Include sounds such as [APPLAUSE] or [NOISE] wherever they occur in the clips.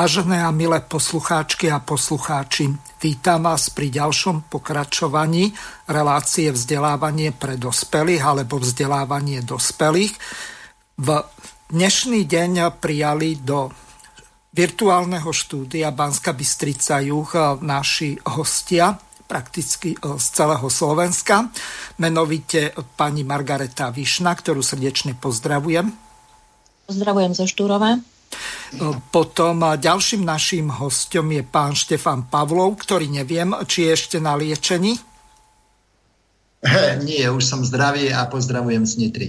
Vážené a milé poslucháčky a poslucháči, vítam vás pri ďalšom pokračovaní relácie vzdelávanie pre dospelých alebo vzdelávanie dospelých. V dnešný deň prijali do virtuálneho štúdia Banska Bystrica Juh naši hostia prakticky z celého Slovenska, menovite pani Margareta Višna, ktorú srdečne pozdravujem. Pozdravujem zo Štúrova. Potom ďalším naším hostom je pán Štefan Pavlov, ktorý neviem, či je ešte na liečení. Nie, už som zdravý a pozdravujem z Nitry.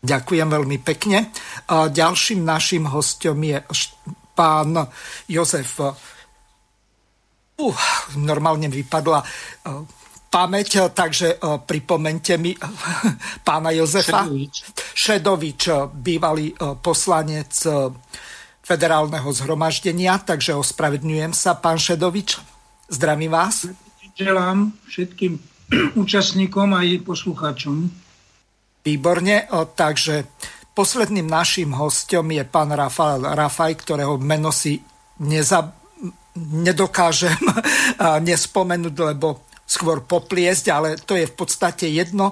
Ďakujem veľmi pekne. Ďalším našim hostom je pán Jozef. Uh, normálne vypadla pamäť, takže pripomente mi pána Jozefa. Šedovič. Šedovič, bývalý poslanec federálneho zhromaždenia, takže ospravedňujem sa, pán Šedovič. Zdravím vás. Želám všetkým [CLEARS THROAT] účastníkom aj poslucháčom. Výborne, takže posledným našim hostom je pán Rafael Rafaj, ktorého meno si neza, nedokážem [LAUGHS] nespomenúť, lebo skôr popliesť, ale to je v podstate jedno,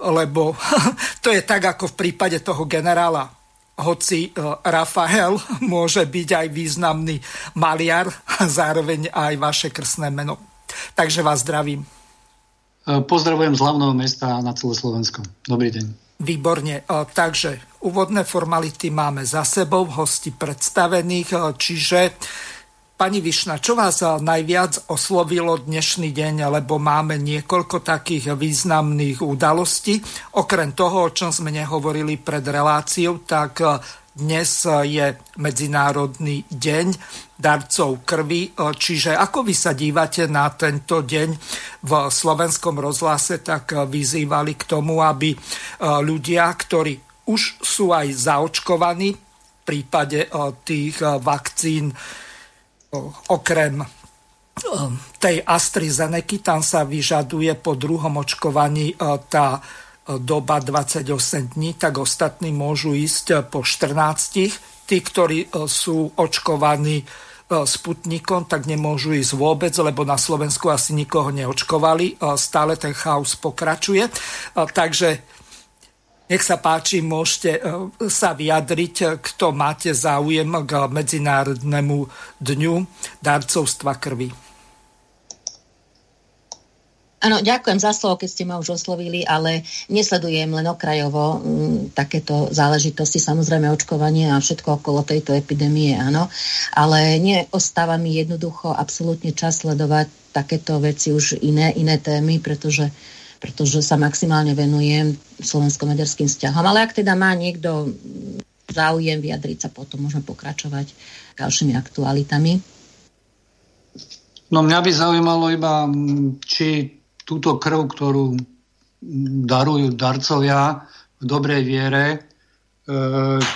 lebo [LAUGHS] to je tak, ako v prípade toho generála hoci e, Rafael [LAUGHS] môže byť aj významný maliar a zároveň aj vaše krstné meno. Takže vás zdravím. E, pozdravujem z hlavného mesta na celé Slovensko. Dobrý deň. Výborne. E, takže úvodné formality máme za sebou, hosti predstavených, čiže Pani Višna, čo vás najviac oslovilo dnešný deň, lebo máme niekoľko takých významných udalostí. Okrem toho, o čom sme nehovorili pred reláciou, tak dnes je Medzinárodný deň darcov krvi. Čiže ako vy sa dívate na tento deň v slovenskom rozhlase, tak vyzývali k tomu, aby ľudia, ktorí už sú aj zaočkovaní v prípade tých vakcín okrem tej AstraZeneca, tam sa vyžaduje po druhom očkovaní tá doba 28 dní, tak ostatní môžu ísť po 14. Tí, ktorí sú očkovaní Sputnikom, tak nemôžu ísť vôbec, lebo na Slovensku asi nikoho neočkovali. Stále ten chaos pokračuje. Takže nech sa páči, môžete e, sa vyjadriť, kto máte záujem k Medzinárodnému dňu darcovstva krvi. Áno, ďakujem za slovo, keď ste ma už oslovili, ale nesledujem len okrajovo m, takéto záležitosti, samozrejme očkovanie a všetko okolo tejto epidémie, áno, ale neostáva mi jednoducho absolútne čas sledovať takéto veci už iné, iné témy, pretože pretože sa maximálne venujem slovensko-maďarským vzťahom. Ale ak teda má niekto záujem vyjadriť sa, potom môžeme pokračovať ďalšími aktualitami. No mňa by zaujímalo iba, či túto krv, ktorú darujú darcovia v dobrej viere, e,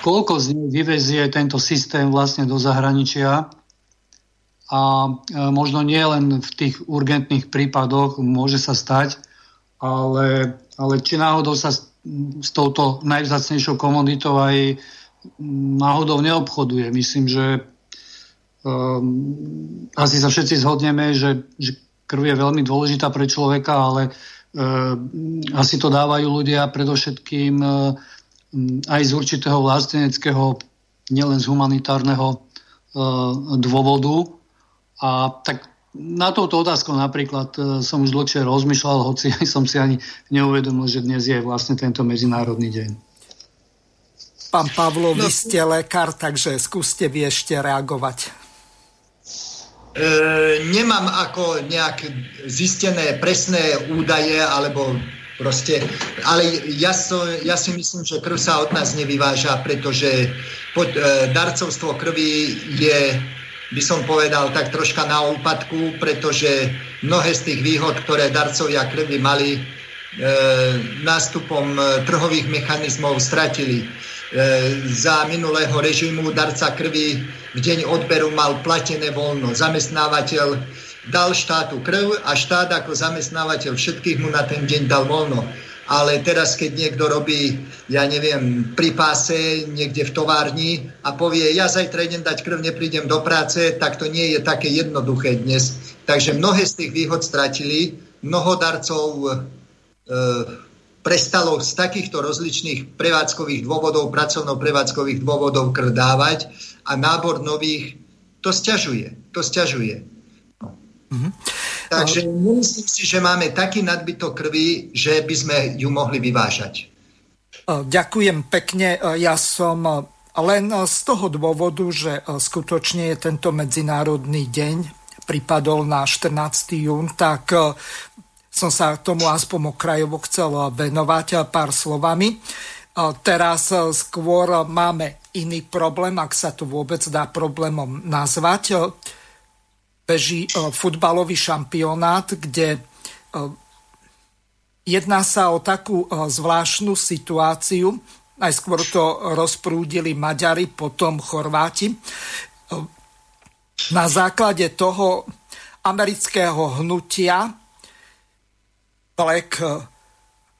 koľko z nich vyvezie tento systém vlastne do zahraničia a e, možno nie len v tých urgentných prípadoch môže sa stať, ale, ale či náhodou sa s, s touto najvzácnejšou komoditou aj náhodou neobchoduje. Myslím, že um, asi sa všetci zhodneme, že, že krv je veľmi dôležitá pre človeka, ale um, asi to dávajú ľudia predovšetkým um, aj z určitého vlasteneckého, nielen z humanitárneho uh, dôvodu. A tak na touto otázku napríklad e, som už dlhšie rozmýšľal, hoci [LAUGHS] som si ani neuvedomil, že dnes je vlastne tento medzinárodný deň. Pán Pavlo, no, vy ste lekár, takže skúste vy ešte reagovať. E, nemám ako nejak zistené presné údaje, alebo proste, ale ja, so, ja si myslím, že krv sa od nás nevyváža, pretože pod, e, darcovstvo krvi je, by som povedal, tak troška na úpadku, pretože mnohé z tých výhod, ktoré darcovia krvi mali, e, nástupom e, trhových mechanizmov stratili. E, za minulého režimu darca krvi v deň odberu mal platené voľno. Zamestnávateľ dal štátu krv a štát ako zamestnávateľ všetkých mu na ten deň dal voľno ale teraz, keď niekto robí, ja neviem, pri páse, niekde v továrni a povie, ja zajtra idem dať krv, neprídem do práce, tak to nie je také jednoduché dnes. Takže mnohé z tých výhod stratili, mnoho darcov e, prestalo z takýchto rozličných prevádzkových dôvodov, pracovno-prevádzkových dôvodov krv dávať a nábor nových to sťažuje. To sťažuje. Mm-hmm. Takže nemyslím si, že máme taký nadbytok krvi, že by sme ju mohli vyvážať. Ďakujem pekne. Ja som len z toho dôvodu, že skutočne je tento medzinárodný deň pripadol na 14. jún, tak som sa tomu aspoň okrajovo chcel venovať pár slovami. Teraz skôr máme iný problém, ak sa to vôbec dá problémom nazvať beží e, futbalový šampionát, kde e, jedná sa o takú e, zvláštnu situáciu. Najskôr to rozprúdili Maďari, potom Chorváti. Na základe toho amerického hnutia Black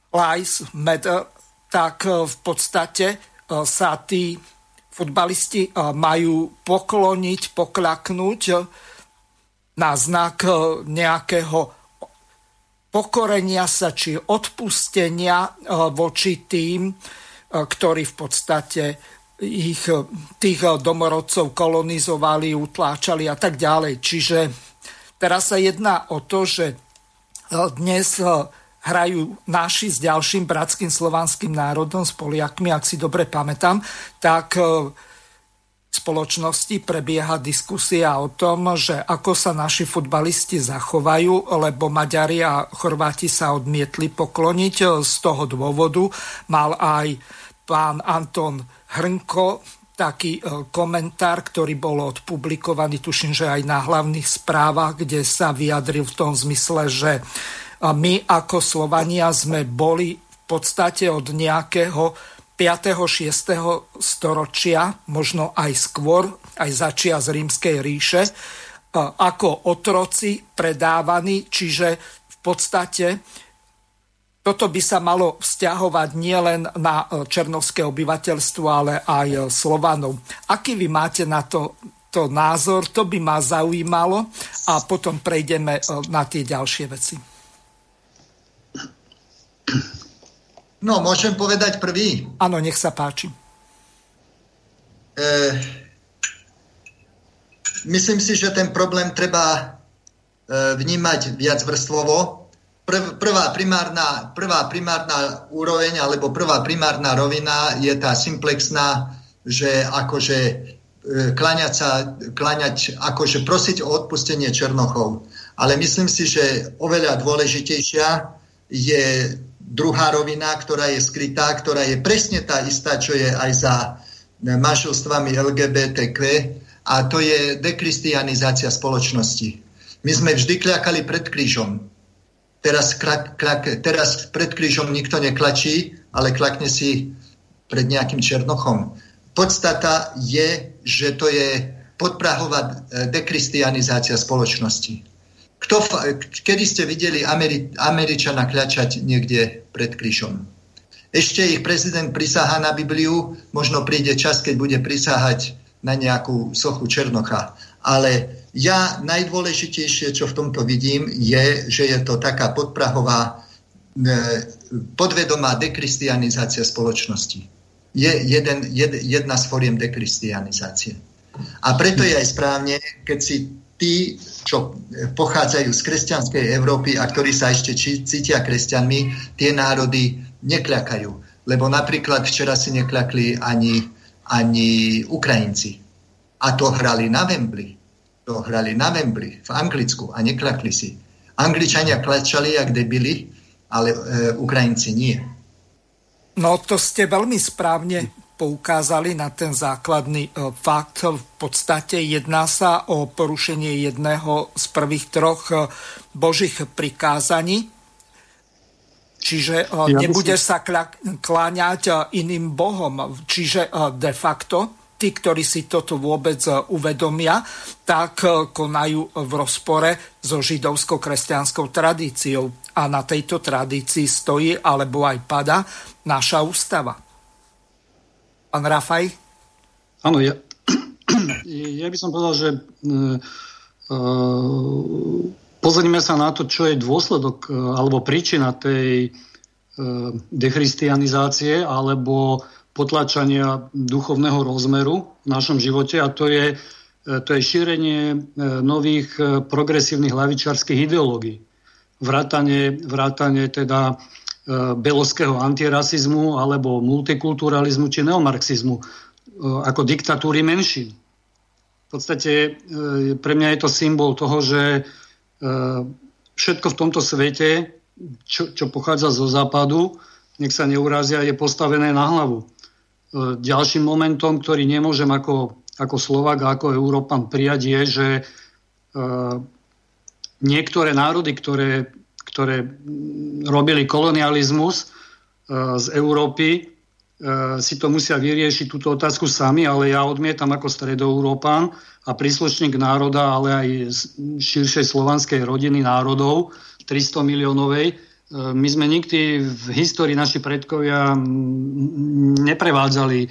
Lives Matter, tak v podstate sa tí futbalisti majú pokloniť, pokľaknúť na znak e, nejakého pokorenia sa či odpustenia e, voči tým, e, ktorí v podstate ich, tých domorodcov kolonizovali, utláčali a tak ďalej. Čiže teraz sa jedná o to, že dnes hrajú naši s ďalším bratským slovanským národom, s Poliakmi, ak si dobre pamätám, tak spoločnosti prebieha diskusia o tom, že ako sa naši futbalisti zachovajú, lebo Maďari a Chorváti sa odmietli pokloniť. Z toho dôvodu mal aj pán Anton Hrnko taký e, komentár, ktorý bol odpublikovaný, tuším, že aj na hlavných správach, kde sa vyjadril v tom zmysle, že e, my ako Slovania sme boli v podstate od nejakého 5. 6. storočia, možno aj skôr, aj začia z rímskej ríše, e, ako otroci predávaní, čiže v podstate toto by sa malo vzťahovať nielen na e, černovské obyvateľstvo, ale aj Slovanov. Aký vy máte na to, to názor? To by ma zaujímalo a potom prejdeme e, na tie ďalšie veci. [CLEARS THROAT] No, môžem povedať prvý. Áno, nech sa páči. E, myslím si, že ten problém treba e, vnímať viac vrstvovo. Prv, prvá, primárna, prvá primárna úroveň alebo prvá primárna rovina je tá simplexná, že akože e, kláňať sa, kláňať, akože prosiť o odpustenie Černochov. Ale myslím si, že oveľa dôležitejšia je druhá rovina, ktorá je skrytá, ktorá je presne tá istá, čo je aj za manželstvami LGBTQ a to je dekristianizácia spoločnosti. My sme vždy kľakali pred krížom. Teraz, krak, krak, teraz pred krížom nikto neklačí, ale klakne si pred nejakým černochom. Podstata je, že to je podprahová dekristianizácia spoločnosti. Kto, kedy ste videli Ameri, Američana kľačať niekde pred krížom? Ešte ich prezident prisahá na Bibliu, možno príde čas, keď bude prisahať na nejakú sochu Černocha. Ale ja najdôležitejšie, čo v tomto vidím, je, že je to taká podprahová, e, podvedomá dekristianizácia spoločnosti. Je jeden, jed, jedna z foriem dekristianizácie. A preto je aj správne, keď si tí, čo pochádzajú z kresťanskej Európy a ktorí sa ešte cítia kresťanmi, tie národy nekľakajú. Lebo napríklad včera si nekľakli ani, ani Ukrajinci. A to hrali na Wembley. To hrali na Wembley v Anglicku a nekľakli si. Angličania klačali jak debili, ale e, Ukrajinci nie. No to ste veľmi správne poukázali na ten základný fakt. V podstate jedná sa o porušenie jedného z prvých troch božích prikázaní. Čiže ja nebude sa kláňať iným bohom. Čiže de facto tí, ktorí si toto vôbec e, uvedomia, tak e, konajú v rozpore so židovskou kresťanskou tradíciou. A na tejto tradícii stojí, alebo aj pada, naša ústava. Pán Rafaj? Áno, ja, [CLEARS THROAT] ja by som povedal, že uh, pozrime sa na to, čo je dôsledok uh, alebo príčina tej uh, dechristianizácie alebo potlačania duchovného rozmeru v našom živote a to je, to je šírenie nových progresívnych lavičarských ideológií. Vrátanie, vrátanie teda beloského antirasizmu alebo multikulturalizmu či neomarxizmu ako diktatúry menšín. V podstate pre mňa je to symbol toho, že všetko v tomto svete, čo, čo pochádza zo západu, nech sa neurazia, je postavené na hlavu. E, ďalším momentom, ktorý nemôžem ako, ako Slovak a ako Európan prijať, je, že e, niektoré národy, ktoré, ktoré robili kolonializmus e, z Európy, si to musia vyriešiť túto otázku sami, ale ja odmietam ako stredoeurópan a príslušník národa, ale aj širšej slovanskej rodiny národov, 300 miliónovej, my sme nikdy v histórii naši predkovia neprevádzali e,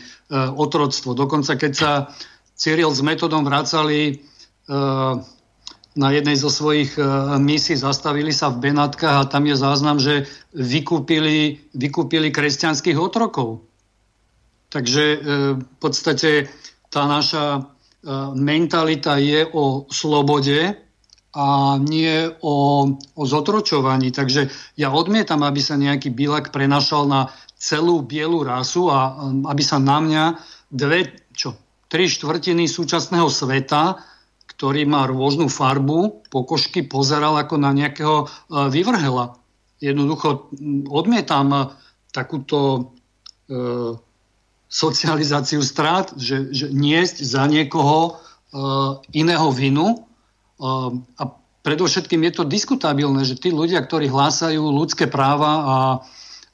otroctvo. Dokonca keď sa Cyril s metodom vracali e, na jednej zo svojich e, misií, zastavili sa v Benátkach a tam je záznam, že vykúpili, vykúpili kresťanských otrokov. Takže v podstate tá naša mentalita je o slobode, a nie o, o zotročovaní. Takže ja odmietam, aby sa nejaký bilak prenašal na celú bielu rasu a aby sa na mňa dve, čo, tri štvrtiny súčasného sveta, ktorý má rôznu farbu, pokožky pozeral ako na nejakého uh, vyvrhela. Jednoducho odmietam uh, takúto e, socializáciu strát, že, že niesť za niekoho e, iného vinu, Ehm, a predovšetkým je to diskutabilné, že tí ľudia, ktorí hlásajú ľudské práva a,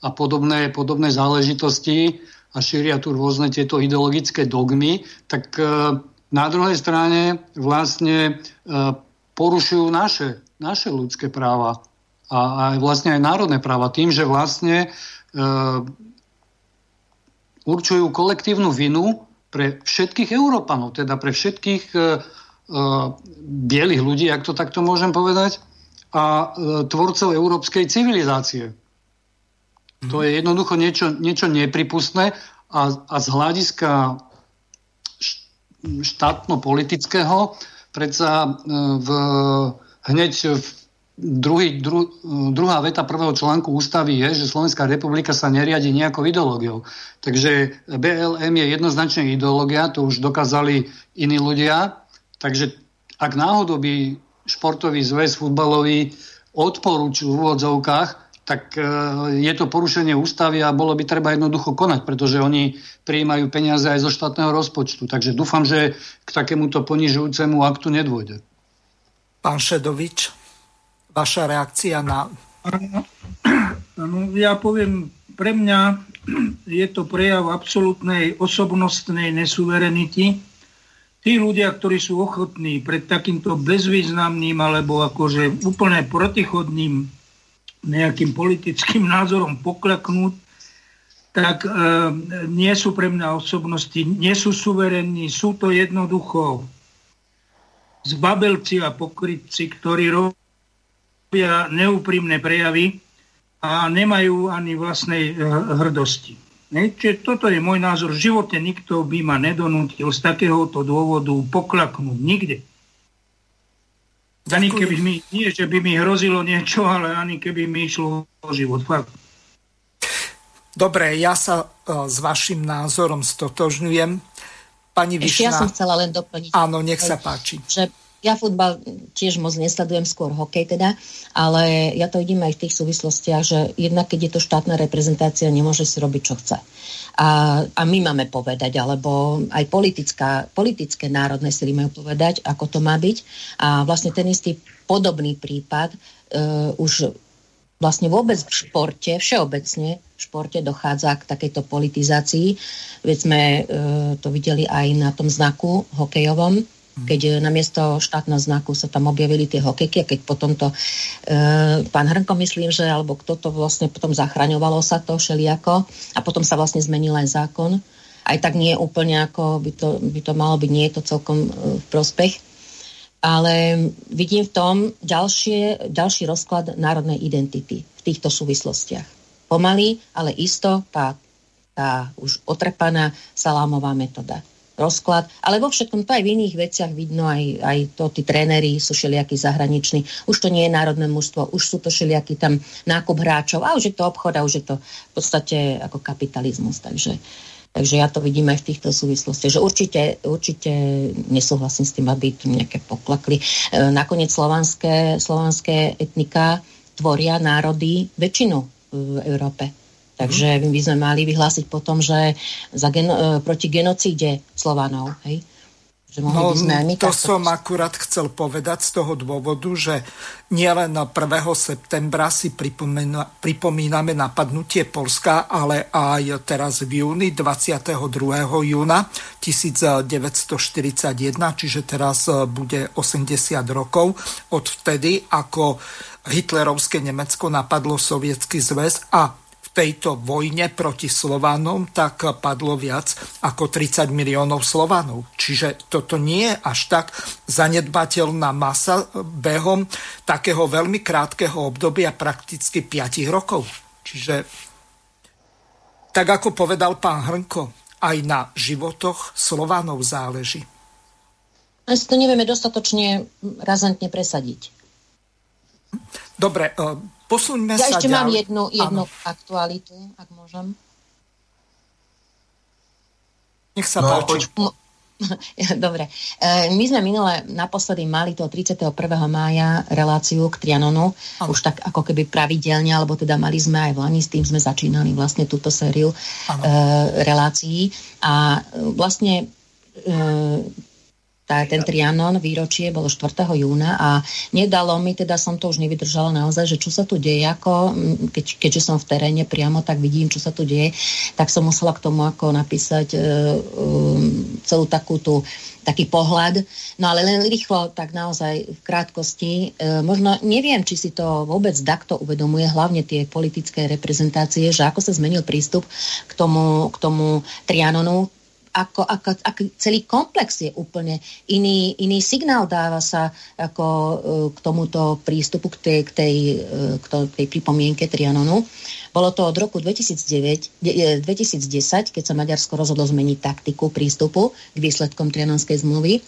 a podobné, podobné záležitosti a šíria tu rôzne tieto ideologické dogmy, tak e, na druhej strane vlastne e, porušujú naše, naše ľudské práva a, a vlastne aj národné práva tým, že vlastne e, určujú kolektívnu vinu pre všetkých Európanov, teda pre všetkých bielých ľudí, ak to takto môžem povedať, a e, tvorcov európskej civilizácie. To je jednoducho niečo, niečo nepripustné a, a z hľadiska štátno-politického predsa e, v, hneď v druhý, dru, druhá veta prvého článku ústavy je, že Slovenská republika sa neriadi nejakou ideológiou. Takže BLM je jednoznačne ideológia, to už dokázali iní ľudia, Takže ak náhodou by športový zväz futbalový odporúčil v úvodzovkách, tak e, je to porušenie ústavy a bolo by treba jednoducho konať, pretože oni prijímajú peniaze aj zo štátneho rozpočtu. Takže dúfam, že k takémuto ponižujúcemu aktu nedôjde. Pán Šedovič, vaša reakcia na... No, ja poviem, pre mňa je to prejav absolútnej osobnostnej nesuverenity, tí ľudia, ktorí sú ochotní pred takýmto bezvýznamným alebo akože úplne protichodným nejakým politickým [LAUGHS] názorom poklaknúť, tak e, nie sú pre mňa osobnosti, nie sú suverenní, sú to jednoducho zbabelci a pokrytci, ktorí robia neúprimné prejavy a nemajú ani vlastnej e, hrdosti. Čiže toto je môj názor. V živote nikto by ma nedonútil z takéhoto dôvodu poklaknúť. Nikde. Ani keby mi, nie, že by mi hrozilo niečo, ale ani keby mi išlo o život. Fakt. Dobre, ja sa uh, s vašim názorom stotožňujem. Pani Ešte Višna... ja som chcela len doplniť. Áno, nech sa páči. Že ja futbal tiež moc nesledujem, skôr hokej teda, ale ja to vidím aj v tých súvislostiach, že jednak keď je to štátna reprezentácia, nemôže si robiť, čo chce. A, a my máme povedať, alebo aj politická, politické národné sily majú povedať, ako to má byť. A vlastne ten istý podobný prípad uh, už vlastne vôbec v športe, všeobecne v športe dochádza k takejto politizácii. Veď sme e, to videli aj na tom znaku hokejovom. Keď e, namiesto štátneho znaku sa tam objavili tie hokejky a keď potom to e, pán Hrnko myslím, že alebo kto to vlastne potom zachraňovalo sa to všelijako a potom sa vlastne zmenil aj zákon. Aj tak nie úplne ako by to, by to malo byť, nie je to celkom e, prospech ale vidím v tom ďalšie, ďalší rozklad národnej identity v týchto súvislostiach. Pomaly, ale isto tá, tá už otrepaná salámová metóda. Rozklad, ale vo všetkom to aj v iných veciach vidno, aj, aj to tí tréneri sú všelijakí zahraniční, už to nie je národné mužstvo, už sú to všelijakí tam nákup hráčov a už je to obchod a už je to v podstate ako kapitalizmus. Takže Takže ja to vidím aj v týchto súvislostiach, že určite, určite nesúhlasím s tým, aby tu nejaké poklakli. E, nakoniec slovanské, slovanské etnika tvoria národy väčšinu v Európe. Takže by sme mali vyhlásiť potom, že za gen, e, proti genocíde Slovanov. Hej? Že no, my to som akurát chcel povedať z toho dôvodu, že nielen 1. septembra si pripomína, pripomíname napadnutie Polska, ale aj teraz v júni, 22. júna 1941, čiže teraz e, bude 80 rokov od vtedy, ako hitlerovské Nemecko napadlo Sovietsky zväz a tejto vojne proti Slovanom, tak padlo viac ako 30 miliónov Slovanov. Čiže toto nie je až tak zanedbateľná masa behom takého veľmi krátkeho obdobia, prakticky 5 rokov. Čiže tak ako povedal pán Hrnko, aj na životoch Slovanov záleží. Asi to nevieme dostatočne razantne presadiť. Dobre, Posuňme ja sa ešte ďalej. mám jednu, jednu aktualitu, ak môžem. Nech sa no, páči. [LAUGHS] Dobre. E, my sme minule naposledy mali toho 31. mája reláciu k Trianonu, ano. už tak ako keby pravidelne, alebo teda mali sme aj v Lani, s tým sme začínali vlastne túto sériu ano. e, relácií. A vlastne e, tá, ten Trianon výročie bolo 4. júna a nedalo mi, teda som to už nevydržala naozaj, že čo sa tu deje, ako, keď, keďže som v teréne priamo, tak vidím, čo sa tu deje, tak som musela k tomu ako napísať uh, um, celú takú tú taký pohľad. No ale len rýchlo, tak naozaj v krátkosti. E, možno neviem, či si to vôbec takto uvedomuje, hlavne tie politické reprezentácie, že ako sa zmenil prístup k tomu, k tomu Trianonu, ako, ako, ako celý komplex je úplne iný, iný signál dáva sa ako e, k tomuto prístupu, k tej, k tej, e, k tej pripomienke Trianonu. Bolo to od roku 2009, 2010, keď sa Maďarsko rozhodlo zmeniť taktiku prístupu k výsledkom Trianonskej zmluvy.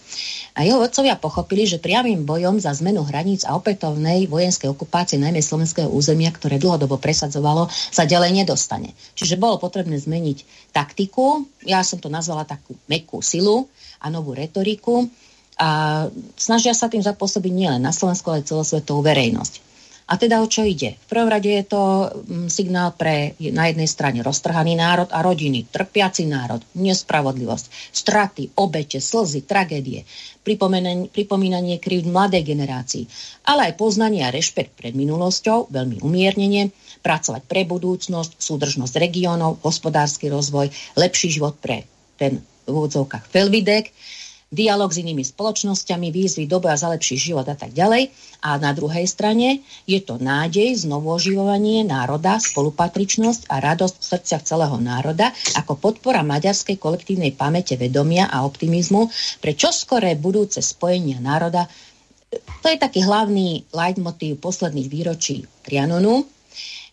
A jeho vodcovia pochopili, že priamým bojom za zmenu hraníc a opätovnej vojenskej okupácie najmä slovenského územia, ktoré dlhodobo presadzovalo, sa ďalej nedostane. Čiže bolo potrebné zmeniť taktiku, ja som to nazvala takú mekú silu a novú retoriku a snažia sa tým zapôsobiť nielen na Slovensku, ale celosvetovú verejnosť. A teda o čo ide? V prvom rade je to mm, signál pre na jednej strane roztrhaný národ a rodiny, trpiaci národ, nespravodlivosť, straty, obete, slzy, tragédie, pripomínanie, krivd mladej generácii, ale aj poznanie a rešpekt pred minulosťou, veľmi umiernenie, pracovať pre budúcnosť, súdržnosť regiónov, hospodársky rozvoj, lepší život pre ten v úvodzovkách Felvidek, dialog s inými spoločnosťami, výzvy do boja za lepší život a tak ďalej. A na druhej strane je to nádej, znovuoživovanie národa, spolupatričnosť a radosť v srdciach celého národa ako podpora maďarskej kolektívnej pamäte vedomia a optimizmu pre čoskoré budúce spojenia národa. To je taký hlavný leitmotív posledných výročí Trianonu.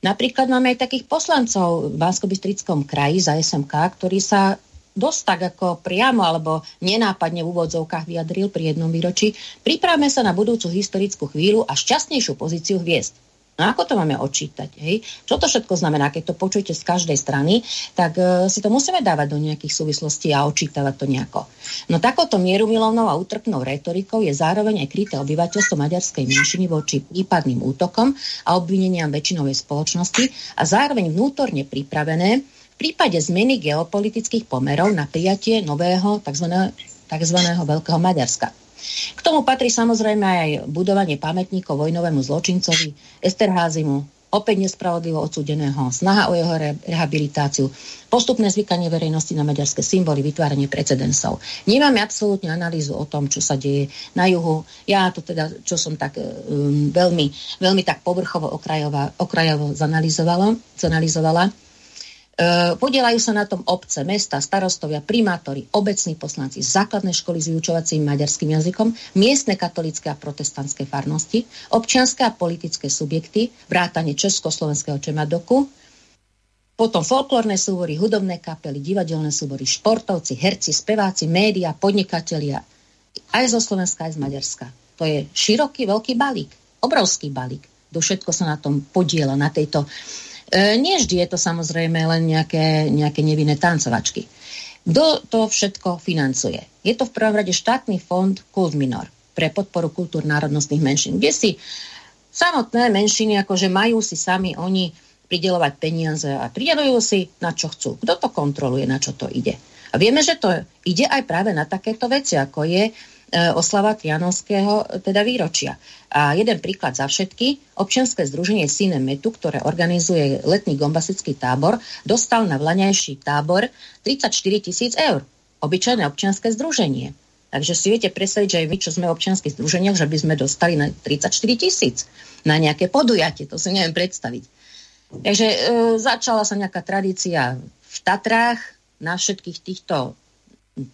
Napríklad máme aj takých poslancov v bansko kraji za SMK, ktorí sa dosť tak ako priamo alebo nenápadne v úvodzovkách vyjadril pri jednom výročí, pripravme sa na budúcu historickú chvíľu a šťastnejšiu pozíciu hviezd. No ako to máme odčítať? Hej? Čo to všetko znamená? Keď to počujete z každej strany, tak e, si to musíme dávať do nejakých súvislostí a odčítavať to nejako. No takouto mierumilovnou a útrpnou retorikou je zároveň aj kryté obyvateľstvo maďarskej menšiny voči prípadným útokom a obvineniam väčšinovej spoločnosti a zároveň vnútorne pripravené prípade zmeny geopolitických pomerov na prijatie nového tzv. tzv. Veľkého Maďarska. K tomu patrí samozrejme aj budovanie pamätníkov vojnovému zločincovi Esterházimu, opäť nespravodlivo odsúdeného, snaha o jeho rehabilitáciu, postupné zvykanie verejnosti na maďarské symboly, vytváranie precedensov. Nemáme absolútne analýzu o tom, čo sa deje na juhu. Ja to teda, čo som tak um, veľmi, veľmi tak povrchovo okrajovo zanalizovala, zanalizovala E, podielajú sa na tom obce, mesta, starostovia, primátori, obecní poslanci, základné školy s vyučovacím maďarským jazykom, miestne katolické a protestantské farnosti, občianské a politické subjekty, vrátane Československého Čemadoku, potom folklórne súbory, hudobné kapely, divadelné súbory, športovci, herci, speváci, média, podnikatelia, aj zo Slovenska, aj z Maďarska. To je široký, veľký balík, obrovský balík. Do všetko sa na tom podiela, na tejto uh, E, nie vždy je to samozrejme len nejaké, nejaké nevinné tancovačky. Kto to všetko financuje? Je to v prvom rade štátny fond Kult Minor pre podporu kultúr národnostných menšín, kde si samotné menšiny akože majú si sami oni pridelovať peniaze a pridelujú si na čo chcú. Kto to kontroluje, na čo to ide? A vieme, že to ide aj práve na takéto veci, ako je oslava Trianovského teda výročia. A jeden príklad za všetky, občianske združenie Sine Metu, ktoré organizuje letný gombasický tábor, dostal na vlaňajší tábor 34 tisíc eur. Obyčajné občianske združenie. Takže si viete predstaviť, že aj my, čo sme v občianských združeniach, že by sme dostali na 34 tisíc na nejaké podujatie. To si neviem predstaviť. Takže e, začala sa nejaká tradícia v Tatrách, na všetkých týchto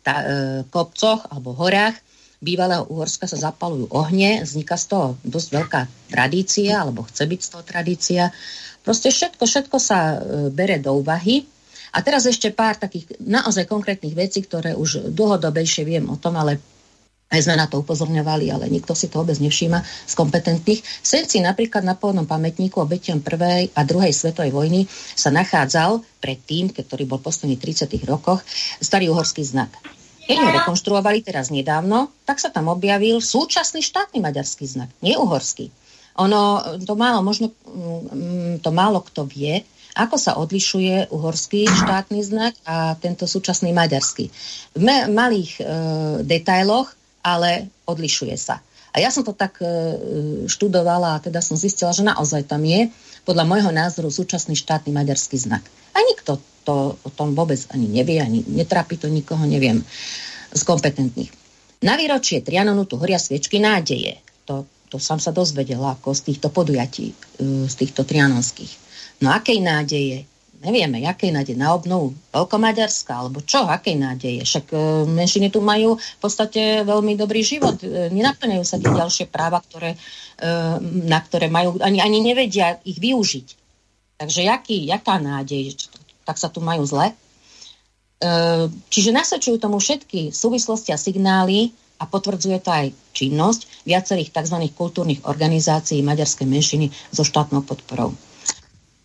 ta, e, kopcoch alebo horách bývalého Uhorska sa zapalujú ohne, vzniká z toho dosť veľká tradícia, alebo chce byť z toho tradícia. Proste všetko, všetko sa e, bere do úvahy. A teraz ešte pár takých naozaj konkrétnych vecí, ktoré už dlhodobejšie viem o tom, ale aj sme na to upozorňovali, ale nikto si to vôbec nevšíma z kompetentných. Senci napríklad na pôvodnom pamätníku obetiam prvej a druhej svetovej vojny sa nachádzal predtým, ktorý bol postavený v 30. rokoch, starý uhorský znak. Keď ho rekonštruovali teraz nedávno, tak sa tam objavil súčasný štátny maďarský znak, nie uhorský. Ono, to málo, možno mm, to málo kto vie, ako sa odlišuje uhorský štátny znak a tento súčasný maďarský. V malých e, detailoch, ale odlišuje sa. A ja som to tak e, študovala a teda som zistila, že naozaj tam je podľa môjho názoru súčasný štátny maďarský znak. A nikto to o tom vôbec ani nevie, ani netrápi to nikoho, neviem, z kompetentných. Na výročie Trianonu tu horia sviečky nádeje. To, to som sa dozvedela ako z týchto podujatí, e, z týchto trianonských. No akej nádeje? Nevieme, akej nádeje? Na obnovu Veľkomaďarska, alebo čo? Akej nádeje? Však e, menšiny tu majú v podstate veľmi dobrý život. E, nenaplňajú sa tie ďalšie práva, ktoré, na ktoré majú, ani, ani nevedia ich využiť. Takže jaký, jaká nádej? tak sa tu majú zle. E, čiže nasvedčujú tomu všetky súvislosti a signály a potvrdzuje to aj činnosť viacerých tzv. kultúrnych organizácií maďarskej menšiny so štátnou podporou.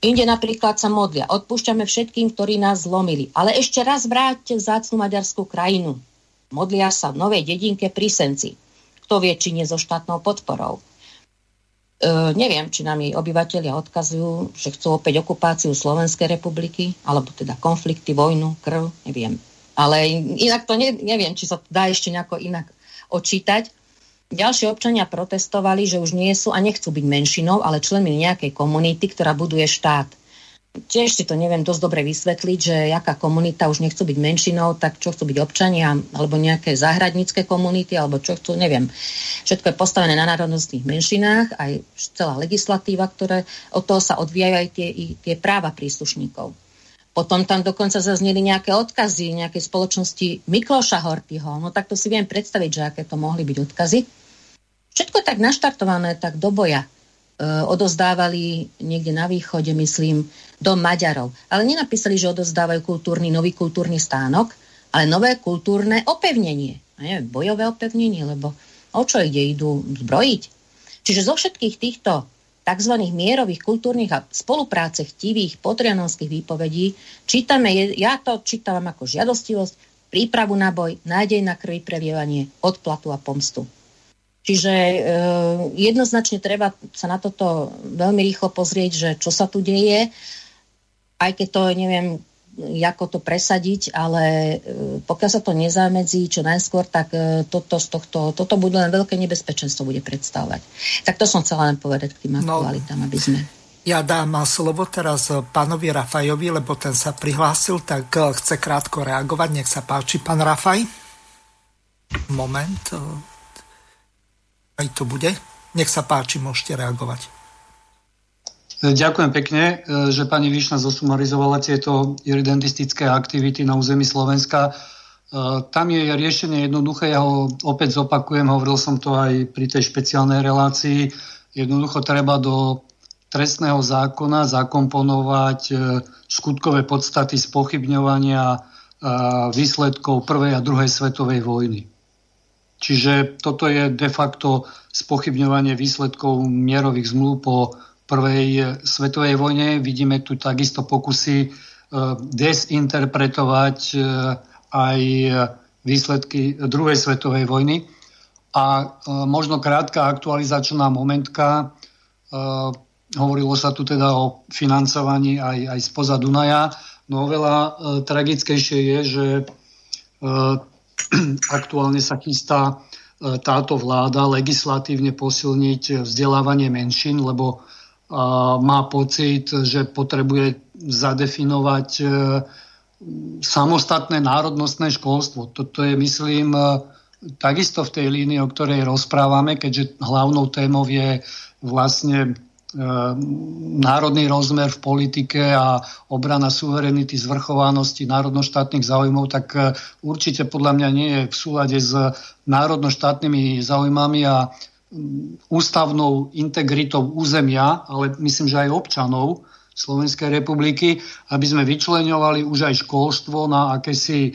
Inde napríklad sa modlia, odpúšťame všetkým, ktorí nás zlomili, ale ešte raz vráťte vzácnu maďarskú krajinu. Modlia sa v novej dedinke pri Senci. Kto vie, či nie so štátnou podporou. E, neviem, či nám jej obyvateľia odkazujú, že chcú opäť okupáciu Slovenskej republiky, alebo teda konflikty, vojnu, krv, neviem. Ale inak to ne, neviem, či sa to dá ešte nejako inak odčítať. Ďalšie občania protestovali, že už nie sú a nechcú byť menšinou, ale členmi nejakej komunity, ktorá buduje štát tiež si to neviem dosť dobre vysvetliť, že aká komunita už nechcú byť menšinou, tak čo chcú byť občania, alebo nejaké záhradnícke komunity, alebo čo chcú, neviem. Všetko je postavené na národnostných menšinách, aj celá legislatíva, ktoré od toho sa odvíjajú aj tie, tie práva príslušníkov. Potom tam dokonca zazneli nejaké odkazy nejakej spoločnosti Mikloša Hortyho. No tak to si viem predstaviť, že aké to mohli byť odkazy. Všetko tak naštartované, tak do boja. E, odozdávali niekde na východe, myslím, do Maďarov. Ale nenapísali, že odozdávajú kultúrny, nový kultúrny stánok, ale nové kultúrne opevnenie. neviem, bojové opevnenie, lebo o čo ide? Idú zbrojiť. Čiže zo všetkých týchto tzv. mierových, kultúrnych a spolupráce chtivých potrianonských výpovedí čítame, ja to čítam ako žiadostivosť, prípravu na boj, nádej na krvi previevanie, odplatu a pomstu. Čiže e, jednoznačne treba sa na toto veľmi rýchlo pozrieť, že čo sa tu deje, aj keď to neviem, ako to presadiť, ale e, pokiaľ sa to nezamedzí čo najskôr, tak e, toto, z tohto, toto bude len veľké nebezpečenstvo bude predstavovať. Tak to som chcela len povedať k tým no, aktualitám, aby sme... Ja dám slovo teraz pánovi Rafajovi, lebo ten sa prihlásil, tak e, chce krátko reagovať. Nech sa páči, pán Rafaj. Moment aj to bude. Nech sa páči, môžete reagovať. Ďakujem pekne, e, že pani Výšna zosumarizovala tieto iridentistické aktivity na území Slovenska. E, tam je riešenie jednoduché, ja ho opäť zopakujem, hovoril som to aj pri tej špeciálnej relácii. Jednoducho treba do trestného zákona zakomponovať e, skutkové podstaty spochybňovania výsledkov prvej a druhej svetovej vojny. Čiže toto je de facto spochybňovanie výsledkov mierových zmluv po prvej svetovej vojne. Vidíme tu takisto pokusy e, desinterpretovať e, aj výsledky druhej svetovej vojny. A možno krátka aktualizačná momentka. Hovorilo sa tu teda o financovaní aj, aj spoza Dunaja. No oveľa tragickejšie je, že [CLEARS THROAT] aktuálne sa chystá táto vláda legislatívne posilniť vzdelávanie menšín, lebo má pocit, že potrebuje zadefinovať e, samostatné národnostné školstvo. Toto je, myslím, takisto v tej línii, o ktorej rozprávame, keďže hlavnou témou je vlastne národný rozmer v politike a obrana suverenity, zvrchovanosti národnoštátnych záujmov, tak e, určite podľa mňa nie je v súlade s národnoštátnymi záujmami a ústavnou integritou územia, ale myslím, že aj občanov Slovenskej republiky, aby sme vyčleňovali už aj školstvo na akési e,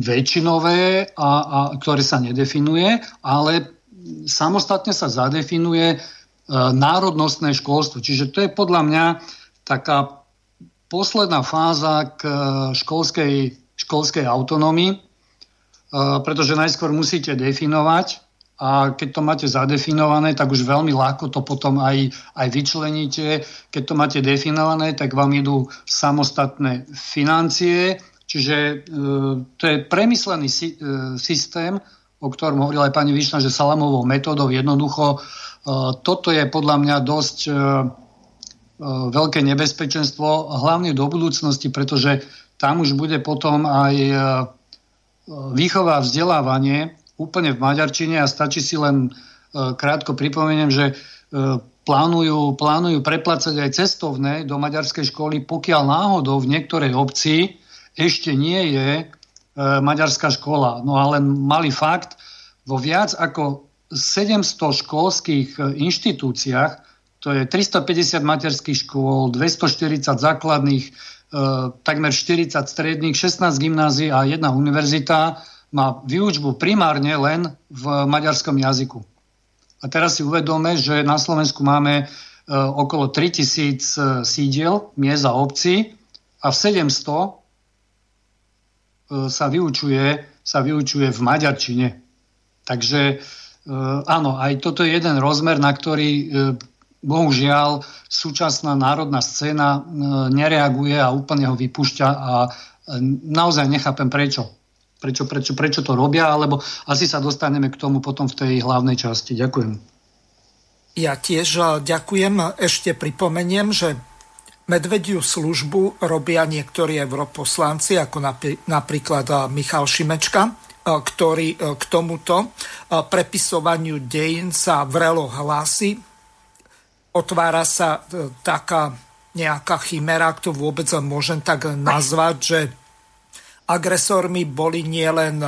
väčšinové, a, a, ktoré sa nedefinuje, ale samostatne sa zadefinuje E, národnostné školstvo. Čiže to je podľa mňa taká posledná fáza k e, školskej, školskej autonómii, pretože najskôr musíte definovať a keď to máte zadefinované, tak už veľmi ľahko to potom aj, aj vyčleníte. Keď to máte definované, tak vám idú samostatné financie, čiže to je premyslený systém, o ktorom hovorila aj pani Višna, že salamovou metódou jednoducho toto je podľa mňa dosť e, e, veľké nebezpečenstvo, hlavne do budúcnosti, pretože tam už bude potom aj e, výchova a vzdelávanie úplne v maďarčine a stačí si len krátko pripomeniem, že plánujú, plánujú preplácať aj cestovné do maďarskej školy, pokiaľ náhodou v niektorej obci ešte nie je maďarská škola. No ale malý fakt, vo viac ako 700 školských e, inštitúciách, to je 350 materských škôl, 240 základných, e, takmer 40 stredných, 16 gymnázií a jedna univerzita má výučbu primárne len v maďarskom jazyku. A teraz si uvedome, že na Slovensku máme e, okolo 3000 sídiel, miest a obcí a v 700 sa vyučuje, sa vyučuje v maďarčine. Takže E, áno, aj toto je jeden rozmer, na ktorý e, bohužiaľ súčasná národná scéna e, nereaguje a úplne ho vypúšťa a naozaj nechápem prečo. Prečo, prečo, prečo to robia, alebo asi sa dostaneme k tomu potom v tej hlavnej časti. Ďakujem. Ja tiež ďakujem. Ešte pripomeniem, že medvediu službu robia niektorí europoslanci, ako napríklad Michal Šimečka, E, ktorý k tomuto prepisovaniu dejín sa vrelo hlási. Otvára sa taká nejaká chimera, ak to vôbec môžem tak nazvať, že agresormi boli nielen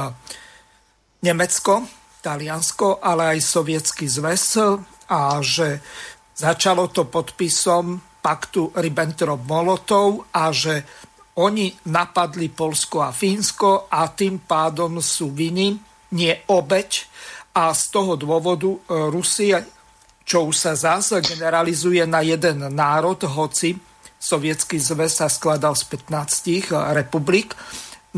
Nemecko, Taliansko, ale aj Sovietský zväz a že začalo to podpisom paktu Ribbentrop-Molotov a že oni napadli Polsko a Fínsko a tým pádom sú viny, nie obeď. A z toho dôvodu e, Rusia, čo už sa zase generalizuje na jeden národ, hoci Sovietský zväz sa skladal z 15 republik.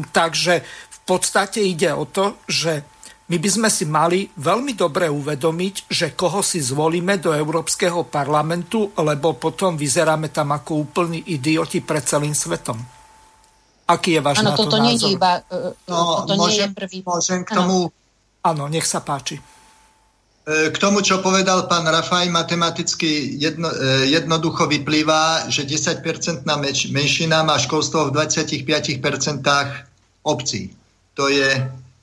Takže v podstate ide o to, že my by sme si mali veľmi dobre uvedomiť, že koho si zvolíme do Európskeho parlamentu, lebo potom vyzeráme tam ako úplní idioti pred celým svetom. Aký je váš ano, na to toto názor? Nie iba, uh, no, toto môžem, nie je prvý. Môžem k tomu... Áno, nech sa páči. E, k tomu, čo povedal pán Rafaj, matematicky jedno, e, jednoducho vyplýva, že 10% menšina má školstvo v 25% obcí. To je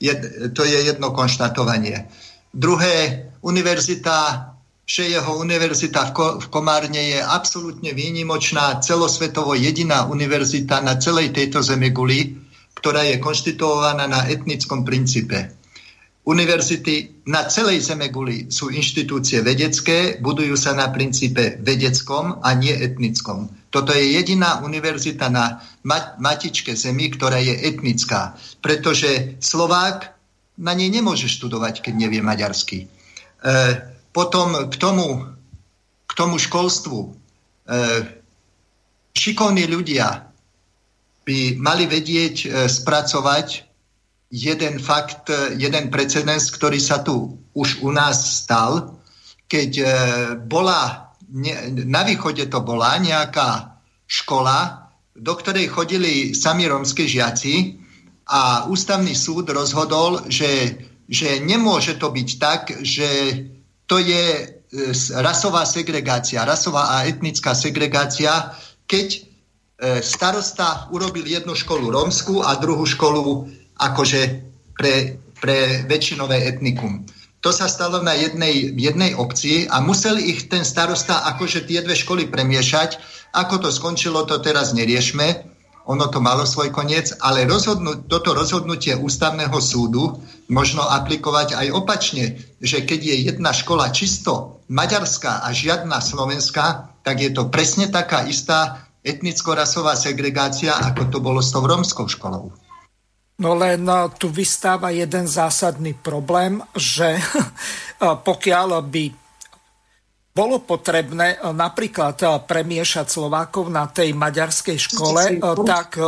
Jed, to je jedno konštatovanie. Druhé, univerzita, Šejeho univerzita v, Ko, v Komárne je absolútne výnimočná, celosvetovo jediná univerzita na celej tejto zemeguli, ktorá je konštituovaná na etnickom princípe. Univerzity na celej Zemeguli sú inštitúcie vedecké, budujú sa na princípe vedeckom a nie etnickom. Toto je jediná univerzita na matičke Zemi, ktorá je etnická, pretože Slovák na nej nemôže študovať, keď nevie maďarsky. E, potom k tomu, k tomu školstvu. E, šikovní ľudia by mali vedieť e, spracovať jeden fakt, jeden precedens, ktorý sa tu už u nás stal, keď e, bola, na východe to bola nejaká škola, do ktorej chodili sami rómske žiaci a ústavný súd rozhodol, že, že nemôže to byť tak, že to je e, rasová segregácia, rasová a etnická segregácia, keď e, starosta urobil jednu školu rómsku a druhú školu akože pre, pre väčšinové etnikum. To sa stalo na jednej, jednej obci a musel ich ten starosta akože tie dve školy premiešať. Ako to skončilo, to teraz neriešme. Ono to malo svoj koniec, ale rozhodnú, toto rozhodnutie ústavného súdu možno aplikovať aj opačne, že keď je jedna škola čisto maďarská a žiadna slovenská, tak je to presne taká istá etnicko-rasová segregácia, ako to bolo s tou romskou školou. No len no, tu vystáva jeden zásadný problém, že [LAUGHS] pokiaľ by bolo potrebné napríklad premiešať Slovákov na tej maďarskej škole, tak...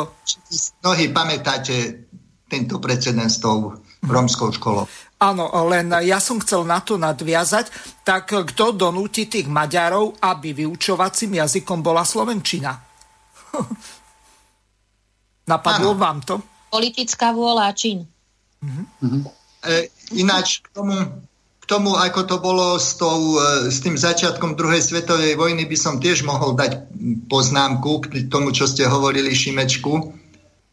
Mnohí pamätáte tento precedens s tou romskou školou. Áno, len ja som chcel na to nadviazať, tak kto donúti tých Maďarov, aby vyučovacím jazykom bola Slovenčina? [LAUGHS] Napadlo ano. vám to? Politická vôľa a čin. Mm-hmm. E, ináč k tomu, k tomu, ako to bolo s, tou, e, s tým začiatkom druhej svetovej vojny, by som tiež mohol dať poznámku k tomu, čo ste hovorili, Šimečku.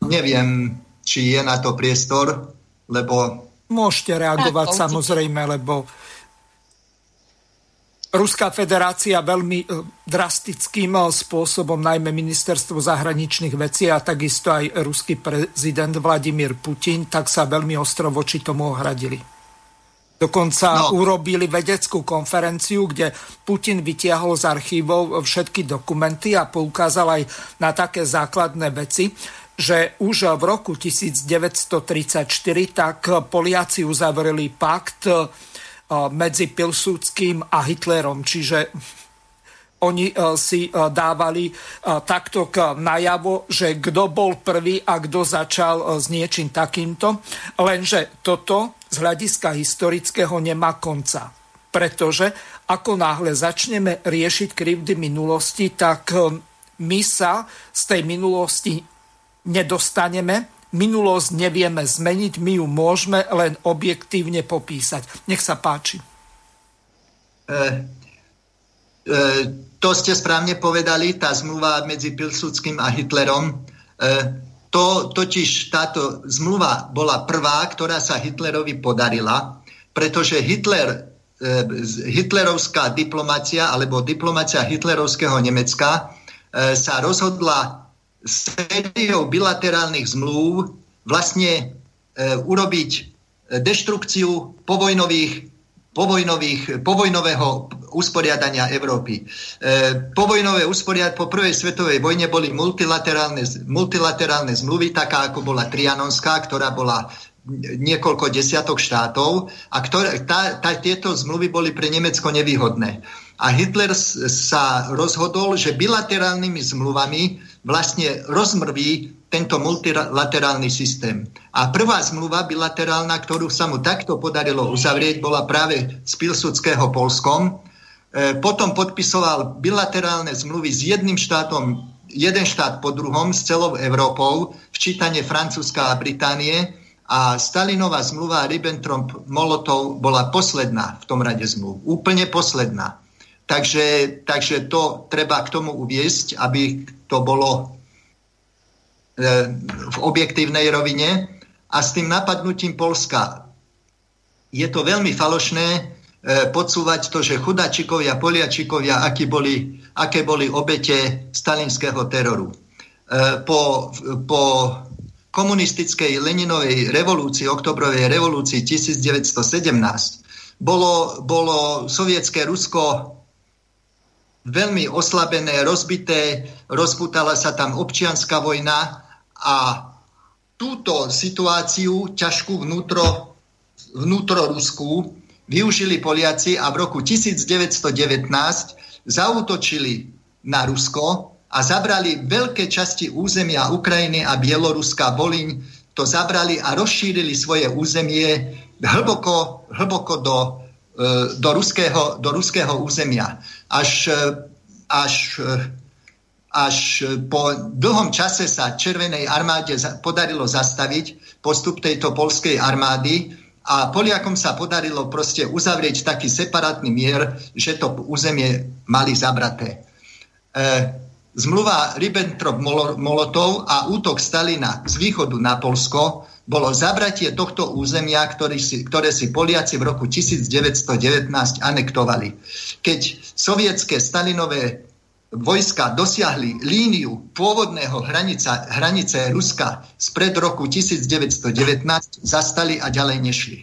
Neviem, či je na to priestor, lebo... Môžete reagovať tak, samozrejme, lebo Ruská federácia veľmi e, drastickým e, spôsobom, najmä ministerstvo zahraničných vecí a takisto aj ruský prezident Vladimír Putin, tak sa veľmi ostro voči tomu ohradili. Dokonca no. urobili vedeckú konferenciu, kde Putin vytiahol z archívov všetky dokumenty a poukázal aj na také základné veci, že už v roku 1934 tak Poliaci uzavreli pakt medzi Pilsudským a Hitlerom. Čiže oni si dávali takto najavo, že kto bol prvý a kto začal s niečím takýmto. Lenže toto z hľadiska historického nemá konca. Pretože ako náhle začneme riešiť krivdy minulosti, tak my sa z tej minulosti nedostaneme Minulosť nevieme zmeniť, my ju môžeme len objektívne popísať. Nech sa páči. E, e, to ste správne povedali, tá zmluva medzi Pilsudským a Hitlerom. E, to totiž táto zmluva bola prvá, ktorá sa Hitlerovi podarila, pretože Hitler, e, hitlerovská diplomácia alebo diplomácia hitlerovského Nemecka e, sa rozhodla sériou bilaterálnych zmluv vlastne e, urobiť e, deštrukciu povojnových, povojnových, povojnového usporiadania Európy. E, povojnové usporiad po prvej svetovej vojne boli multilaterálne, multilaterálne zmluvy, taká ako bola Trianonská, ktorá bola niekoľko desiatok štátov a ktoré, tá, tá, tieto zmluvy boli pre Nemecko nevýhodné. A Hitler sa rozhodol, že bilaterálnymi zmluvami vlastne rozmrví tento multilaterálny systém. A prvá zmluva bilaterálna, ktorú sa mu takto podarilo uzavrieť, bola práve s Pilsudského Polskom. E, potom podpisoval bilaterálne zmluvy s jedným štátom, jeden štát po druhom, s celou Európou, včítanie Francúzska a Británie. A Stalinová zmluva Ribbentrop-Molotov bola posledná v tom rade zmluv. Úplne posledná. Takže, takže to treba k tomu uviesť, aby to bolo e, v objektívnej rovine. A s tým napadnutím Polska je to veľmi falošné e, podsúvať to, že chudačikovia, poliačikovia, aké boli, aké boli obete stalinského teroru. E, po, po komunistickej Leninovej revolúcii, oktobrovej revolúcii 1917, bolo, bolo sovietské Rusko veľmi oslabené, rozbité, rozputala sa tam občianská vojna a túto situáciu ťažkú vnútro, vnútro Rusku využili Poliaci a v roku 1919 zautočili na Rusko a zabrali veľké časti územia Ukrajiny a Bieloruska, Voliň, to zabrali a rozšírili svoje územie hlboko, hlboko do, do, ruského, do ruského územia až, e, až, e, až po dlhom čase sa Červenej armáde podarilo zastaviť postup tejto polskej armády a Poliakom sa podarilo proste uzavrieť taký separátny mier, že to územie mali zabraté. E, zmluva Ribbentrop-Molotov a útok Stalina z východu na Polsko bolo zabratie tohto územia, ktoré si, ktoré si Poliaci v roku 1919 anektovali. Keď sovietské Stalinové vojska dosiahli líniu pôvodného hranica, hranice Ruska spred roku 1919, zastali a ďalej nešli.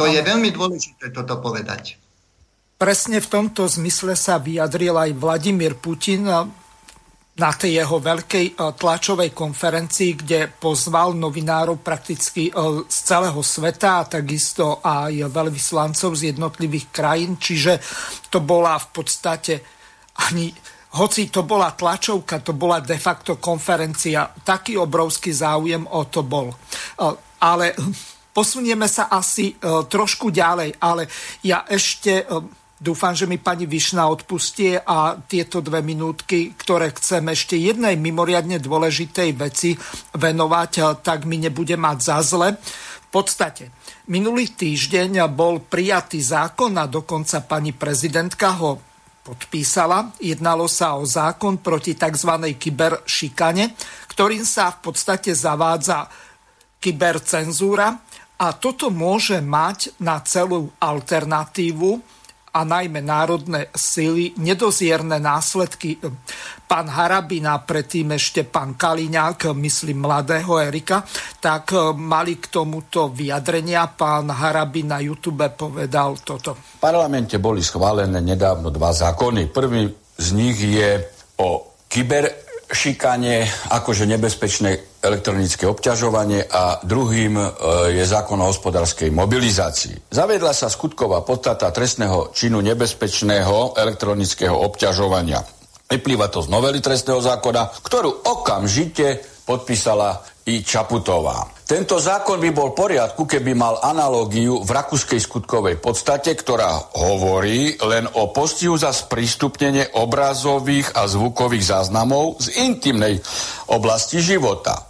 To je veľmi dôležité toto povedať. Presne v tomto zmysle sa vyjadril aj Vladimír Putin na tej jeho veľkej e, tlačovej konferencii, kde pozval novinárov prakticky e, z celého sveta a takisto aj veľvyslancov z jednotlivých krajín. Čiže to bola v podstate ani hoci to bola tlačovka, to bola de facto konferencia, taký obrovský záujem o to bol. E, ale posunieme sa asi trošku ďalej, ale ja ešte Dúfam, že mi pani Višna odpustie a tieto dve minútky, ktoré chcem ešte jednej mimoriadne dôležitej veci venovať, tak mi nebude mať za zle. V podstate, minulý týždeň bol prijatý zákon a dokonca pani prezidentka ho podpísala. Jednalo sa o zákon proti tzv. kyberšikane, ktorým sa v podstate zavádza kybercenzúra a toto môže mať na celú alternatívu a najmä národné sily nedozierne následky. Pán Harabina, predtým ešte pán Kaliňák, myslím mladého Erika, tak e, mali k tomuto vyjadrenia. Pán Harabina na YouTube povedal toto. V parlamente boli schválené nedávno dva zákony. Prvý z nich je o kyber šikanie, akože nebezpečné elektronické obťažovanie a druhým e, je zákon o hospodárskej mobilizácii. Zaviedla sa skutková podstata trestného činu nebezpečného elektronického obťažovania. Vyplýva to z novely trestného zákona, ktorú okamžite podpísala i Čaputová. Tento zákon by bol v poriadku, keby mal analógiu v rakúskej skutkovej podstate, ktorá hovorí len o postihu za sprístupnenie obrazových a zvukových záznamov z intimnej oblasti života.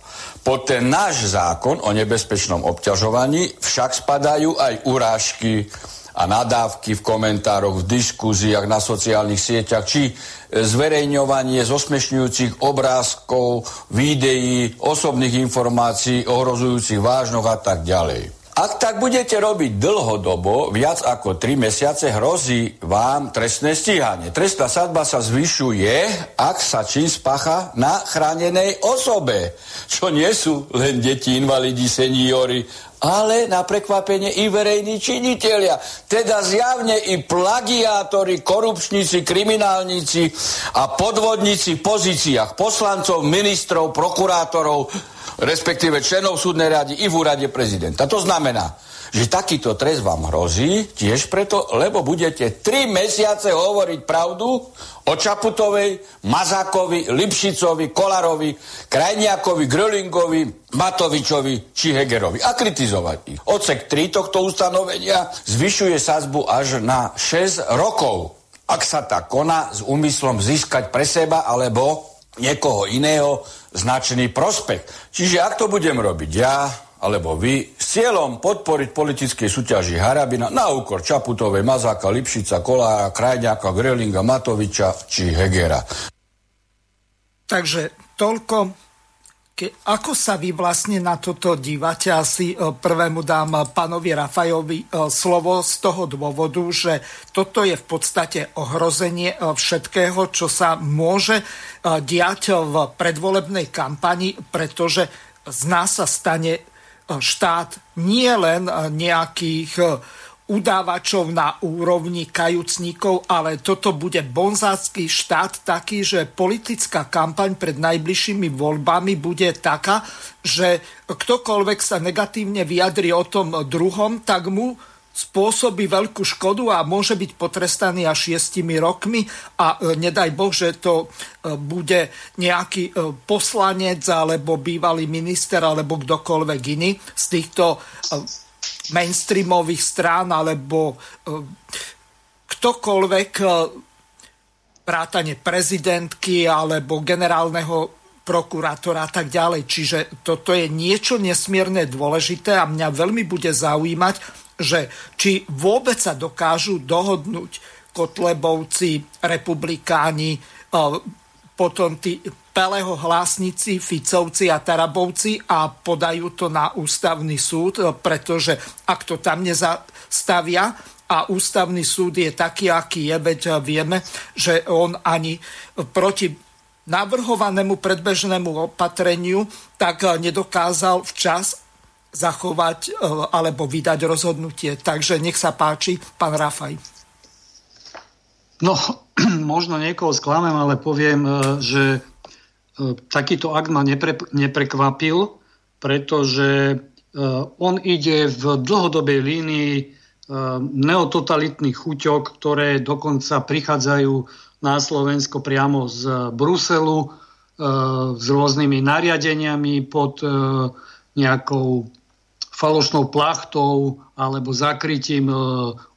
Pod ten náš zákon o nebezpečnom obťažovaní však spadajú aj urážky, a nadávky v komentároch, v diskuziách na sociálnych sieťach, či zverejňovanie zosmešňujúcich obrázkov, videí, osobných informácií ohrozujúcich vážnoch a tak ďalej. Ak tak budete robiť dlhodobo, viac ako 3 mesiace, hrozí vám trestné stíhanie. Trestná sadba sa zvyšuje, ak sa čin spacha na chránenej osobe, čo nie sú len deti, invalidi, seniori ale na prekvapenie i verejní činitelia. Teda zjavne i plagiátori, korupčníci, kriminálnici a podvodníci v pozíciách poslancov, ministrov, prokurátorov, respektíve členov súdnej rady i v úrade prezidenta. To znamená, že takýto trest vám hrozí tiež preto, lebo budete tri mesiace hovoriť pravdu o Čaputovej, Mazákovi, Lipšicovi, Kolarovi, Krajniakovi, Grölingovi, Matovičovi či Hegerovi a kritizovať ich. Odsek 3 tohto ustanovenia zvyšuje sazbu až na 6 rokov. Ak sa tak koná s úmyslom získať pre seba alebo niekoho iného značný prospech. Čiže ak to budem robiť ja, alebo vy s cieľom podporiť politickej súťaži Harabina na úkor Čaputovej, Mazáka, Lipšica, Kolára, Krajňáka, Grelinga, Matoviča či Hegera. Takže toľko. Ke, ako sa vy vlastne na toto dívate? Asi e, prvému dám pánovi Rafajovi e, slovo z toho dôvodu, že toto je v podstate ohrozenie e, všetkého, čo sa môže diať v predvolebnej kampani, pretože z nás sa stane štát nie len nejakých e, udávačov na úrovni kajúcníkov, ale toto bude bonzácky štát taký, že politická kampaň pred najbližšími voľbami bude taká, že ktokoľvek sa negatívne vyjadri o tom druhom, tak mu spôsobí veľkú škodu a môže byť potrestaný až šiestimi rokmi a e, nedaj Boh, že to e, bude nejaký e, poslanec alebo bývalý minister alebo kdokoľvek iný z týchto mainstreamových strán alebo ktokoľvek vrátane prezidentky alebo generálneho prokurátora a tak ďalej. Čiže toto je niečo nesmierne dôležité a mňa veľmi bude zaujímať, že či vôbec sa dokážu dohodnúť Kotlebovci, republikáni, e, potom tí Peleho hlásnici, Ficovci a Tarabovci a podajú to na ústavný súd, e, pretože ak to tam nezastavia a ústavný súd je taký, aký je, veď vieme, že on ani proti navrhovanému predbežnému opatreniu tak nedokázal včas zachovať e, alebo vydať rozhodnutie. Takže nech sa páči, pán Rafaj. No, [CLEARS THROAT] možno niekoho sklamem, ale poviem, e, že e, takýto akt ma nepre, neprekvapil, pretože on ide v dlhodobej línii neototalitných chuťok, ktoré dokonca prichádzajú na Slovensko priamo z Bruselu s rôznymi nariadeniami pod nejakou falošnou plachtou alebo zakrytím e,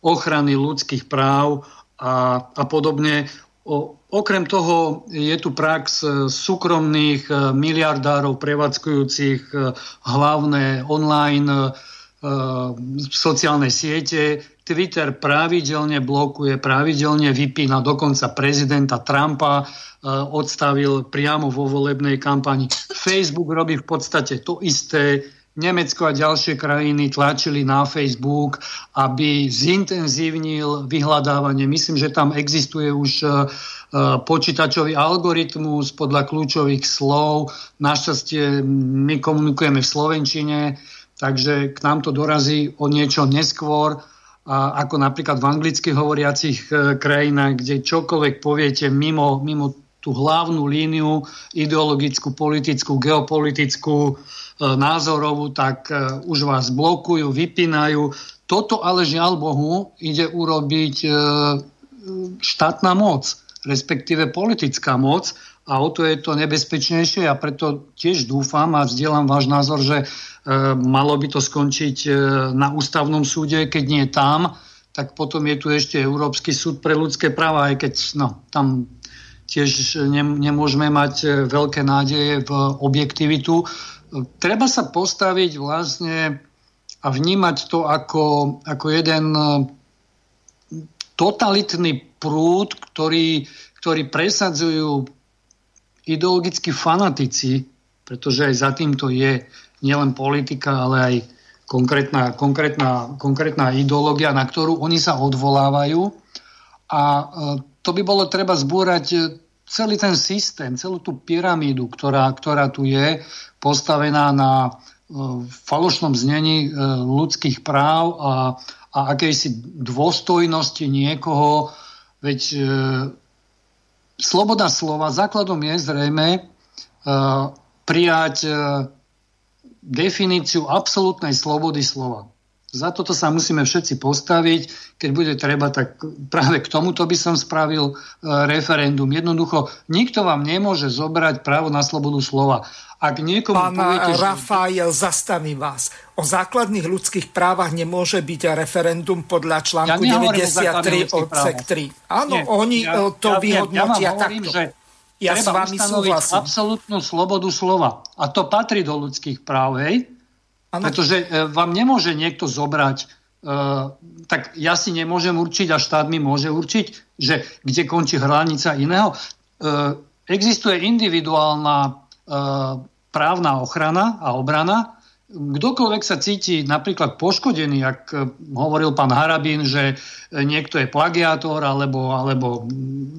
ochrany ľudských práv a, a podobne. O, okrem toho je tu prax e, súkromných e, miliardárov prevádzkujúcich hlavné online sociálne siete. Twitter pravidelne blokuje, pravidelne vypína, dokonca prezidenta Trumpa odstavil priamo vo volebnej kampani. Facebook robí v podstate to isté Nemecko a ďalšie krajiny tlačili na Facebook, aby zintenzívnil vyhľadávanie. Myslím, že tam existuje už e, e, počítačový algoritmus podľa kľúčových slov. Našťastie my komunikujeme v Slovenčine, takže k nám to dorazí o niečo neskôr. A ako napríklad v anglicky hovoriacich e, krajinách, kde čokoľvek poviete mimo, mimo tú hlavnú líniu ideologickú, politickú, geopolitickú, názorovú, tak e, už vás blokujú, vypínajú. Toto ale žiaľ Bohu ide urobiť e, štátna moc, respektíve politická moc a o to je to nebezpečnejšie. A preto tiež dúfam a vzdielam váš názor, že malo by to skončiť na ústavnom súde, keď nie tam, tak potom je tu ešte Európsky súd pre ľudské práva, aj keď no, tam tiež nemôžeme mať veľké nádeje v objektivitu treba sa postaviť vlastne a vnímať to ako, ako jeden e, totalitný prúd, ktorý, ktorý presadzujú ideologickí fanatici, pretože aj za týmto je nielen politika, ale aj konkrétna, konkrétna, konkrétna ideológia, na ktorú oni sa odvolávajú. A e, to by bolo treba zbúrať celý ten systém, celú tú pyramídu, ktorá, ktorá tu je, postavená na falošnom znení ľudských práv a, a akejsi dôstojnosti niekoho, veď sloboda slova, základom je zrejme prijať definíciu absolútnej slobody slova. Za toto sa musíme všetci postaviť. Keď bude treba, tak práve k tomuto by som spravil e, referendum. Jednoducho, nikto vám nemôže zobrať právo na slobodu slova. Ak niekomu Pán poviete, Rafael, že... zastavím vás. O základných ľudských právach nemôže byť referendum podľa článku ja 93 odsek 3. Áno, Nie, oni ja, e, to ja, vyhodnotia ja, ja hovorím, takto. Že ja s vami súhlasím. absolútnu slobodu slova. A to patrí do ľudských práv, hej? Ano. Pretože e, vám nemôže niekto zobrať, uh, tak ja si nemôžem určiť a štát mi môže určiť, že kde končí hranica iného. Uh, existuje individuálna právna ochrana a obrana. Kdokoľvek sa cíti napríklad poškodený, ak hovoril pán Harabín, že niekto je plagiátor alebo, alebo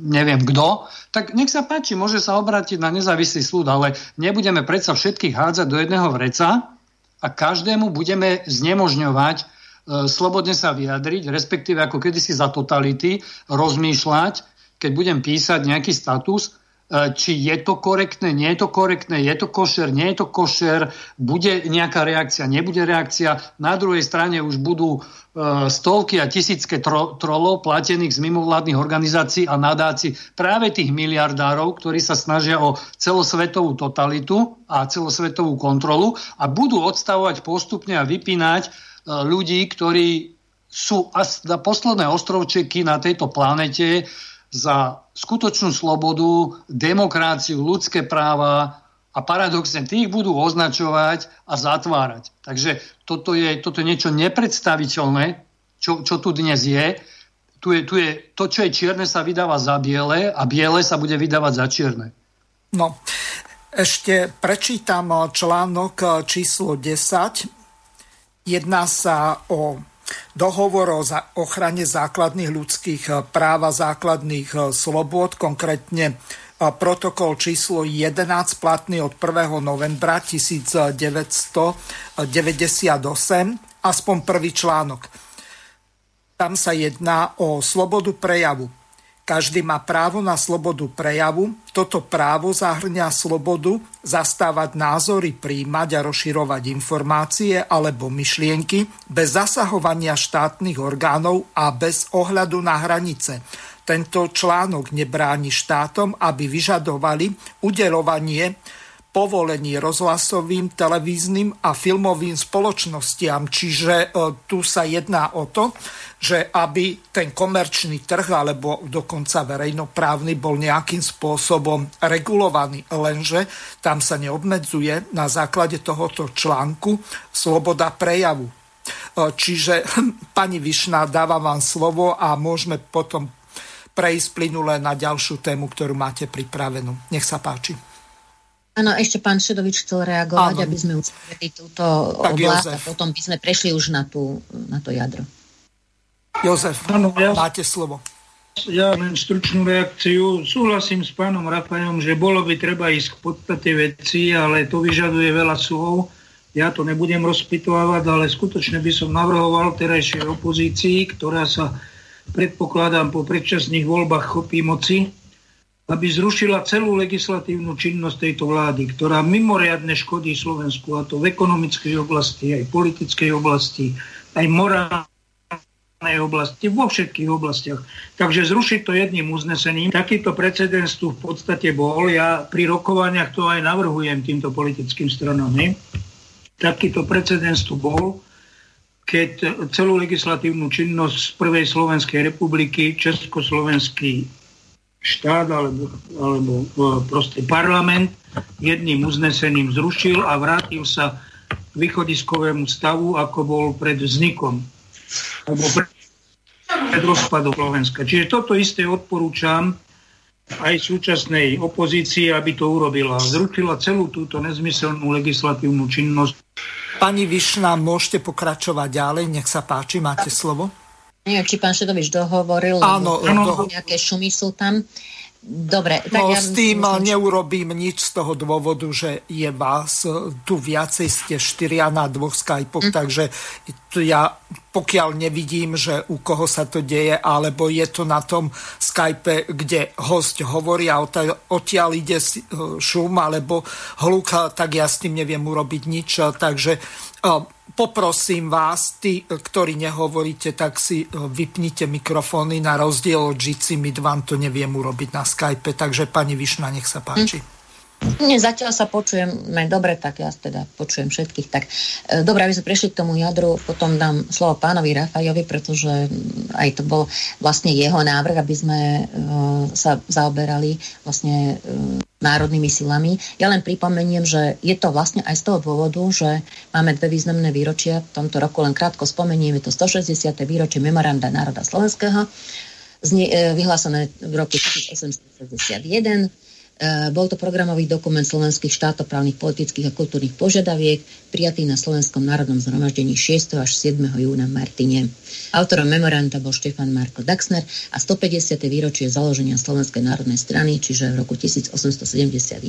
neviem kto, tak nech sa páči, môže sa obrátiť na nezávislý súd, ale nebudeme predsa všetkých hádzať do jedného vreca, a každému budeme znemožňovať e, slobodne sa vyjadriť, respektíve ako kedysi za totality rozmýšľať, keď budem písať nejaký status, či je to korektné, nie je to korektné, je to košer, nie je to košer, bude nejaká reakcia, nebude reakcia. Na druhej strane už budú E, stovky a tisícky tro, trolov platených z mimovládnych organizácií a nadácií práve tých miliardárov, ktorí sa snažia o celosvetovú totalitu a celosvetovú kontrolu a budú odstavovať postupne a vypínať e, ľudí, ktorí sú na posledné ostrovčeky na tejto planete za skutočnú slobodu, demokraciu, ľudské práva, a paradoxne tých budú označovať a zatvárať. Takže toto je, toto je niečo nepredstaviteľné, čo, čo tu dnes je. Tu je, tu je. To, čo je čierne, sa vydáva za biele a biele sa bude vydávať za čierne. No, ešte prečítam článok číslo 10. Jedná sa o dohovor o ochrane základných ľudských práv a základných slobôd, konkrétne protokol číslo 11 platný od 1. novembra 1998, aspoň prvý článok. Tam sa jedná o slobodu prejavu. Každý má právo na slobodu prejavu. Toto právo zahrňa slobodu zastávať názory, príjmať a rozširovať informácie alebo myšlienky bez zasahovania štátnych orgánov a bez ohľadu na hranice tento článok nebráni štátom, aby vyžadovali udelovanie povolení rozhlasovým, televíznym a filmovým spoločnostiam. Čiže e, tu sa jedná o to, že aby ten komerčný trh alebo dokonca verejnoprávny bol nejakým spôsobom regulovaný, lenže tam sa neobmedzuje na základe tohoto článku sloboda prejavu. E, čiže [LAUGHS] pani Višná, dávam vám slovo a môžeme potom prejsť plynule na ďalšiu tému, ktorú máte pripravenú. Nech sa páči. Áno, ešte pán Šedovič chcel reagovať, ano. aby sme uspeli túto tak oblasť Jozef. a potom by sme prešli už na, tú, na to jadro. Jozef, ano, ja, máte slovo. Ja len stručnú reakciu. Súhlasím s pánom Rafajom, že bolo by treba ísť k podstate veci, ale to vyžaduje veľa slov. Ja to nebudem rozpitovať, ale skutočne by som navrhoval terajšej opozícii, ktorá sa predpokladám po predčasných voľbách chopí moci, aby zrušila celú legislatívnu činnosť tejto vlády, ktorá mimoriadne škodí Slovensku, a to v ekonomickej oblasti, aj politickej oblasti, aj morálnej oblasti, vo všetkých oblastiach. Takže zrušiť to jedným uznesením. Takýto precedens tu v podstate bol. Ja pri rokovaniach to aj navrhujem týmto politickým stranám. Ne? Takýto precedens tu bol keď celú legislatívnu činnosť z prvej Slovenskej republiky Československý štát alebo, alebo e, proste parlament jedným uznesením zrušil a vrátil sa k východiskovému stavu, ako bol pred vznikom alebo pred, pred rozpadom Slovenska. Čiže toto isté odporúčam aj súčasnej opozícii, aby to urobila. Zrušila celú túto nezmyselnú legislatívnu činnosť Pani Višna, môžete pokračovať ďalej, nech sa páči, máte slovo. Nie, či pán Šedovič dohovoril, Áno, lebo nejaké šumy sú tam. Dobre, tak no, ja s tým myslím, neurobím nič z toho dôvodu, že je vás tu viacej, ste štyria na dvoch Skypoch, mm. takže ja pokiaľ nevidím, že u koho sa to deje, alebo je to na tom Skype, kde host hovorí a odtiaľ ide šum alebo hluk, tak ja s tým neviem urobiť nič. Takže poprosím vás, tí, ktorí nehovoríte, tak si vypnite mikrofóny na rozdiel od Jitsi, my vám to neviem urobiť na Skype, takže pani Višna, nech sa páči. Hm. Nie, zatiaľ sa počujeme dobre, tak ja teda počujem všetkých. Tak, e, dobre, aby sme prešli k tomu jadru, potom dám slovo pánovi Rafajovi, pretože aj to bol vlastne jeho návrh, aby sme e, sa zaoberali vlastne e, národnými silami. Ja len pripomeniem, že je to vlastne aj z toho dôvodu, že máme dve významné výročia. V tomto roku len krátko spomeniem, je to 160. výročie Memoranda národa slovenského, vyhlásené v roku 1861 Eh, bol to programový dokument slovenských štátov právnych, politických a kultúrnych požiadaviek, prijatý na Slovenskom národnom zhromaždení 6. až 7. júna v Martine. Autorom memoranda bol Štefan Marko Daxner a 150. výročie založenia Slovenskej národnej strany, čiže v roku 1871.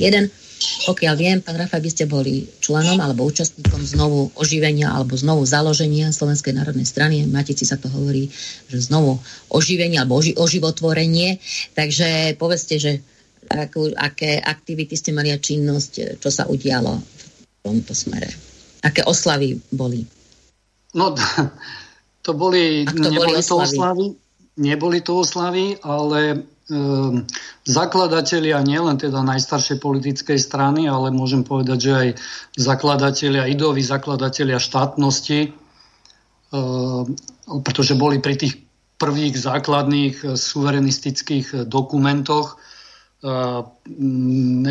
Pokiaľ viem, pán Rafaj, by ste boli členom alebo účastníkom znovu oživenia alebo znovu založenia Slovenskej národnej strany. Matici sa to hovorí, že znovu oživenie alebo oži- oživotvorenie. Takže povedzte, že akú, aké aktivity ste mali a činnosť, e, čo sa udialo v tomto smere? Aké oslavy boli? No, [LAUGHS] to boli, to neboli boli to oslavy, neboli to oslavy, ale um, zakladatelia nielen teda najstaršej politickej strany, ale môžem povedať, že aj zakladatelia, idoví zakladatelia štátnosti, um, pretože boli pri tých prvých základných e, suverenistických dokumentoch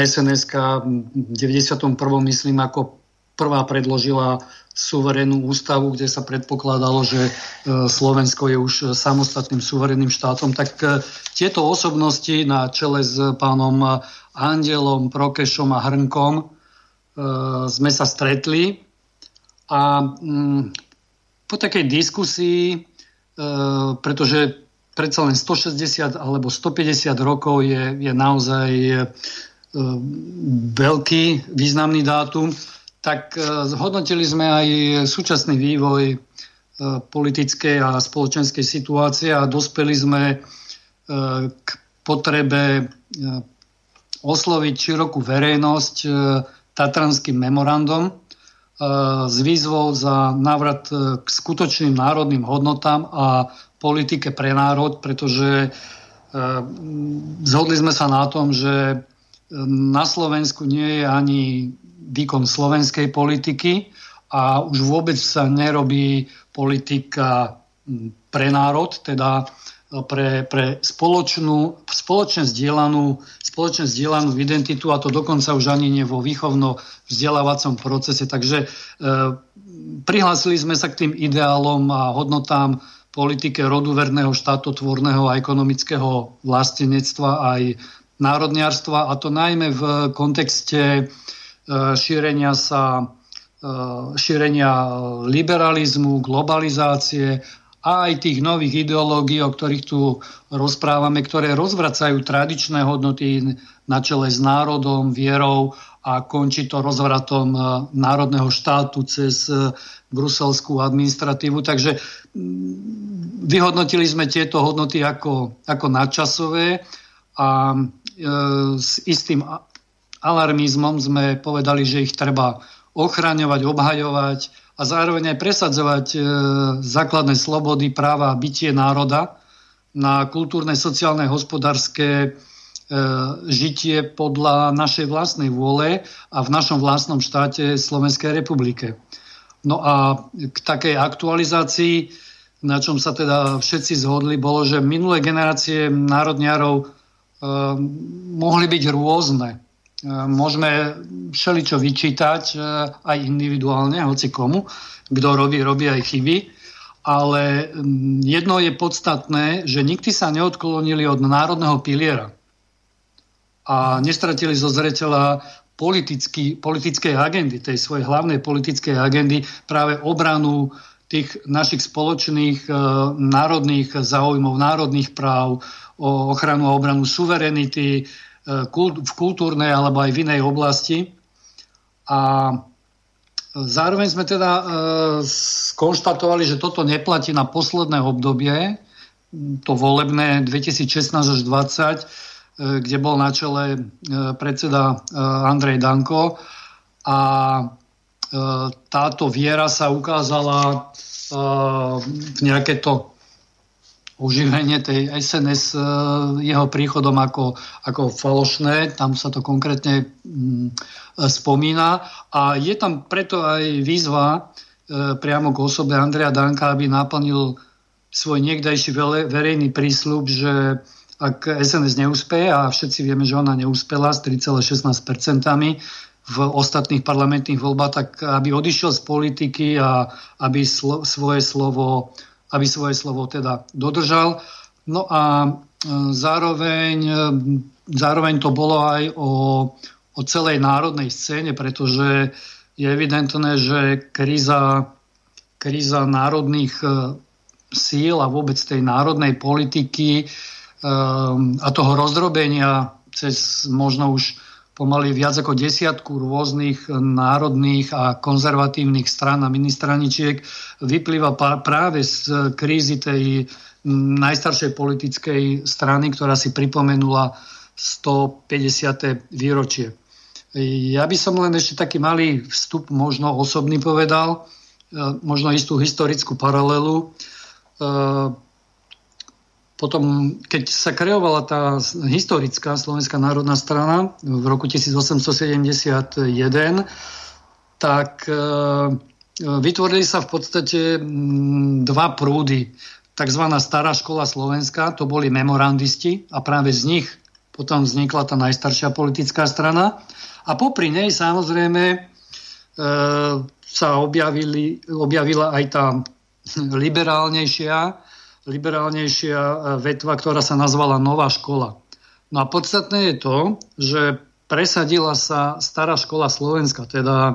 sns v 91. myslím ako prvá predložila suverénnu ústavu, kde sa predpokladalo, že e, Slovensko je už samostatným suverénnym štátom, tak e, tieto osobnosti na čele s pánom Andelom, Prokešom a Hrnkom sme sa stretli a mm, po takej diskusii, pretože predsa len 160 alebo 150 rokov je, je naozaj e, veľký významný dátum, tak e, zhodnotili sme aj súčasný vývoj e, politickej a spoločenskej situácie a dospeli sme e, k potrebe e, osloviť širokú verejnosť e, Tatranským memorandom e, s výzvou za návrat e, k skutočným národným hodnotám a politike pre národ, pretože e, zhodli sme sa na tom, že e, na Slovensku nie je ani výkon slovenskej politiky a už vôbec sa nerobí politika pre národ, teda e, pre, pre spoločnú, spoločne, zdieľanú, spoločne zdieľanú identitu a to dokonca už ani nie vo výchovno-vzdelávacom procese. Takže e, prihlásili sme sa k tým ideálom a hodnotám politike roduverného štátotvorného a ekonomického vlastenectva aj národniarstva a to najmä v kontexte e, šírenia sa e, šírenia liberalizmu, globalizácie a aj tých nových ideológií, o ktorých tu rozprávame, ktoré rozvracajú tradičné hodnoty na čele s národom, vierou a končí to rozvratom e, národného štátu cez bruselskú administratívu. Takže mm, vyhodnotili sme tieto hodnoty ako, ako nadčasové a e, s istým alarmizmom sme povedali, že ich treba ochraňovať, obhajovať a zároveň aj presadzovať e, základné slobody, práva a bytie národa na kultúrne, sociálne, hospodárske e, žitie podľa našej vlastnej vôle a v našom vlastnom štáte Slovenskej republike. No a k takej aktualizácii, na čom sa teda všetci zhodli, bolo, že minulé generácie národniarov e, mohli byť rôzne. E, môžeme všeličo vyčítať e, aj individuálne, hoci komu, kto robí, robí aj chyby, ale jedno je podstatné, že nikdy sa neodklonili od národného piliera a nestratili zo zreteľa politickej agendy, tej svojej hlavnej politickej agendy, práve obranu tých našich spoločných národných záujmov, národných práv, o ochranu a obranu suverenity v kultúrnej alebo aj v inej oblasti. A zároveň sme teda skonštatovali, že toto neplatí na posledné obdobie, to volebné 2016 až 2020, E, kde bol na čele e, predseda e, Andrej Danko. A táto viera sa ukázala v nejaké to uživenie tej SNS jeho príchodom ako, ako falošné, tam sa to konkrétne mm, spomína. A je tam preto aj výzva priamo k osobe Andreja Danka, aby naplnil svoj niekdajší verejný prísľub, že ak SNS neúspeje, a všetci vieme, že ona neúspela s 3,16% v ostatných parlamentných voľbách, tak aby odišiel z politiky a aby slo, svoje slovo aby svoje slovo teda dodržal. No a e, zároveň, e, zároveň to bolo aj o, o celej národnej scéne, pretože je evidentné, že kríza, kríza národných e, síl a vôbec tej národnej politiky Ehm, a toho rozdrobenia cez možno už pomaly viac ako desiatku rôznych národných a konzervatívnych strán a ministraničiek vyplýva práve z krízy tej najstaršej politickej strany, ktorá si pripomenula 150. výročie. Ja by som len ešte taký malý vstup, možno osobný povedal, e, možno istú historickú paralelu. Potom, keď sa kreovala tá historická Slovenská národná strana v roku 1871, tak e, vytvorili sa v podstate dva prúdy. Takzvaná stará škola Slovenska, to boli memorandisti a práve z nich potom vznikla tá najstaršia politická strana. A popri nej samozrejme e, sa objavili, objavila aj tá liberálnejšia liberálnejšia e, vetva, ktorá sa nazvala Nová škola. No a podstatné je to, že presadila sa stará škola Slovenska, teda e,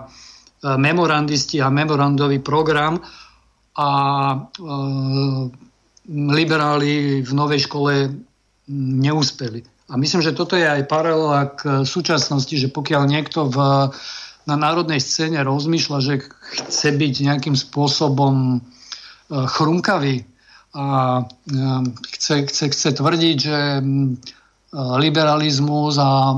memorandisti a memorandový program a e, liberáli v novej škole neúspeli. A myslím, že toto je aj paralela k súčasnosti, že pokiaľ niekto v, na národnej scéne rozmýšľa, že chce byť nejakým spôsobom chrumkavý, a chce, chce, chce tvrdiť, že liberalizmus a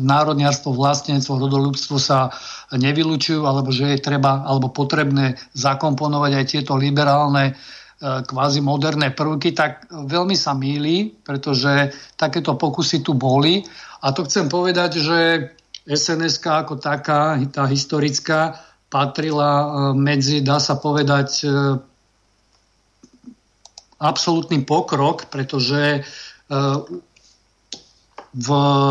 národniarstvo, vlastníctvo, rodolúbstvo sa nevylučujú, alebo že je treba alebo potrebné zakomponovať aj tieto liberálne e, kvázi moderné prvky, tak veľmi sa míli, pretože takéto pokusy tu boli. A to chcem povedať, že sns ako taká, tá historická, patrila medzi, dá sa povedať, absolútny pokrok, pretože e, v,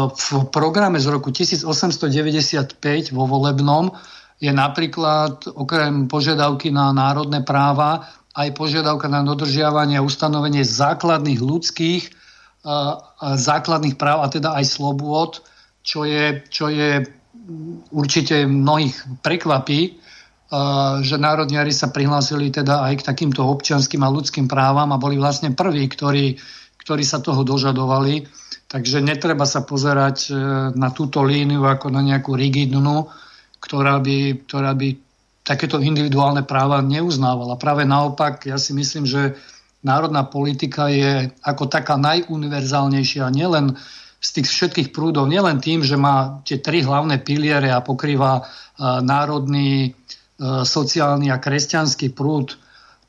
v programe z roku 1895 vo volebnom je napríklad okrem požiadavky na národné práva aj požiadavka na dodržiavanie a ustanovenie základných ľudských a základných práv a teda aj slobôd, čo je, čo je určite mnohých prekvapí, že národniari sa prihlásili teda aj k takýmto občianským a ľudským právam a boli vlastne prví, ktorí, ktorí sa toho dožadovali. Takže netreba sa pozerať e, na túto líniu ako na nejakú rigidnú, ktorá by, ktorá by takéto individuálne práva neuznávala. Práve naopak, ja si myslím, že národná politika je ako taká najuniverzálnejšia nielen z tých všetkých prúdov, nielen tým, že má tie tri hlavné piliere a pokrýva e, národný, sociálny a kresťanský prúd,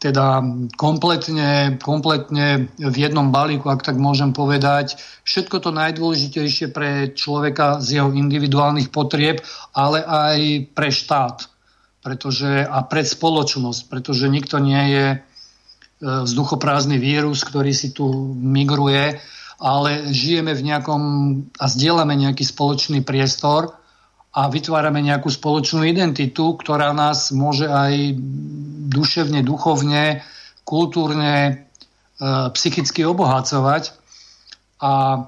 teda kompletne, kompletne v jednom balíku, ak tak môžem povedať, všetko to najdôležitejšie pre človeka z jeho individuálnych potrieb, ale aj pre štát. Pretože, a pre spoločnosť, pretože nikto nie je e, vzduchoprázdny vírus, ktorý si tu migruje, ale žijeme v nejakom a zdieľame nejaký spoločný priestor a vytvárame nejakú spoločnú identitu, ktorá nás môže aj duševne, duchovne, kultúrne, e, psychicky obohacovať. A e,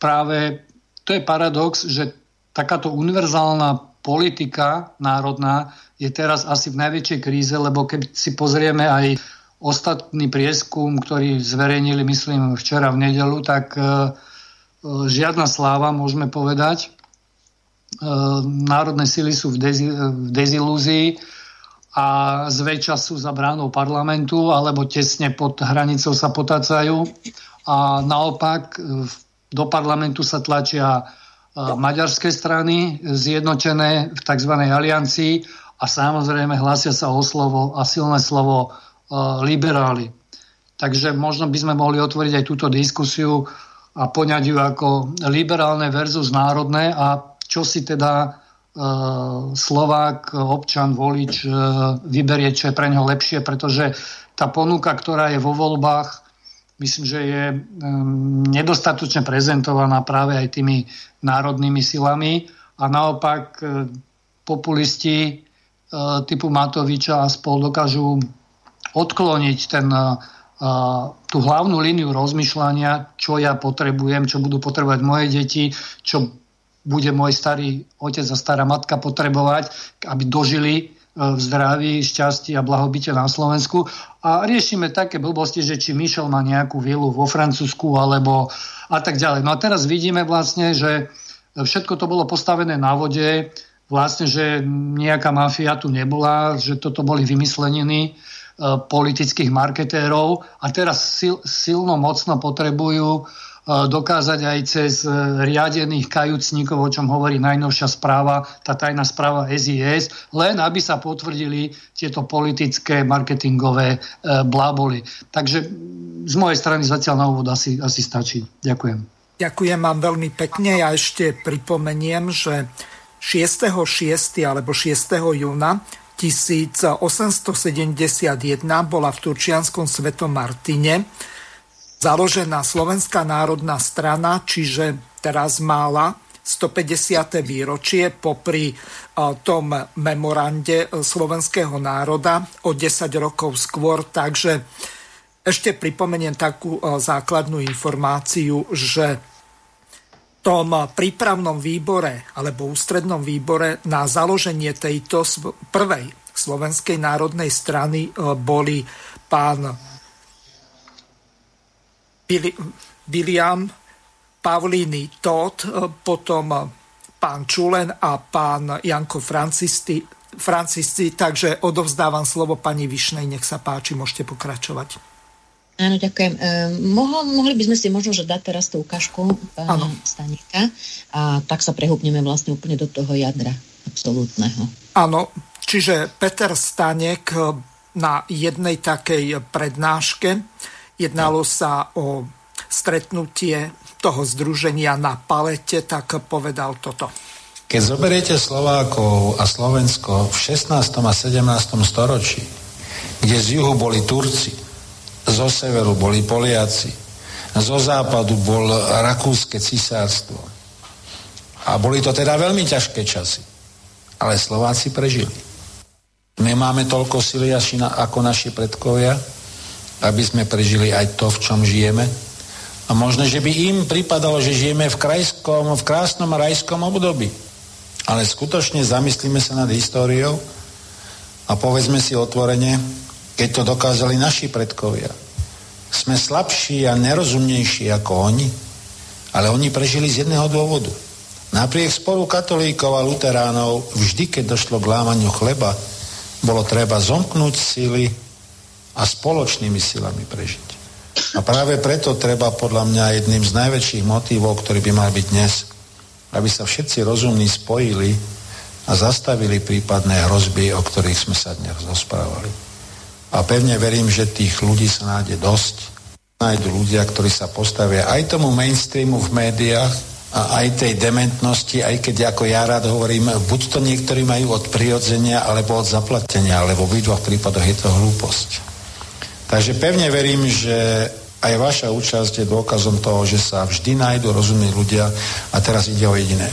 práve to je paradox, že takáto univerzálna politika národná je teraz asi v najväčšej kríze, lebo keď si pozrieme aj ostatný prieskum, ktorý zverejnili, myslím, včera v nedelu, tak e, e, žiadna sláva, môžeme povedať. E, národné sily sú v, dezi, v dezilúzii a zväčša sú za bránou parlamentu alebo tesne pod hranicou sa potácajú a naopak do parlamentu sa tlačia maďarské strany zjednotené v tzv. aliancii a samozrejme hlásia sa o slovo a silné slovo liberáli. Takže možno by sme mohli otvoriť aj túto diskusiu a poňať ju ako liberálne versus národné a čo si teda Slovák, občan, volič vyberie, čo je pre neho lepšie, pretože tá ponuka, ktorá je vo voľbách, myslím, že je nedostatočne prezentovaná práve aj tými národnými silami. A naopak populisti typu Matoviča a spol dokážu odkloniť ten, tú hlavnú líniu rozmýšľania, čo ja potrebujem, čo budú potrebovať moje deti, čo bude môj starý otec a stará matka potrebovať, aby dožili e, v zdraví, šťastí a blahobite na Slovensku. A riešime také blbosti, že či Michel má nejakú vilu vo Francúzsku alebo a tak ďalej. No a teraz vidíme vlastne, že všetko to bolo postavené na vode, vlastne, že nejaká mafia tu nebola, že toto boli vymysleniny E, politických marketérov a teraz sil, silno, mocno potrebujú e, dokázať aj cez e, riadených kajúcníkov, o čom hovorí najnovšia správa, tá tajná správa SIS, len aby sa potvrdili tieto politické marketingové bláboli. Takže z mojej strany zatiaľ na úvod asi, asi stačí. Ďakujem. Ďakujem vám veľmi pekne. Ja ešte pripomeniem, že 6.6. alebo 6. júna 1871 bola v Turčianskom svetom Martine založená Slovenská národná strana, čiže teraz mála 150. výročie popri e, tom memorande slovenského národa o 10 rokov skôr. Takže ešte pripomeniem takú e, základnú informáciu, že tom prípravnom výbore alebo ústrednom výbore na založenie tejto prvej Slovenskej národnej strany e, boli pán William Pavlíny Todd, e, potom pán Čulen a pán Janko Francisti, Francisci, takže odovzdávam slovo pani Višnej, nech sa páči, môžete pokračovať. Áno, ďakujem. E, mohli by sme si možno že dať teraz tú ukážku pána Stanika a tak sa prehúpneme vlastne úplne do toho jadra absolútneho. Áno, čiže Peter Stanek e, na jednej takej prednáške jednalo sa o stretnutie toho združenia na palete, tak povedal toto. Keď zoberiete Slovákov a Slovensko v 16. a 17. storočí, kde z juhu boli Turci, zo severu boli Poliaci, zo západu bol Rakúske cisárstvo. A boli to teda veľmi ťažké časy. Ale Slováci prežili. Nemáme toľko sily ako naši predkovia, aby sme prežili aj to, v čom žijeme. A možno, že by im pripadalo, že žijeme v, krajskom, v krásnom rajskom období. Ale skutočne zamyslíme sa nad históriou a povedzme si otvorene, keď to dokázali naši predkovia. Sme slabší a nerozumnejší ako oni, ale oni prežili z jedného dôvodu. Napriek sporu katolíkov a luteránov, vždy, keď došlo k lámaniu chleba, bolo treba zomknúť sily a spoločnými silami prežiť. A práve preto treba podľa mňa jedným z najväčších motívov, ktorý by mal byť dnes, aby sa všetci rozumní spojili a zastavili prípadné hrozby, o ktorých sme sa dnes rozprávali a pevne verím, že tých ľudí sa nájde dosť. Nájdu ľudia, ktorí sa postavia aj tomu mainstreamu v médiách a aj tej dementnosti, aj keď ako ja rád hovorím, buď to niektorí majú od prirodzenia alebo od zaplatenia, ale vo obidvoch prípadoch je to hlúposť. Takže pevne verím, že aj vaša účasť je dôkazom toho, že sa vždy nájdu rozumní ľudia a teraz ide o jediné.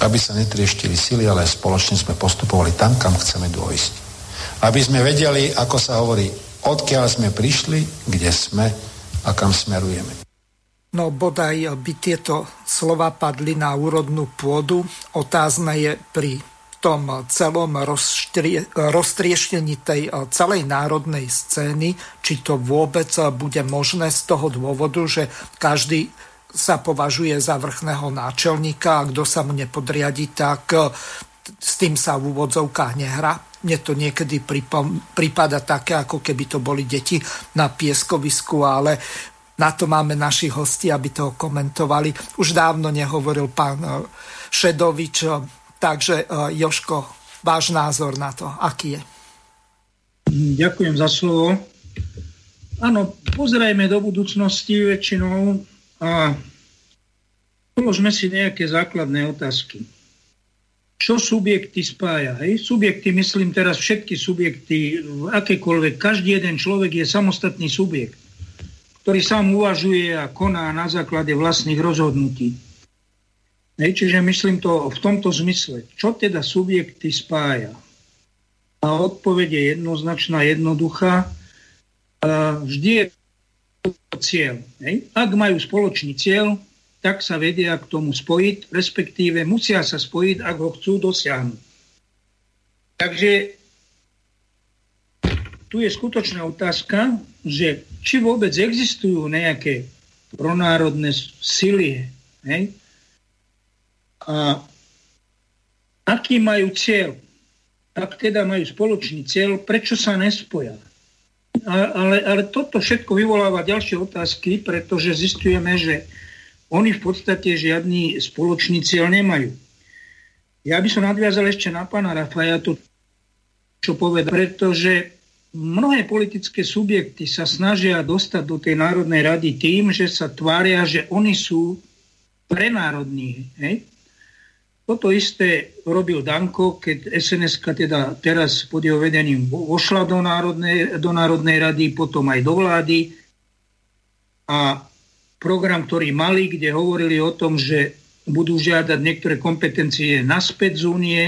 Aby sa netrieštili sily, ale spoločne sme postupovali tam, kam chceme dôjsť aby sme vedeli, ako sa hovorí, odkiaľ sme prišli, kde sme a kam smerujeme. No bodaj by tieto slova padli na úrodnú pôdu. Otázne je pri tom celom roztrieštení tej celej národnej scény, či to vôbec bude možné z toho dôvodu, že každý sa považuje za vrchného náčelníka a kto sa mu nepodriadi, tak s tým sa v úvodzovkách nehrá. Mne to niekedy prípada také, ako keby to boli deti na pieskovisku, ale na to máme našich hostí, aby to komentovali. Už dávno nehovoril pán eh, Šedovič, eh, takže eh, Joško, váš názor na to, aký je? Ďakujem za slovo. Áno, pozerajme do budúcnosti väčšinou a položme si nejaké základné otázky. Čo subjekty spája? Hej? Subjekty, myslím teraz všetky subjekty, akékoľvek, každý jeden človek je samostatný subjekt ktorý sám uvažuje a koná na základe vlastných rozhodnutí. Hej, čiže myslím to v tomto zmysle. Čo teda subjekty spája? A odpoveď je jednoznačná, jednoduchá. Vždy je cieľ. Hej? Ak majú spoločný cieľ, tak sa vedia k tomu spojiť, respektíve musia sa spojiť, ak ho chcú dosiahnuť. Takže tu je skutočná otázka, že či vôbec existujú nejaké pronárodné sily, hej? A aký majú cieľ? Ak teda majú spoločný cieľ, prečo sa nespoja? Ale, ale toto všetko vyvoláva ďalšie otázky, pretože zistujeme, že oni v podstate žiadny spoločný cieľ nemajú. Ja by som nadviazal ešte na pána Rafaja to, čo povedal, pretože mnohé politické subjekty sa snažia dostať do tej Národnej rady tým, že sa tvária, že oni sú prenárodní. Hej? Toto isté robil Danko, keď sns teda teraz pod jeho vedením vošla do Národnej, do Národnej rady, potom aj do vlády. A program, ktorý mali, kde hovorili o tom, že budú žiadať niektoré kompetencie naspäť z únie,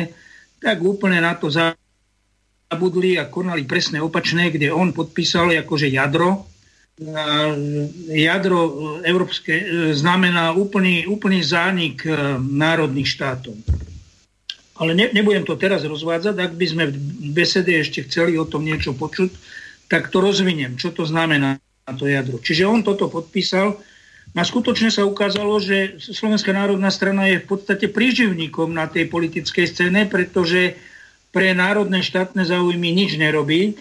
tak úplne na to za zabudli a konali presne opačné, kde on podpísal akože jadro. Jadro európske e, znamená úplný, úplný zánik e, národných štátov. Ale ne, nebudem to teraz rozvádzať, ak by sme v besede ešte chceli o tom niečo počuť, tak to rozviniem, čo to znamená to jadro. Čiže on toto podpísal a skutočne sa ukázalo, že Slovenská národná strana je v podstate príživníkom na tej politickej scéne, pretože pre národné štátne záujmy nič nerobí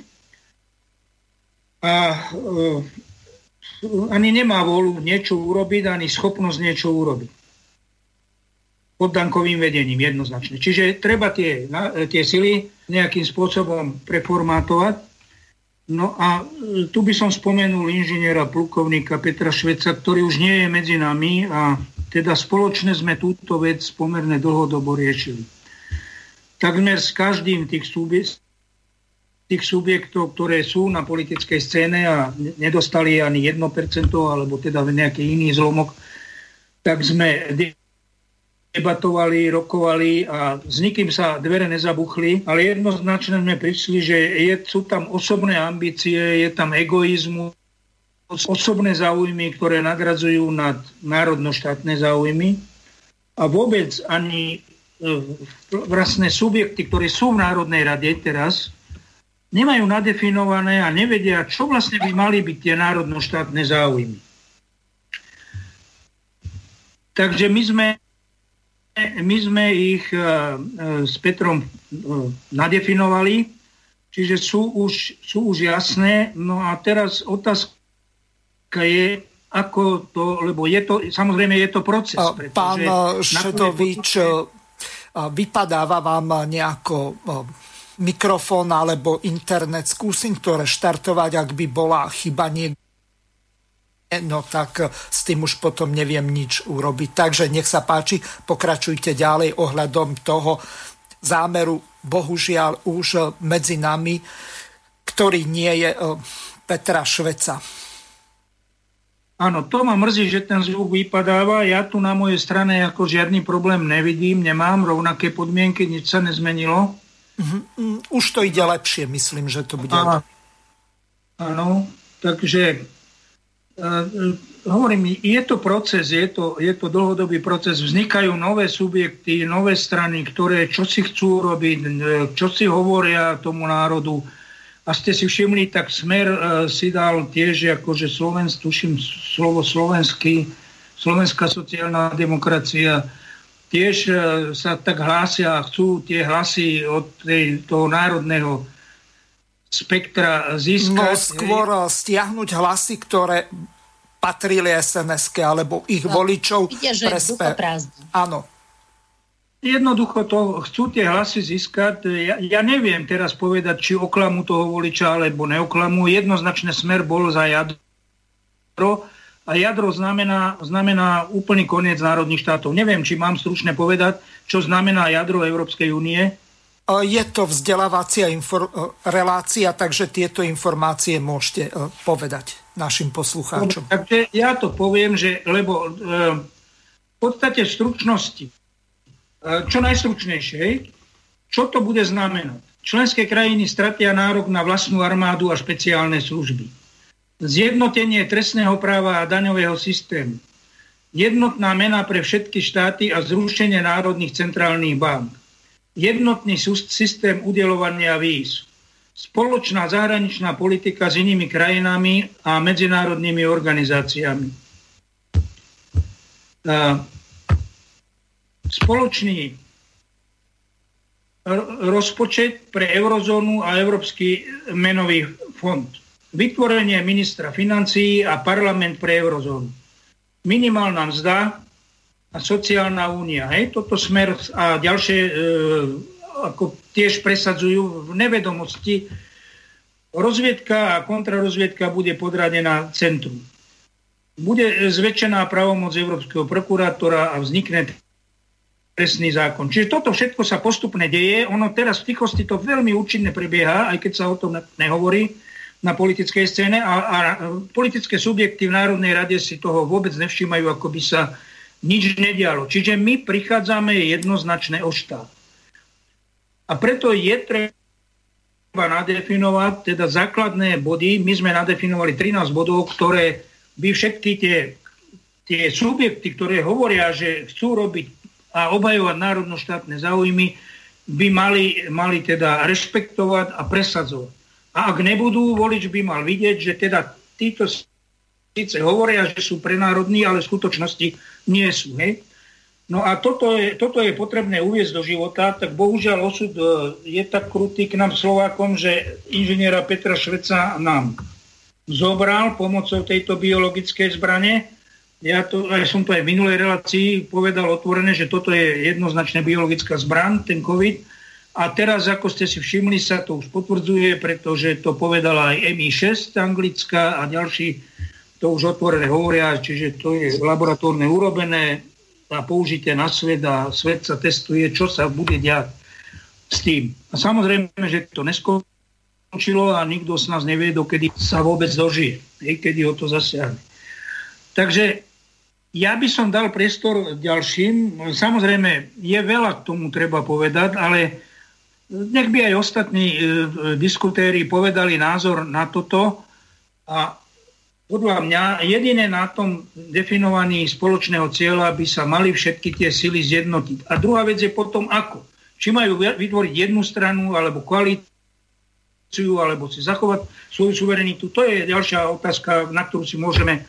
a uh, ani nemá volu niečo urobiť, ani schopnosť niečo urobiť. Pod dankovým vedením jednoznačne. Čiže treba tie, tie sily nejakým spôsobom preformátovať. No a e, tu by som spomenul inžiniera plukovníka Petra Šveca, ktorý už nie je medzi nami a teda spoločne sme túto vec pomerne dlhodobo riešili takmer s každým tých, subie- tých subjektov, ktoré sú na politickej scéne a nedostali ani 1%, alebo teda nejaký iný zlomok, tak sme debatovali, rokovali a s nikým sa dvere nezabuchli, ale jednoznačne sme prišli, že je, sú tam osobné ambície, je tam egoizmus, osobné záujmy, ktoré nagradzujú nad národno-štátne záujmy a vôbec ani vlastne subjekty, ktorí sú v Národnej rade teraz, nemajú nadefinované a nevedia, čo vlastne by mali byť tie národno-štátne záujmy. Takže my sme, my sme ich e, e, s Petrom e, nadefinovali, čiže sú už, sú už jasné. No a teraz otázka je, ako to, lebo je to, samozrejme je to proces. Pán Šedovič, vypadáva vám nejako mikrofón alebo internet. Skúsim to reštartovať, ak by bola chyba niekde no tak s tým už potom neviem nič urobiť. Takže nech sa páči, pokračujte ďalej ohľadom toho zámeru, bohužiaľ už medzi nami, ktorý nie je Petra Šveca. Áno, to ma mrzí, že ten zvuk vypadáva. Ja tu na mojej strane ako žiadny problém nevidím, nemám rovnaké podmienky, nič sa nezmenilo. Uh-huh. Už to ide lepšie, myslím, že to bude. A, áno, takže e, hovorím, je to proces, je to, je to dlhodobý proces, vznikajú nové subjekty, nové strany, ktoré čo si chcú robiť, čo si hovoria tomu národu. A ste si všimli, tak Smer uh, si dal tiež, akože Slovensk, tuším slovo slovenský, slovenská sociálna demokracia, tiež uh, sa tak hlásia a chcú tie hlasy od tej, toho národného spektra získať. No skôr hej. stiahnuť hlasy, ktoré patrili sns alebo ich no, voličov. Ide, že prespe... Áno. Jednoducho to chcú tie hlasy získať. Ja, ja neviem teraz povedať, či oklamu toho voliča alebo neoklamu. Jednoznačne smer bol za jadro a jadro znamená, znamená úplný koniec národných štátov. Neviem, či mám stručne povedať, čo znamená jadro Európskej únie. Je to vzdelávacia infor- relácia, takže tieto informácie môžete e, povedať našim poslucháčom. Takže ja to poviem, že lebo e, v podstate v stručnosti, e, čo najstručnejšie, čo to bude znamenať? Členské krajiny stratia nárok na vlastnú armádu a špeciálne služby. Zjednotenie trestného práva a daňového systému. Jednotná mena pre všetky štáty a zrušenie národných centrálnych bank. Jednotný systém udelovania víz spoločná zahraničná politika s inými krajinami a medzinárodnými organizáciami. Spoločný rozpočet pre eurozónu a Európsky menový fond. Vytvorenie ministra financií a parlament pre eurozónu. Minimálna mzda a sociálna únia. Hej, toto smer a ďalšie e, ako tiež presadzujú v nevedomosti. Rozviedka a kontrarozviedka bude podradená centrum. Bude zväčšená pravomoc Európskeho prokurátora a vznikne trestný zákon. Čiže toto všetko sa postupne deje. Ono teraz v tichosti to veľmi účinne prebieha, aj keď sa o tom nehovorí na politickej scéne a, a politické subjekty v Národnej rade si toho vôbec nevšímajú, ako by sa nič nedialo. Čiže my prichádzame jednoznačne o štát. A preto je treba nadefinovať teda základné body. My sme nadefinovali 13 bodov, ktoré by všetky tie, tie subjekty, ktoré hovoria, že chcú robiť a obhajovať národno-štátne záujmy, by mali, mali teda rešpektovať a presadzovať. A ak nebudú, volič by mal vidieť, že teda títo síce hovoria, že sú prenárodní, ale v skutočnosti nie sú. Hej? No a toto je, toto je potrebné uviezť do života, tak bohužiaľ osud e, je tak krutý k nám Slovákom, že inžiniera Petra Šveca nám zobral pomocou tejto biologickej zbrane. Ja to, aj som to aj v minulej relácii povedal otvorené, že toto je jednoznačne biologická zbran, ten COVID. A teraz, ako ste si všimli, sa to už potvrdzuje, pretože to povedala aj MI6 anglická a ďalší to už otvorené hovoria, čiže to je laboratórne urobené, a použite na svet a svet sa testuje, čo sa bude diať s tým. A samozrejme, že to neskončilo a nikto z nás nevie, dokedy sa vôbec dožije, kedy ho to zasiahne. Takže ja by som dal priestor ďalším. Samozrejme, je veľa k tomu treba povedať, ale nech by aj ostatní e, diskutéri povedali názor na toto a podľa mňa jediné na tom definovaní spoločného cieľa by sa mali všetky tie sily zjednotiť. A druhá vec je potom ako. Či majú vytvoriť jednu stranu alebo koalíciu, alebo si zachovať svoju suverenitu. To je ďalšia otázka, na ktorú si môžeme e,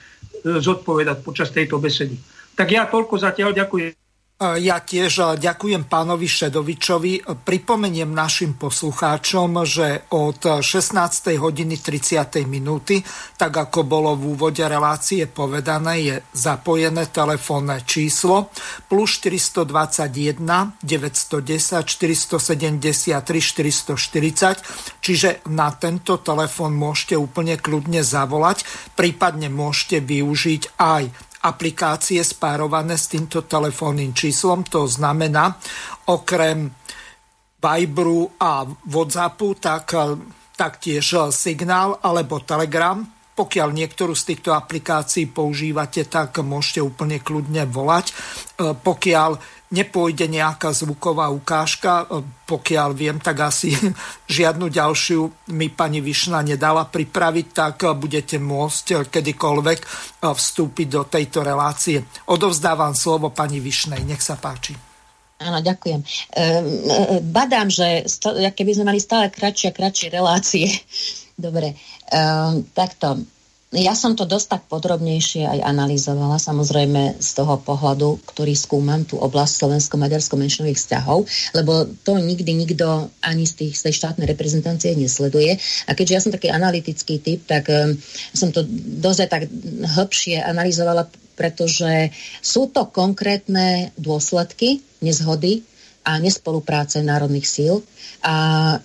zodpovedať počas tejto besedy. Tak ja toľko zatiaľ ďakujem. Ja tiež ďakujem pánovi Šedovičovi. Pripomeniem našim poslucháčom, že od 16. hodiny 30. minúty, tak ako bolo v úvode relácie povedané, je zapojené telefónne číslo plus 421 910 473 440, čiže na tento telefón môžete úplne kľudne zavolať, prípadne môžete využiť aj aplikácie spárované s týmto telefónnym číslom. To znamená, okrem Viberu a Whatsappu, tak taktiež Signál alebo Telegram. Pokiaľ niektorú z týchto aplikácií používate, tak môžete úplne kľudne volať. Pokiaľ nepôjde nejaká zvuková ukážka. Pokiaľ viem, tak asi [LAUGHS] žiadnu ďalšiu mi pani Višna nedala pripraviť, tak budete môcť kedykoľvek vstúpiť do tejto relácie. Odovzdávam slovo pani Višnej. Nech sa páči. Áno, ďakujem. E, badám, že keby sme mali stále kratšie a kratšie relácie. [LAUGHS] Dobre, e, takto ja som to dosť tak podrobnejšie aj analyzovala, samozrejme z toho pohľadu, ktorý skúmam tú oblasť slovensko-maďarsko-menšinových vzťahov, lebo to nikdy nikto ani z, tých, z tej štátnej reprezentácie nesleduje. A keďže ja som taký analytický typ, tak um, som to dosť tak hĺbšie analyzovala, pretože sú to konkrétne dôsledky nezhody a nespolupráce národných síl. A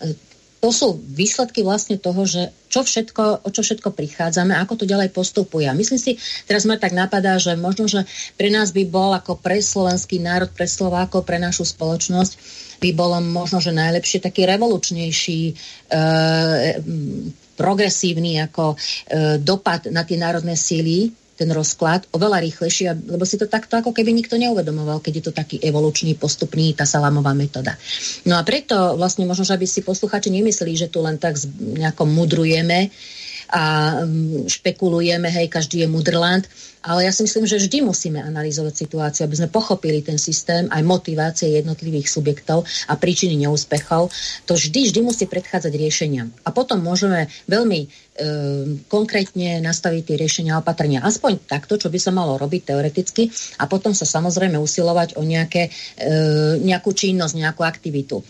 to sú výsledky vlastne toho, že čo všetko, o čo všetko prichádzame, ako to ďalej postupuje. A myslím si, teraz ma tak napadá, že možno, že pre nás by bol ako pre slovenský národ, pre Slovákov, pre našu spoločnosť, by bolo možno, že najlepšie taký revolučnejší e, progresívny ako e, dopad na tie národné síly, ten rozklad oveľa rýchlejšie, lebo si to takto ako keby nikto neuvedomoval, keď je to taký evolučný, postupný, tá salámová metóda. No a preto vlastne možno, že aby si posluchači nemysleli, že tu len tak nejako mudrujeme, a mm, špekulujeme, hej, každý je mudrland, ale ja si myslím, že vždy musíme analyzovať situáciu, aby sme pochopili ten systém, aj motivácie jednotlivých subjektov a príčiny neúspechov. To vždy, vždy musí predchádzať riešeniam. A potom môžeme veľmi e, konkrétne nastaviť tie riešenia a opatrenia. Aspoň takto, čo by sa malo robiť teoreticky a potom sa samozrejme usilovať o nejaké, e, nejakú činnosť, nejakú aktivitu.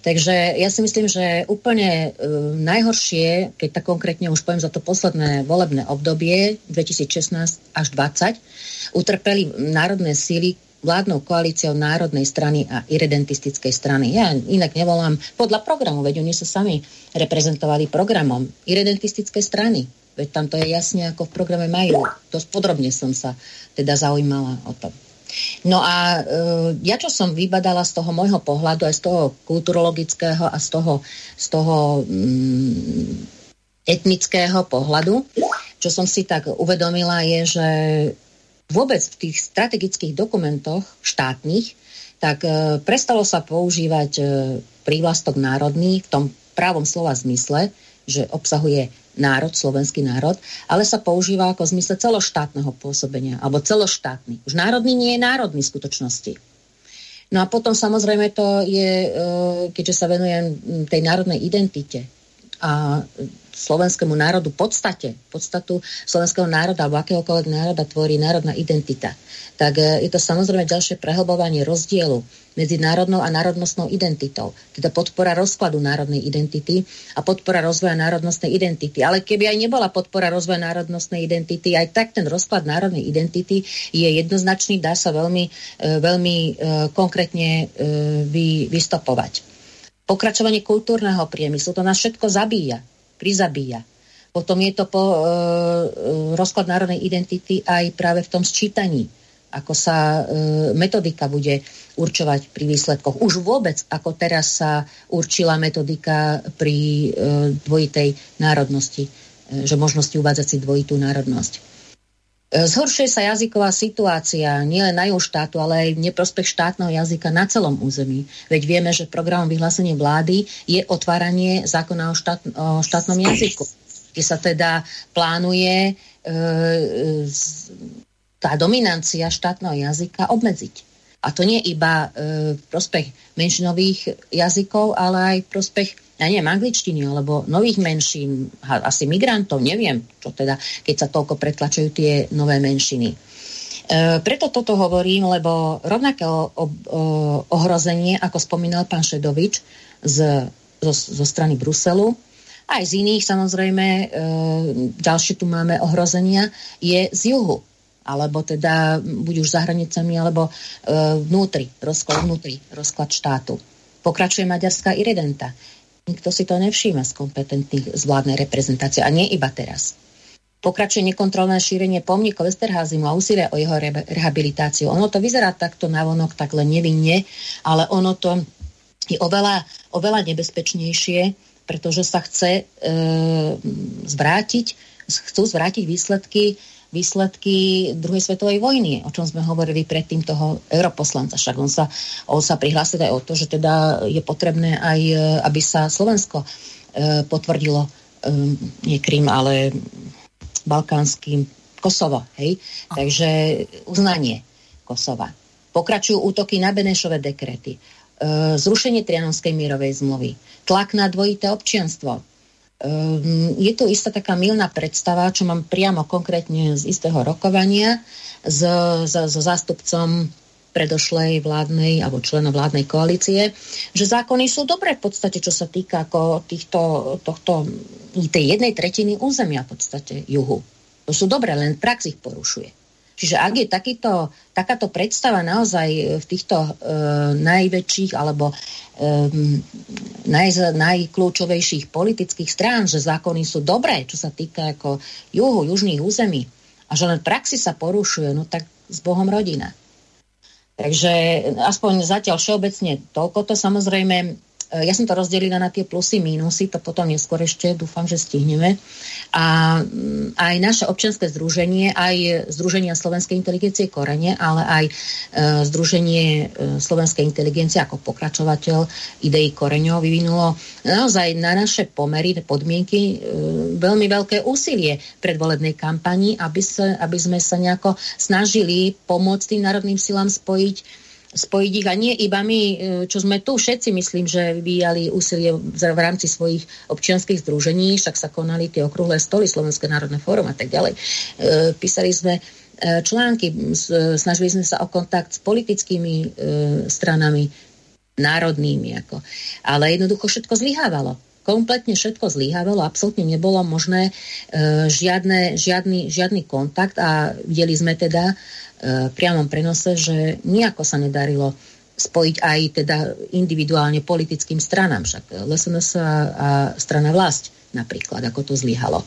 Takže ja si myslím, že úplne e, najhoršie, keď tak konkrétne už poviem za to posledné volebné obdobie 2016 až 2020, utrpeli národné síly vládnou koalíciou Národnej strany a irredentistickej strany. Ja inak nevolám podľa programu, veď oni sa sami reprezentovali programom irredentistickej strany. Veď tam to je jasne, ako v programe majú. Dosť podrobne som sa teda zaujímala o to. No a e, ja, čo som vybadala z toho môjho pohľadu, aj z toho kulturologického a z toho, z toho mm, etnického pohľadu, čo som si tak uvedomila, je, že vôbec v tých strategických dokumentoch štátnych, tak e, prestalo sa používať e, prívlastok národný v tom právom slova zmysle, že obsahuje národ, slovenský národ, ale sa používa ako v zmysle celoštátneho pôsobenia, alebo celoštátny. Už národný nie je národný v skutočnosti. No a potom samozrejme to je, e, keďže sa venujem tej národnej identite a slovenskému národu podstate, podstatu slovenského národa alebo akéhokoľvek národa tvorí národná identita, tak e, je to samozrejme ďalšie prehlbovanie rozdielu medzi národnou a národnostnou identitou. Teda podpora rozkladu národnej identity a podpora rozvoja národnostnej identity. Ale keby aj nebola podpora rozvoja národnostnej identity, aj tak ten rozklad národnej identity je jednoznačný, dá sa veľmi, e, veľmi e, konkrétne vy, vystopovať. Pokračovanie kultúrneho priemyslu, to nás všetko zabíja, prizabíja. Potom je to po, e, rozklad národnej identity aj práve v tom sčítaní ako sa e, metodika bude určovať pri výsledkoch. Už vôbec, ako teraz sa určila metodika pri e, dvojitej národnosti, e, že možnosti uvádzať si dvojitú národnosť. E, zhoršuje sa jazyková situácia nielen na ju štátu, ale aj v neprospech štátneho jazyka na celom území. Veď vieme, že programom vyhlásenie vlády je otváranie zákona o, štát, o štátnom jazyku, kde sa teda plánuje e, e, tá dominancia štátneho jazyka obmedziť. A to nie iba e, prospech menšinových jazykov, ale aj v prospech, ja neviem, angličtiny alebo nových menšín, asi migrantov, neviem, čo teda, keď sa toľko pretlačujú tie nové menšiny. E, preto toto hovorím, lebo rovnaké o, o, ohrozenie, ako spomínal pán Šedovič z, zo, zo strany Bruselu, aj z iných samozrejme, e, ďalšie tu máme ohrozenia, je z juhu alebo teda buď už za hranicami, alebo e, vnútri, rozklad vnútri, rozklad štátu. Pokračuje maďarská iredenta. Nikto si to nevšíma z kompetentných z vládnej reprezentácie a nie iba teraz. Pokračuje nekontrolné šírenie pomníkov Esterházimu a úsilie o jeho re- rehabilitáciu. Ono to vyzerá takto navonok, tak len nevinne, ale ono to je oveľa, oveľa nebezpečnejšie, pretože sa chce e, zvrátiť, chcú zvrátiť výsledky výsledky druhej svetovej vojny, o čom sme hovorili predtým toho europoslanca. Však on sa, on sa prihlásil aj o to, že teda je potrebné aj, e, aby sa Slovensko e, potvrdilo, e, nie Krym, ale balkánsky Kosovo. Hej? Takže uznanie Kosova. Pokračujú útoky na Benešové dekrety. Zrušenie Trianonskej mierovej zmluvy. Tlak na dvojité občianstvo je tu istá taká milná predstava, čo mám priamo konkrétne z istého rokovania s, s, s zástupcom predošlej vládnej alebo členov vládnej koalície, že zákony sú dobré v podstate, čo sa týka ako týchto, tohto, tej jednej tretiny územia v podstate juhu. To sú dobré, len prax ich porušuje. Čiže ak je takýto, takáto predstava naozaj v týchto e, najväčších alebo e, naj, najkľúčovejších politických strán, že zákony sú dobré, čo sa týka ako juhu, južných území, a že len praxi sa porušuje, no tak s Bohom rodina. Takže aspoň zatiaľ všeobecne toľko to samozrejme ja som to rozdelila na tie plusy, mínusy, to potom neskôr ešte dúfam, že stihneme. A mm, aj naše občianske združenie, aj Združenia Slovenskej inteligencie Korene, ale aj e, Združenie e, Slovenskej inteligencie ako pokračovateľ ideí Koreňov vyvinulo naozaj na naše pomery, podmienky veľmi veľké úsilie predvolebnej kampani, aby, sa, aby sme sa nejako snažili pomôcť tým národným silám spojiť spojiť ich a nie iba my, e, čo sme tu všetci, myslím, že vyvíjali úsilie v rámci svojich občianských združení, však sa konali tie okrúhle stoly, Slovenské národné fórum a tak ďalej. E, písali sme e, články, snažili sme sa o kontakt s politickými stranami národnými. Ako. Ale jednoducho všetko zlyhávalo kompletne všetko zlyhávalo, absolútne nebolo možné žiadne, žiadny, žiadny kontakt a videli sme teda priamom prenose, že nejako sa nedarilo spojiť aj teda individuálne politickým stranám, však LSNS a, a strana vlast napríklad, ako to zlyhalo.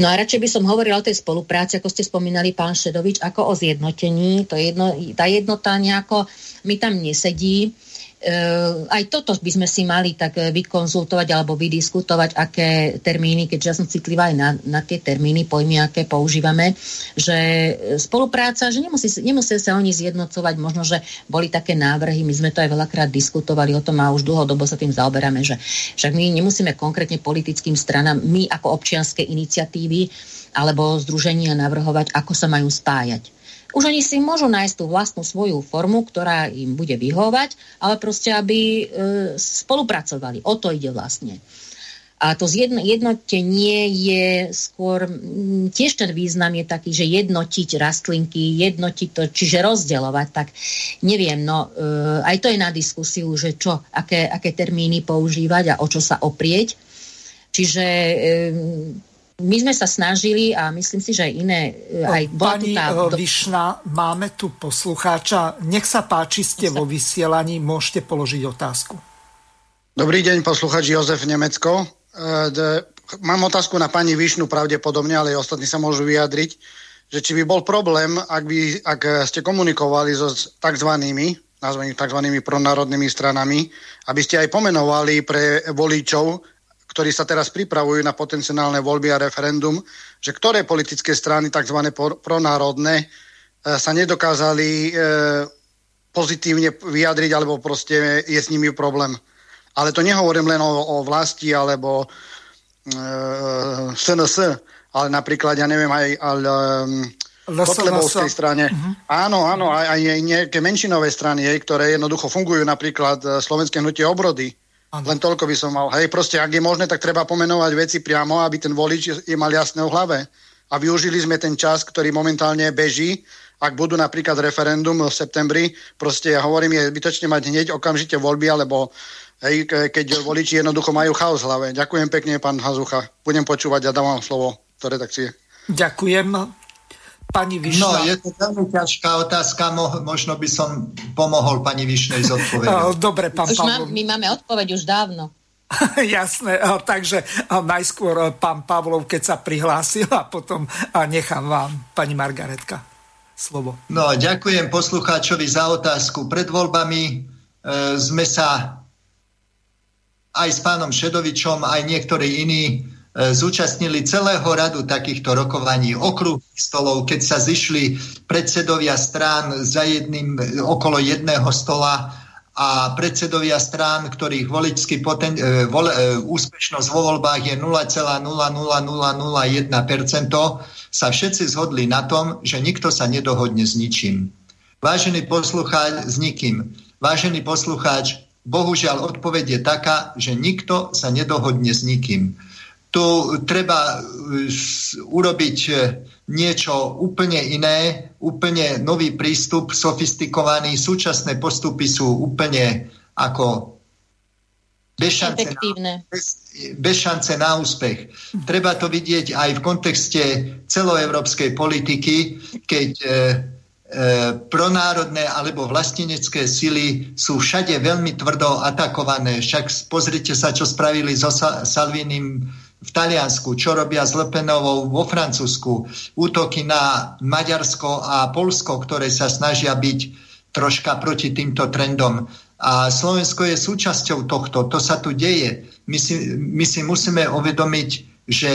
No a radšej by som hovorila o tej spolupráci, ako ste spomínali, pán Šedovič, ako o zjednotení. To jedno, tá jednota nejako mi tam nesedí. Aj toto by sme si mali tak eh, vykonzultovať alebo vydiskutovať, aké termíny, keďže ja som citlivá aj na, na tie termíny, pojmy, aké používame, že eh, spolupráca, že nemusí, nemusia sa oni zjednocovať, možno, že boli také návrhy, my sme to aj veľakrát diskutovali o tom a už dlhodobo sa tým zaoberáme, že však my nemusíme konkrétne politickým stranám, my ako občianské iniciatívy alebo združenia navrhovať, ako sa majú spájať už oni si môžu nájsť tú vlastnú svoju formu, ktorá im bude vyhovať, ale proste, aby e, spolupracovali. O to ide vlastne. A to jednotenie je skôr, tiež ten význam je taký, že jednotiť rastlinky, jednotiť to, čiže rozdeľovať, tak neviem, no e, aj to je na diskusiu, že čo, aké, aké termíny používať a o čo sa oprieť. Čiže e, my sme sa snažili a myslím si, že aj iné... E, aj Pani tá... E, Vyšna, máme tu poslucháča. Nech sa páči, ste vo vysielaní, môžete položiť otázku. Dobrý deň, poslucháč Jozef Nemecko. E, mám otázku na pani Vyšnu pravdepodobne, ale aj ostatní sa môžu vyjadriť, že či by bol problém, ak, by, ak ste komunikovali so tzv nazvaním tzv. pronárodnými stranami, aby ste aj pomenovali pre voličov ktorí sa teraz pripravujú na potenciálne voľby a referendum, že ktoré politické strany, tzv. pronárodné, e, sa nedokázali e, pozitívne vyjadriť, alebo proste je s nimi problém. Ale to nehovorím len o, o vlasti alebo e, SNS, ale napríklad, ja neviem, aj ale, Kotlebovskej strane. Uh-huh. Áno, áno, aj, aj nejaké menšinové strany, ktoré jednoducho fungujú, napríklad e, Slovenské hnutie obrody, Ano. Len toľko by som mal. Hej, proste, ak je možné, tak treba pomenovať veci priamo, aby ten volič je mal jasné v hlave. A využili sme ten čas, ktorý momentálne beží. Ak budú napríklad referendum v septembri, proste ja hovorím, je bytočne mať hneď okamžite voľby, alebo hej, keď voliči jednoducho majú chaos v hlave. Ďakujem pekne, pán Hazucha. Budem počúvať a dávam slovo do redakcie. Ďakujem. Pani Višna. No, je to veľmi ťažká otázka, možno by som pomohol pani Višnej z odpovedou. [LAUGHS] Dobre, pán už mám, My máme odpoveď už dávno. [LAUGHS] Jasné, takže najskôr pán Pavlov, keď sa prihlásil a potom nechám vám, pani Margaretka, slovo. No, ďakujem poslucháčovi za otázku. Pred voľbami e, sme sa aj s pánom Šedovičom, aj niektorí iní zúčastnili celého radu takýchto rokovaní, okruhých stolov, keď sa zišli predsedovia strán za jedným, okolo jedného stola a predsedovia strán, ktorých voličský poten- e, vol- e, úspešnosť vo voľbách je 0,00001%, sa všetci zhodli na tom, že nikto sa nedohodne s ničím. Vážený poslucháč, s nikým. Vážený poslucháč, bohužiaľ odpoveď je taká, že nikto sa nedohodne s nikým. Tu treba e, urobiť niečo úplne iné, úplne nový prístup, sofistikovaný. Súčasné postupy sú úplne ako bez šance, na, bez, bez šance na úspech. Treba to vidieť aj v kontexte celoevropskej politiky, keď e, e, pronárodné alebo vlastenecké sily sú všade veľmi tvrdo atakované. Však pozrite sa, čo spravili so Salvinim v Taliansku, čo robia s Lepenovou vo Francúzsku, útoky na Maďarsko a Polsko, ktoré sa snažia byť troška proti týmto trendom. A Slovensko je súčasťou tohto, to sa tu deje. My si, my si musíme uvedomiť, že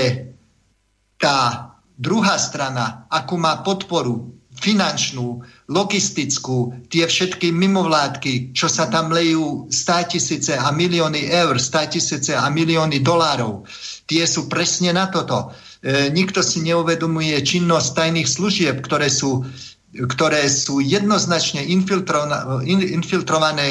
tá druhá strana, akú má podporu finančnú, logistickú, tie všetky mimovládky, čo sa tam lejú 100 tisíce a milióny eur, 100 tisíce a milióny dolárov, tie sú presne na toto. E, nikto si neuvedomuje činnosť tajných služieb, ktoré sú, ktoré sú jednoznačne infiltrované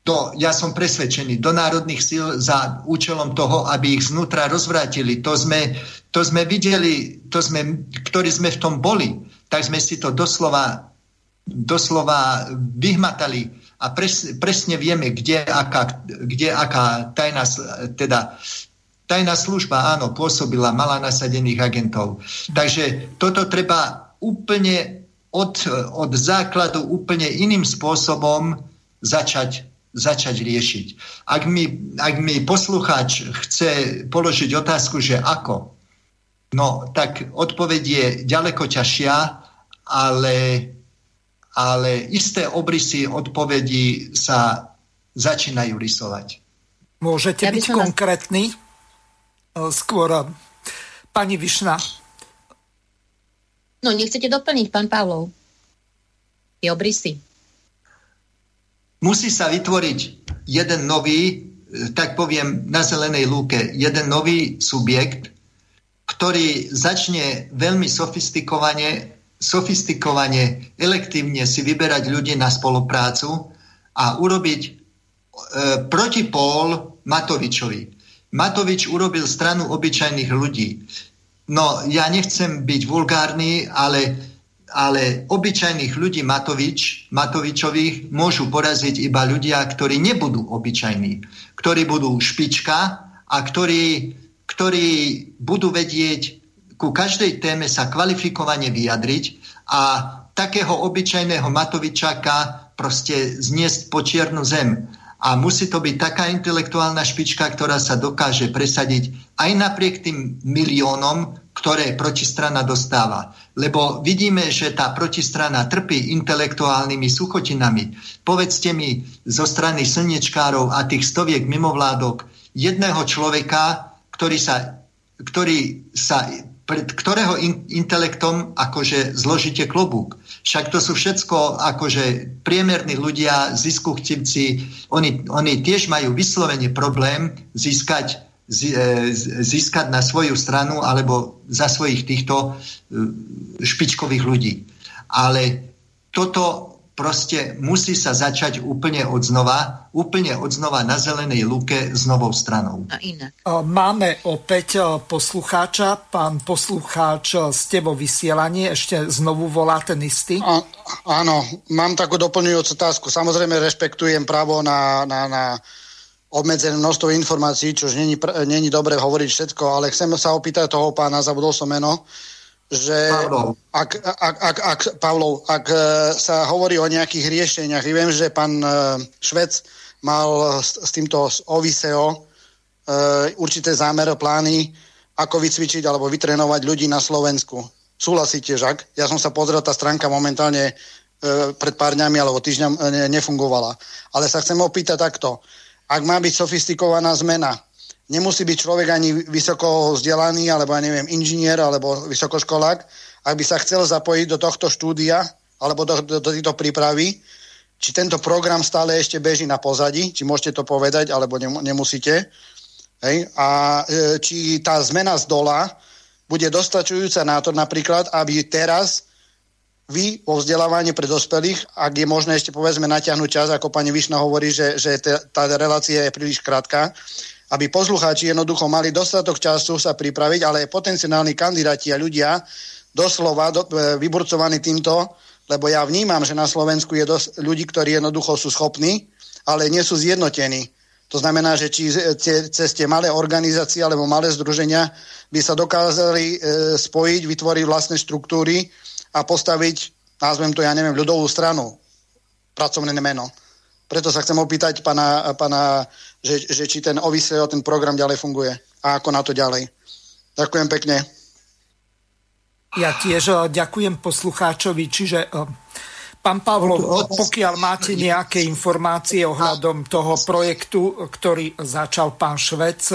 do, ja som presvedčený, do národných síl za účelom toho, aby ich znútra rozvrátili. To sme, to sme videli, to sme, ktorí sme v tom boli, tak sme si to doslova, doslova vyhmatali a pres, presne vieme, kde aká, kde aká tajná, teda Tajná služba, áno, pôsobila, mala nasadených agentov. Takže toto treba úplne od, od základu úplne iným spôsobom začať, začať riešiť. Ak mi, ak mi poslucháč chce položiť otázku, že ako, no tak odpoveď je ďaleko ťažšia, ale, ale isté obrysy odpovedí sa začínajú rysovať. Môžete ja byť konkrétny? Skôr pani Višna. No, nechcete doplniť, pán Pavlov? Je obrysy. Musí sa vytvoriť jeden nový, e, tak poviem, na zelenej lúke, jeden nový subjekt, ktorý začne veľmi sofistikovane, sofistikovane, elektívne si vyberať ľudí na spoluprácu a urobiť e, protipól Matovičovi. Matovič urobil stranu obyčajných ľudí. No, ja nechcem byť vulgárny, ale, ale obyčajných ľudí Matovič, Matovičových môžu poraziť iba ľudia, ktorí nebudú obyčajní, ktorí budú špička a ktorí, ktorí budú vedieť ku každej téme sa kvalifikovane vyjadriť a takého obyčajného Matovičáka proste zniesť po čiernu zem. A musí to byť taká intelektuálna špička, ktorá sa dokáže presadiť aj napriek tým miliónom, ktoré protistrana dostáva. Lebo vidíme, že tá protistrana trpí intelektuálnymi suchotinami. Povedzte mi zo strany slnečkárov a tých stoviek mimovládok jedného človeka, ktorý sa, ktorý sa pred ktorého in, intelektom akože zložíte klobúk. Však to sú všetko akože priemerní ľudia, ziskuchtivci, oni, oni tiež majú vyslovene problém získať, e, získať na svoju stranu alebo za svojich týchto e, špičkových ľudí. Ale toto proste musí sa začať úplne od znova, úplne od znova na zelenej luke s novou stranou. A inak. Máme opäť poslucháča. Pán poslucháč, ste vo vysielaní, ešte znovu volá ten istý. A, áno, mám takú doplňujúcu otázku. Samozrejme rešpektujem právo na, na, na obmedzené množstvo informácií, čož není, není dobre hovoriť všetko, ale chcem sa opýtať toho pána, zabudol som meno, že Pavlov. Ak, ak, ak, ak, Pavlov, ak e, sa hovorí o nejakých riešeniach, viem, že pán e, Švec mal s, s týmto s Oviseo e, určité zámer, plány, ako vycvičiť alebo vytrenovať ľudí na Slovensku. Súhlasíte, Žak? Ja som sa pozrel, tá stránka momentálne pred pár dňami alebo týždňom nefungovala. Ale sa chcem opýtať takto. Ak má byť sofistikovaná zmena, nemusí byť človek ani vysoko vzdelaný, alebo ja neviem, inžinier, alebo vysokoškolák, ak by sa chcel zapojiť do tohto štúdia, alebo do, do, do tejto prípravy, či tento program stále ešte beží na pozadí, či môžete to povedať, alebo nemusíte. Hej? A e, či tá zmena z dola bude dostačujúca na to napríklad, aby teraz vy vo vzdelávaní pre dospelých, ak je možné ešte povedzme natiahnuť čas, ako pani Višna hovorí, že, že tá relácia je príliš krátka, aby poslucháči jednoducho mali dostatok času sa pripraviť, ale potenciálni kandidáti a ľudia doslova do, e, vyburcovaní týmto, lebo ja vnímam, že na Slovensku je dosť ľudí, ktorí jednoducho sú schopní, ale nie sú zjednotení. To znamená, že či cez tie malé organizácie alebo malé združenia by sa dokázali e, spojiť, vytvoriť vlastné štruktúry a postaviť, názvem to, ja neviem, ľudovú stranu, pracovné meno. Preto sa chcem opýtať pana, pana že, že či ten OVSEO, ten program ďalej funguje a ako na to ďalej. Ďakujem pekne. Ja tiež e, ďakujem poslucháčovi, čiže e, Pán Pavlov, pokiaľ máte nejaké informácie ohľadom toho projektu, ktorý začal pán Švec,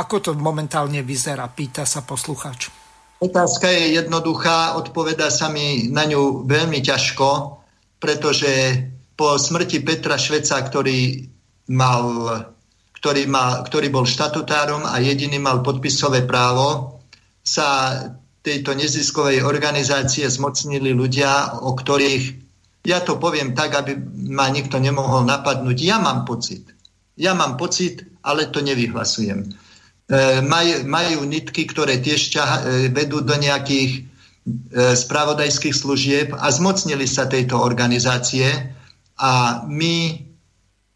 ako to momentálne vyzerá, pýta sa poslucháč. Otázka je jednoduchá, odpoveda sa mi na ňu veľmi ťažko, pretože po smrti Petra Šveca, ktorý, mal, ktorý, mal, ktorý bol štatutárom a jediný mal podpisové právo, sa tejto neziskovej organizácie zmocnili ľudia, o ktorých, ja to poviem tak, aby ma nikto nemohol napadnúť, ja mám pocit. Ja mám pocit, ale to nevyhlasujem. E, maj, majú nitky, ktoré tiež ťaha, e, vedú do nejakých e, spravodajských služieb a zmocnili sa tejto organizácie a my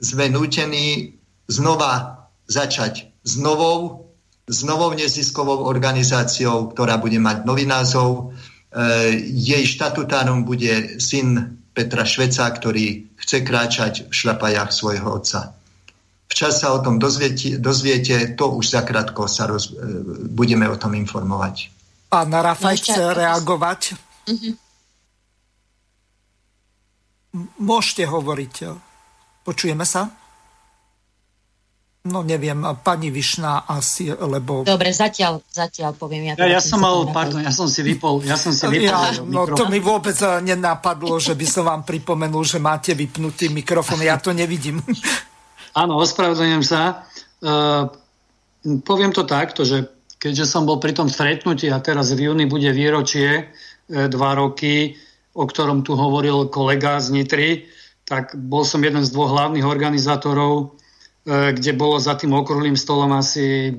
sme nútení znova začať s novou s novou neziskovou organizáciou, ktorá bude mať nový názov. E, jej štatutárom bude syn Petra Šveca, ktorý chce kráčať v šľapajách svojho otca. Včas sa o tom dozviete, dozviete to už zakrátko sa roz, e, budeme o tom informovať. Pán Rafaj chce reagovať. Uh-huh. Môžete hovoriť. Počujeme sa? No neviem, pani Višná asi, lebo... Dobre, zatiaľ, zatiaľ poviem. Ja, ja, ja som mal, pardon, ja som si vypol, ja som si vypol ja, No to mi vôbec eh, nenapadlo, že by som vám pripomenul, že máte vypnutý mikrofón, ja to nevidím. [LAUGHS] Áno, ospravedlňujem sa. Uh, poviem to takto, že keďže som bol pri tom stretnutí a teraz v júni bude výročie e, dva roky, o ktorom tu hovoril kolega z Nitry, tak bol som jeden z dvoch hlavných organizátorov E, kde bolo za tým okrúhlým stolom asi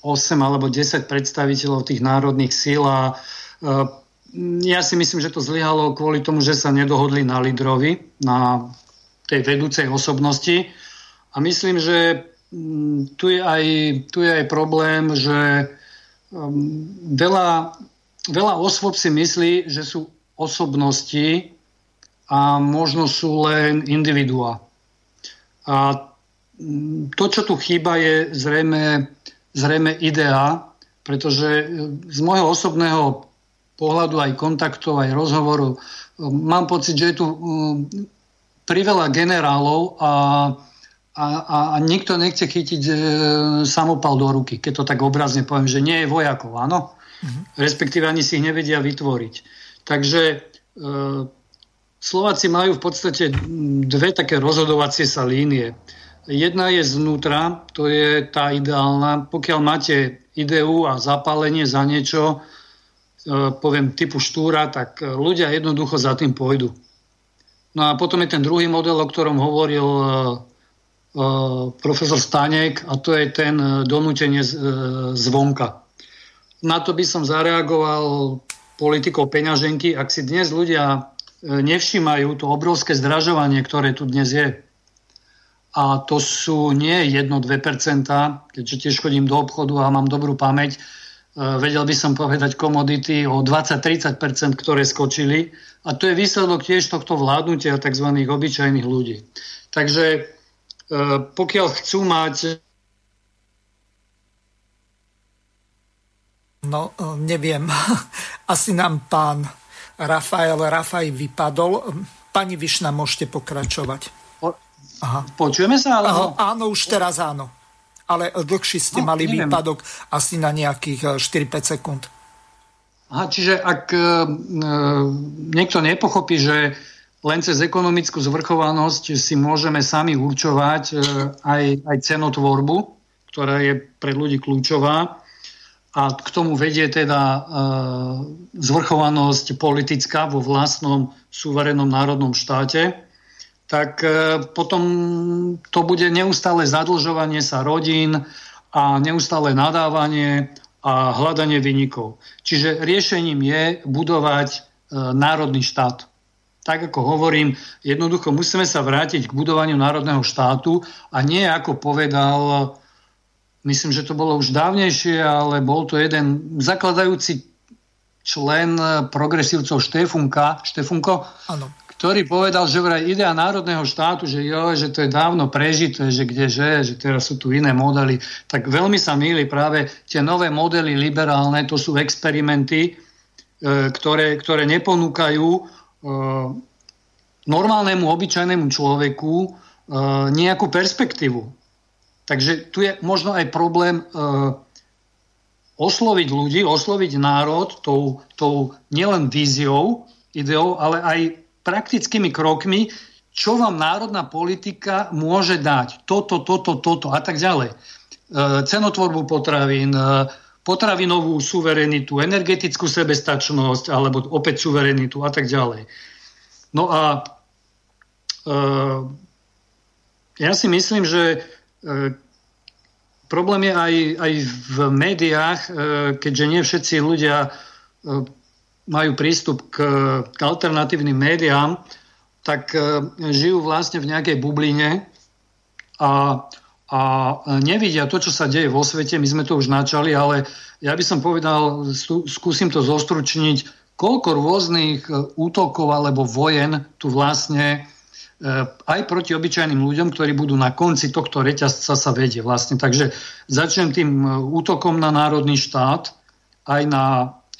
8 alebo 10 predstaviteľov tých národných síl a e, ja si myslím, že to zlyhalo kvôli tomu, že sa nedohodli na lídrovi, na tej vedúcej osobnosti. A myslím, že mm, tu je aj, tu je aj problém, že um, veľa, veľa osôb si myslí, že sú osobnosti a možno sú len individuá. A to, čo tu chýba, je zrejme, zrejme idea, pretože z môjho osobného pohľadu aj kontaktov, aj rozhovoru mám pocit, že je tu priveľa generálov a, a, a, a nikto nechce chytiť e, samopal do ruky, keď to tak obrazne poviem, že nie je vojakov, áno? Mm-hmm. Respektíve ani si ich nevedia vytvoriť. Takže e, Slováci majú v podstate dve také rozhodovacie sa línie. Jedna je znútra, to je tá ideálna. Pokiaľ máte ideu a zapálenie za niečo, e, poviem typu štúra, tak ľudia jednoducho za tým pôjdu. No a potom je ten druhý model, o ktorom hovoril e, e, profesor Stanek a to je ten donútenie zvonka. Na to by som zareagoval politikou peňaženky. Ak si dnes ľudia nevšímajú to obrovské zdražovanie, ktoré tu dnes je, a to sú nie 1-2%, keďže tiež chodím do obchodu a mám dobrú pamäť, e, vedel by som povedať komodity o 20-30%, ktoré skočili a to je výsledok tiež tohto vládnutia tzv. obyčajných ľudí. Takže e, pokiaľ chcú mať No, e, neviem. [LAUGHS] Asi nám pán Rafael Rafaj vypadol. Pani Višna, môžete pokračovať. Aha. Počujeme sa? Aha, áno, už teraz áno. Ale dlhší ste no, mali neviem. výpadok asi na nejakých 4-5 sekúnd. Aha, čiže ak e, e, niekto nepochopí, že len cez ekonomickú zvrchovanosť si môžeme sami určovať e, aj, aj cenotvorbu, ktorá je pre ľudí kľúčová, a k tomu vedie teda e, zvrchovanosť politická vo vlastnom suverénnom národnom štáte, tak e, potom to bude neustále zadlžovanie sa rodín a neustále nadávanie a hľadanie vynikov. Čiže riešením je budovať e, národný štát. Tak ako hovorím, jednoducho musíme sa vrátiť k budovaniu národného štátu a nie ako povedal myslím, že to bolo už dávnejšie, ale bol to jeden zakladajúci člen progresívcov Štefunka, Štefunko, ano. ktorý povedal, že vraj idea národného štátu, že jo, že to je dávno prežité, že kdeže, že teraz sú tu iné modely, tak veľmi sa míli práve tie nové modely liberálne, to sú experimenty, e, ktoré, ktoré neponúkajú e, normálnemu, obyčajnému človeku nejakú perspektívu Takže tu je možno aj problém e, osloviť ľudí, osloviť národ tou, tou nielen víziou, ideou, ale aj praktickými krokmi, čo vám národná politika môže dať. Toto, toto, toto a tak ďalej. E, cenotvorbu potravín, e, potravinovú suverenitu, energetickú sebestačnosť, alebo opäť suverenitu a tak ďalej. No a e, ja si myslím, že problém je aj, aj v médiách, e, keďže nie všetci ľudia e, majú prístup k, alternatívnym médiám, tak žijú vlastne v nejakej bubline a, a nevidia to, čo sa deje vo svete. My sme to už načali, ale ja by som povedal, skúsim to zostručniť, koľko rôznych útokov alebo vojen tu vlastne E, aj proti obyčajným ľuďom, ktorí budú na konci tohto reťazca sa vedie vlastne. Takže začnem tým e, útokom na národný štát, aj na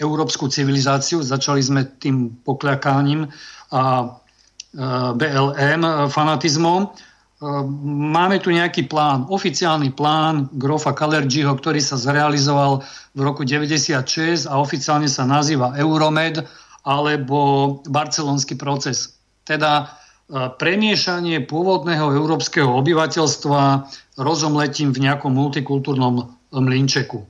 európsku civilizáciu. Začali sme tým pokľakáním a e, BLM, fanatizmom. Máme tu nejaký plán, oficiálny plán Grofa Kalergiho, ktorý sa zrealizoval v roku 96 a oficiálne sa nazýva Euromed alebo barcelonský proces. Teda premiešanie pôvodného európskeho obyvateľstva rozomletím v nejakom multikultúrnom mlinčeku,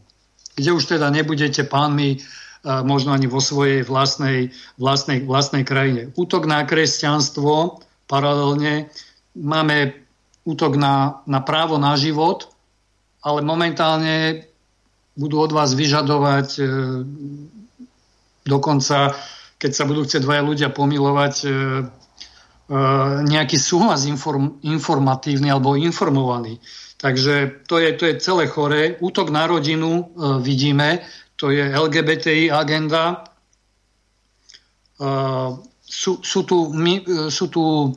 kde už teda nebudete pánmi možno ani vo svojej vlastnej, vlastnej, vlastnej krajine. Útok na kresťanstvo paralelne máme útok na, na právo na život, ale momentálne budú od vás vyžadovať e, dokonca, keď sa budú chcieť dvaja ľudia pomilovať, e, E, nejaký súhlas inform, informatívny alebo informovaný. Takže to je, to je celé choré. Útok na rodinu e, vidíme, to je LGBTI agenda. E, sú, sú, tu, my, e, sú tu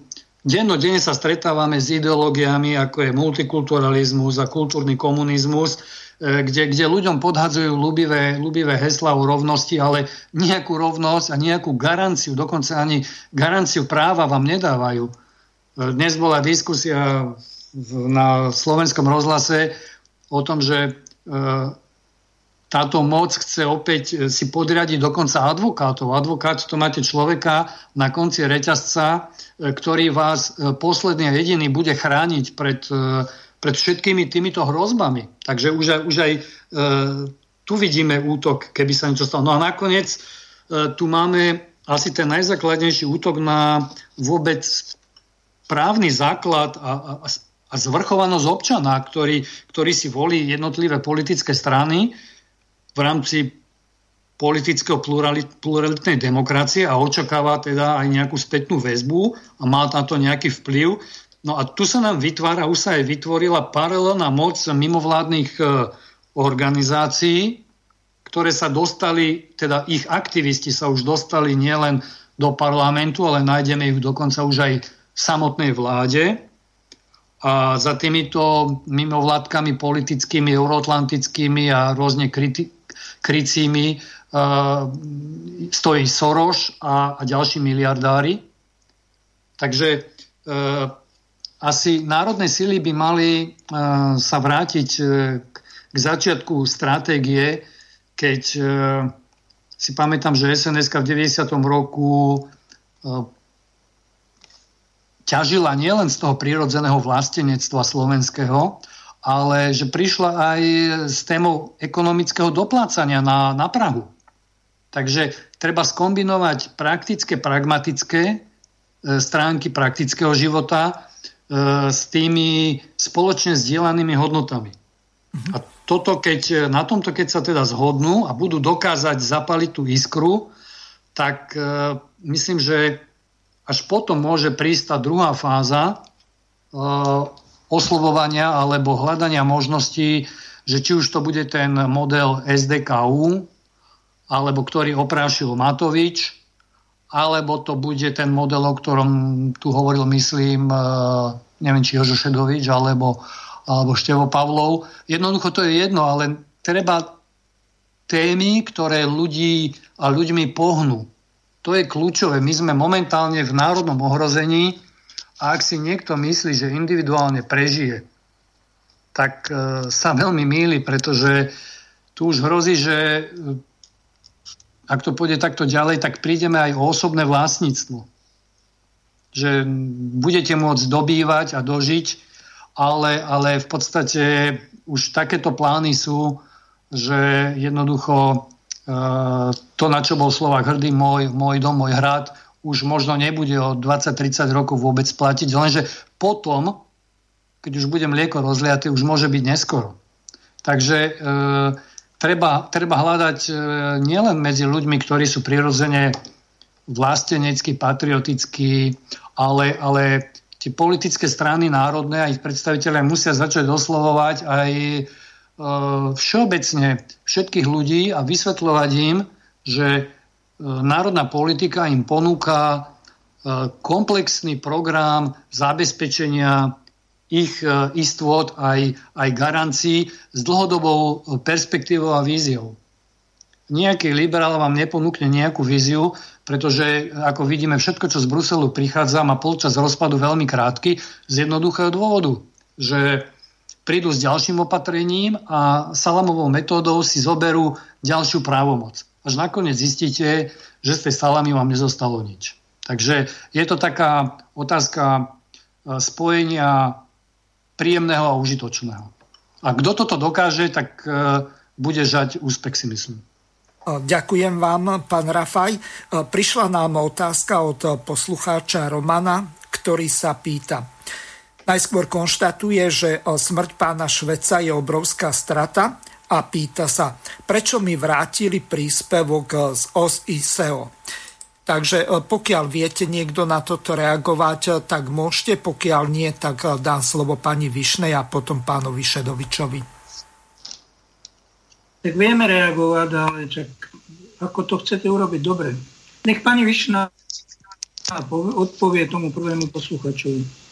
dennodenne sa stretávame s ideológiami, ako je multikulturalizmus a kultúrny komunizmus, E, kde, kde ľuďom podhadzujú ľubivé, ľubivé heslá o rovnosti, ale nejakú rovnosť a nejakú garanciu, dokonca ani garanciu práva vám nedávajú. E, dnes bola diskusia na slovenskom rozhlase o tom, že e, táto moc chce opäť si podriadiť dokonca advokátov. Advokát to máte človeka na konci reťazca, ktorý vás posledný a jediný bude chrániť pred pred všetkými týmito hrozbami. Takže už aj, už aj e, tu vidíme útok, keby sa niečo stalo. No a nakoniec e, tu máme asi ten najzákladnejší útok na vôbec právny základ a, a, a zvrchovanosť občana, ktorý, ktorý si volí jednotlivé politické strany v rámci politického pluralit, pluralitnej demokracie a očakáva teda aj nejakú spätnú väzbu a má na to nejaký vplyv, No a tu sa nám vytvára, už sa aj vytvorila paralelná moc mimovládnych e, organizácií, ktoré sa dostali, teda ich aktivisti sa už dostali nielen do parlamentu, ale nájdeme ich dokonca už aj v samotnej vláde. A za týmito mimovládkami politickými, euroatlantickými a rôzne kriti- krycími uh, stojí Soros a, a ďalší miliardári. Takže uh, asi národné sily by mali sa vrátiť k začiatku stratégie, keď si pamätám, že SNS v 90. roku ťažila nielen z toho prírodzeného vlastenectva slovenského, ale že prišla aj s témou ekonomického doplácania na, na Prahu. Takže treba skombinovať praktické, pragmatické e, stránky praktického života e, s tými spoločne sdielanými hodnotami. Mhm. A toto, keď, na tomto, keď sa teda zhodnú a budú dokázať zapaliť tú iskru, tak e, myslím, že až potom môže prísť tá druhá fáza e, oslovovania alebo hľadania možností, že či už to bude ten model SDKU, alebo ktorý oprášil Matovič, alebo to bude ten model, o ktorom tu hovoril, myslím, e, neviem, či Jožo Šedovič, alebo, alebo Števo Pavlov. Jednoducho to je jedno, ale treba témy, ktoré ľudí a ľuďmi pohnú to je kľúčové. My sme momentálne v národnom ohrození a ak si niekto myslí, že individuálne prežije, tak e, sa veľmi míli, pretože tu už hrozí, že e, ak to pôjde takto ďalej, tak prídeme aj o osobné vlastníctvo. Že budete môcť dobývať a dožiť, ale, ale v podstate už takéto plány sú, že jednoducho to, na čo bol Slovak hrdý, môj, môj dom, môj hrad, už možno nebude o 20-30 rokov vôbec platiť, lenže potom, keď už bude mlieko rozliaté, už môže byť neskoro. Takže e, treba, treba hľadať e, nielen medzi ľuďmi, ktorí sú prirodzene vlasteneckí, patriotickí, ale, ale tie politické strany národné a ich predstaviteľe musia začať oslovovať aj E, všeobecne všetkých ľudí a vysvetľovať im, že národná politika im ponúka e, komplexný program zabezpečenia ich istôt aj, aj garancií s dlhodobou perspektívou a víziou. Nejaký liberál vám neponúkne nejakú víziu, pretože ako vidíme, všetko, čo z Bruselu prichádza, má polčas rozpadu veľmi krátky z jednoduchého dôvodu, že prídu s ďalším opatrením a salamovou metódou si zoberú ďalšiu právomoc. Až nakoniec zistíte, že z tej salamy vám nezostalo nič. Takže je to taká otázka e, spojenia príjemného a užitočného. A kto toto dokáže, tak e, bude žať úspech, si myslím. Ďakujem vám, pán Rafaj. E, prišla nám otázka od poslucháča Romana, ktorý sa pýta. Najskôr konštatuje, že smrť pána Šveca je obrovská strata a pýta sa, prečo mi vrátili príspevok z OSISEO. Takže e, pokiaľ viete niekto na toto reagovať, e, tak môžete, pokiaľ nie, tak e, dám slovo pani Višnej a potom pánovi Šedovičovi. Tak vieme reagovať, ale čak ako to chcete urobiť, dobre. Nech pani Višna odpovie tomu prvému posluchačovi.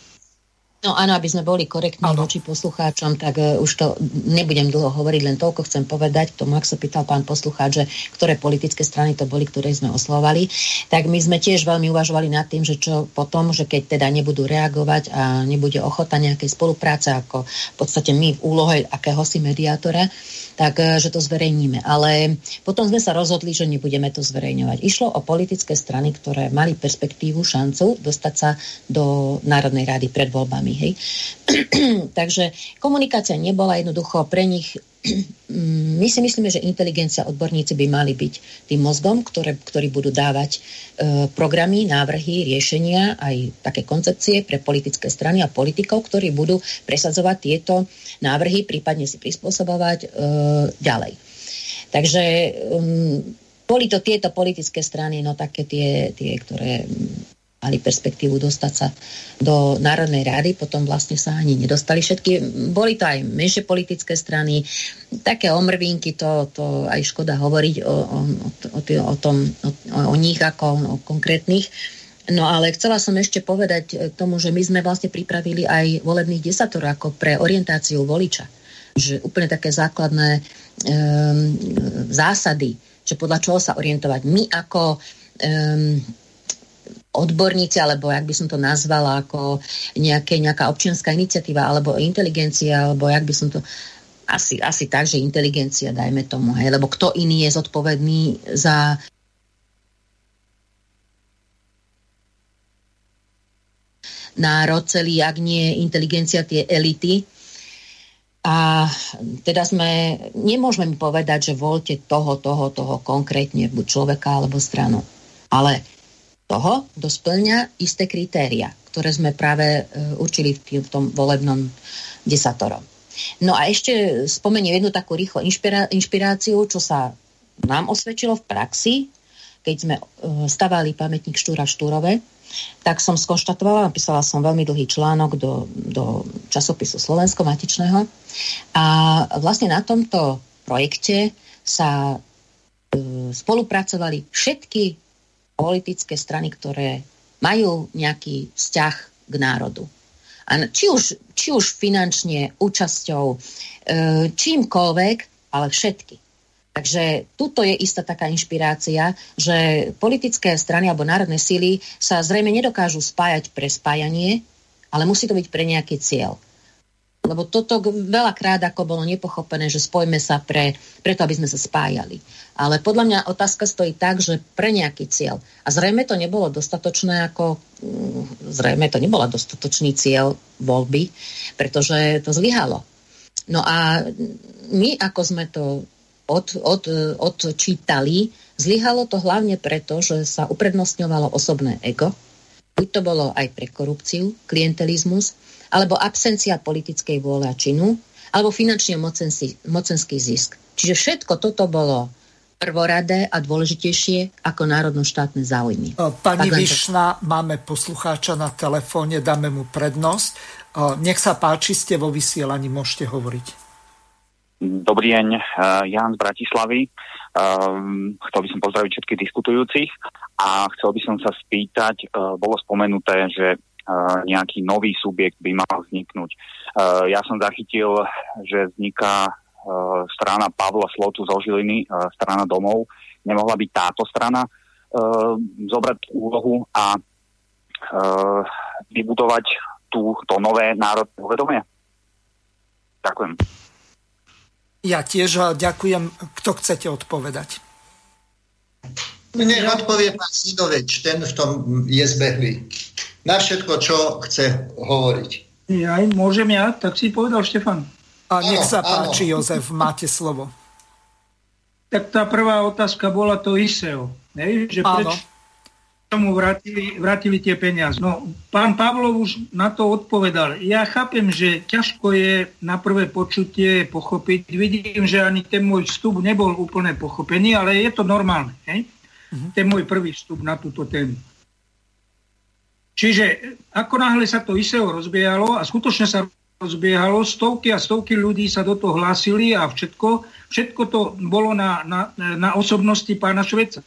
No áno, aby sme boli korektní ano. voči poslucháčom, tak uh, už to nebudem dlho hovoriť, len toľko chcem povedať k tomu, ak sa pýtal pán poslucháč, že ktoré politické strany to boli, ktoré sme oslovali, tak my sme tiež veľmi uvažovali nad tým, že čo potom, že keď teda nebudú reagovať a nebude ochota nejakej spolupráce, ako v podstate my v úlohe akéhosi mediátora, tak e, že to zverejníme. Ale potom sme sa rozhodli, že nebudeme to zverejňovať. Išlo o politické strany, ktoré mali perspektívu, šancu dostať sa do Národnej rady pred voľbami. Hej. [CLEARS THROAT] Takže komunikácia nebola jednoducho pre nich my si myslíme, že inteligencia odborníci by mali byť tým mozgom, ktoré, ktorí budú dávať e, programy, návrhy, riešenia, aj také koncepcie pre politické strany a politikov, ktorí budú presadzovať tieto návrhy, prípadne si prispôsobovať e, ďalej. Takže um, boli to tieto politické strany, no také tie, tie ktoré mali perspektívu dostať sa do Národnej rady, potom vlastne sa ani nedostali všetky. Boli to aj menšie politické strany, také omrvinky, to, to aj škoda hovoriť o, o, o, o, tom, o, o nich ako o konkrétnych. No ale chcela som ešte povedať k tomu, že my sme vlastne pripravili aj volebných desator ako pre orientáciu voliča. Že úplne také základné um, zásady, že podľa čoho sa orientovať. My ako um, odborníci, alebo jak by som to nazvala, ako nejaké, nejaká občianská iniciatíva, alebo inteligencia, alebo jak by som to... Asi, asi tak, že inteligencia, dajme tomu, hej, lebo kto iný je zodpovedný za národ celý, ak nie inteligencia tie elity. A teda sme, nemôžeme mi povedať, že voľte toho, toho, toho konkrétne, buď človeka alebo stranu. Ale toho, kto splňa isté kritéria, ktoré sme práve e, určili v tom volebnom desatorom. No a ešte spomeniem jednu takú rýchlo inšpirá- inšpiráciu, čo sa nám osvedčilo v praxi, keď sme e, stavali pamätník Štúra Štúrove, tak som skonštatovala, napísala som veľmi dlhý článok do, do časopisu Slovensko matičného a vlastne na tomto projekte sa e, spolupracovali všetky politické strany, ktoré majú nejaký vzťah k národu. A či už, či už finančne, účasťou, e, čímkoľvek, ale všetky. Takže tuto je istá taká inšpirácia, že politické strany alebo národné síly sa zrejme nedokážu spájať pre spájanie, ale musí to byť pre nejaký cieľ. Lebo toto veľakrát ako bolo nepochopené, že spojme sa pre, preto, aby sme sa spájali. Ale podľa mňa otázka stojí tak, že pre nejaký cieľ. A zrejme to nebolo dostatočné ako... Mm, zrejme to nebola dostatočný cieľ voľby, pretože to zlyhalo. No a my, ako sme to od, od, odčítali, zlyhalo to hlavne preto, že sa uprednostňovalo osobné ego, buď to bolo aj pre korupciu, klientelizmus, alebo absencia politickej vôle a činu, alebo finančne mocenský, mocenský zisk. Čiže všetko toto bolo prvoradé a dôležitejšie ako národno-štátne záujmy. Pani Višna, máme poslucháča na telefóne, dáme mu prednosť. Nech sa páči, ste vo vysielaní, môžete hovoriť. Dobrý deň, Jan z Bratislavy. Chcel by som pozdraviť všetkých diskutujúcich a chcel by som sa spýtať, bolo spomenuté, že nejaký nový subjekt by mal vzniknúť. Ja som zachytil, že vzniká strana Pavla Slotu zo Žiliny, strana domov. Nemohla byť táto strana zobrať úlohu a vybudovať tú, to nové národné uvedomie? Ďakujem. Ja tiež ďakujem. Kto chcete odpovedať? Nech odpovie pán Sidoveč, ten v tom je zbehlý na všetko, čo chce hovoriť. Ja, môžem ja? Tak si povedal Štefan. A nech áno, sa páči, áno. Jozef, máte slovo. Tak tá prvá otázka bola to ISEO. Ne? Že áno. Preč tomu vrátili, vrátili tie peniaze. No, pán Pavlov už na to odpovedal. Ja chápem, že ťažko je na prvé počutie pochopiť. Vidím, že ani ten môj vstup nebol úplne pochopený, ale je to normálne. Hej? Uh-huh. Ten môj prvý vstup na túto tému. Čiže ako náhle sa to ISEO rozbiehalo a skutočne sa rozbiehalo, stovky a stovky ľudí sa do toho hlásili a všetko, všetko to bolo na, na, na osobnosti pána Šveca,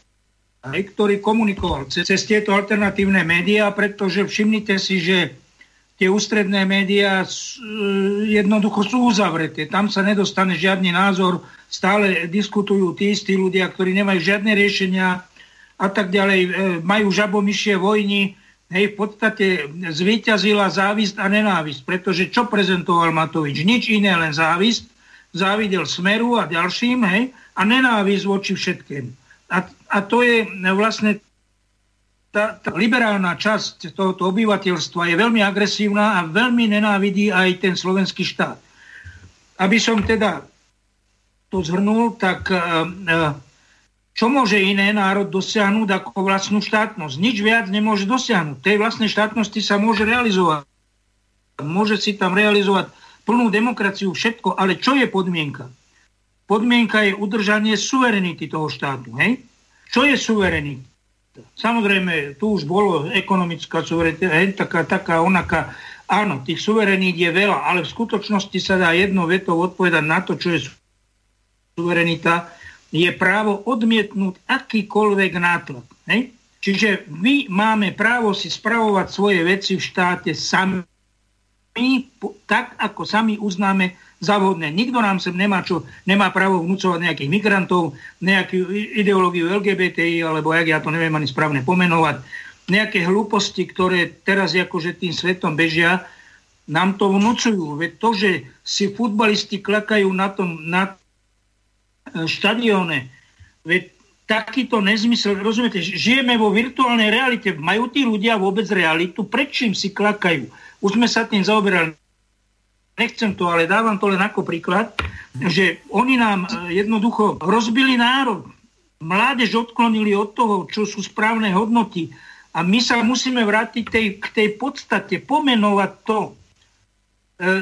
ktorý komunikoval cez, cez tieto alternatívne médiá, pretože všimnite si, že tie ústredné médiá jednoducho sú uzavreté. Tam sa nedostane žiadny názor, stále diskutujú tí istí ľudia, ktorí nemajú žiadne riešenia a tak ďalej, e, majú žabomyšie vojny, hej, v podstate zvíťazila závisť a nenávisť, pretože čo prezentoval Matovič? Nič iné, len závisť. Závidel Smeru a ďalším, hej, a nenávisť voči všetkým. A, a to je vlastne tá, tá liberálna časť tohoto obyvateľstva je veľmi agresívna a veľmi nenávidí aj ten slovenský štát. Aby som teda to zhrnul, tak uh, uh, čo môže iné národ dosiahnuť ako vlastnú štátnosť? Nič viac nemôže dosiahnuť. Tej vlastnej štátnosti sa môže realizovať. Môže si tam realizovať plnú demokraciu, všetko, ale čo je podmienka? Podmienka je udržanie suverenity toho štátu. Hej? Čo je suverenita? Samozrejme, tu už bolo ekonomická suverenita, hej, taká, taká, onaká. Áno, tých suverenít je veľa, ale v skutočnosti sa dá jednou vetou odpovedať na to, čo je suverenita je právo odmietnúť akýkoľvek nátlak. Ne? Čiže my máme právo si spravovať svoje veci v štáte sami, tak ako sami uznáme za vhodné. Nikto nám sem nemá, čo, nemá právo vnúcovať nejakých migrantov, nejakú ideológiu LGBTI, alebo jak ja to neviem ani správne pomenovať. nejaké hlúposti, ktoré teraz akože tým svetom bežia, nám to vnúcujú. Veď to, že si futbalisti klakajú na tom na štadióne, veď takýto nezmysel, rozumiete, žijeme vo virtuálnej realite, majú tí ľudia vôbec realitu, prečím si klakajú? Už sme sa tým zaoberali, nechcem to, ale dávam to len ako príklad, že oni nám e, jednoducho rozbili národ, mládež odklonili od toho, čo sú správne hodnoty. A my sa musíme vrátiť tej, k tej podstate, pomenovať to. E,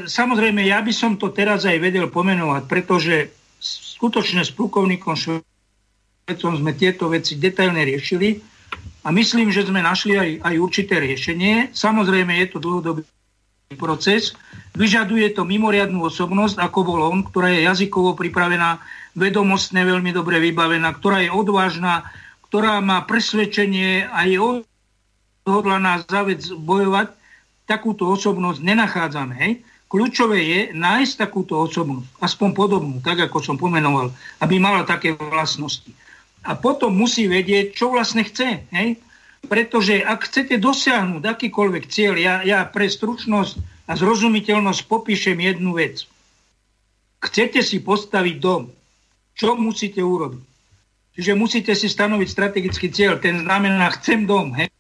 samozrejme, ja by som to teraz aj vedel pomenovať, pretože skutočne s plukovníkom Švecom sme tieto veci detailne riešili a myslím, že sme našli aj, aj určité riešenie. Samozrejme, je to dlhodobý proces. Vyžaduje to mimoriadnú osobnosť, ako bol on, ktorá je jazykovo pripravená, vedomostne veľmi dobre vybavená, ktorá je odvážna, ktorá má presvedčenie a je odhodlaná za vec bojovať, takúto osobnosť nenachádzame. Hej? Kľúčové je nájsť takúto osobnosť, aspoň podobnú, tak ako som pomenoval, aby mala také vlastnosti. A potom musí vedieť, čo vlastne chce. Hej? Pretože ak chcete dosiahnuť akýkoľvek cieľ, ja, ja pre stručnosť a zrozumiteľnosť popíšem jednu vec. Chcete si postaviť dom, čo musíte urobiť? Čiže musíte si stanoviť strategický cieľ, ten znamená chcem dom. Hej?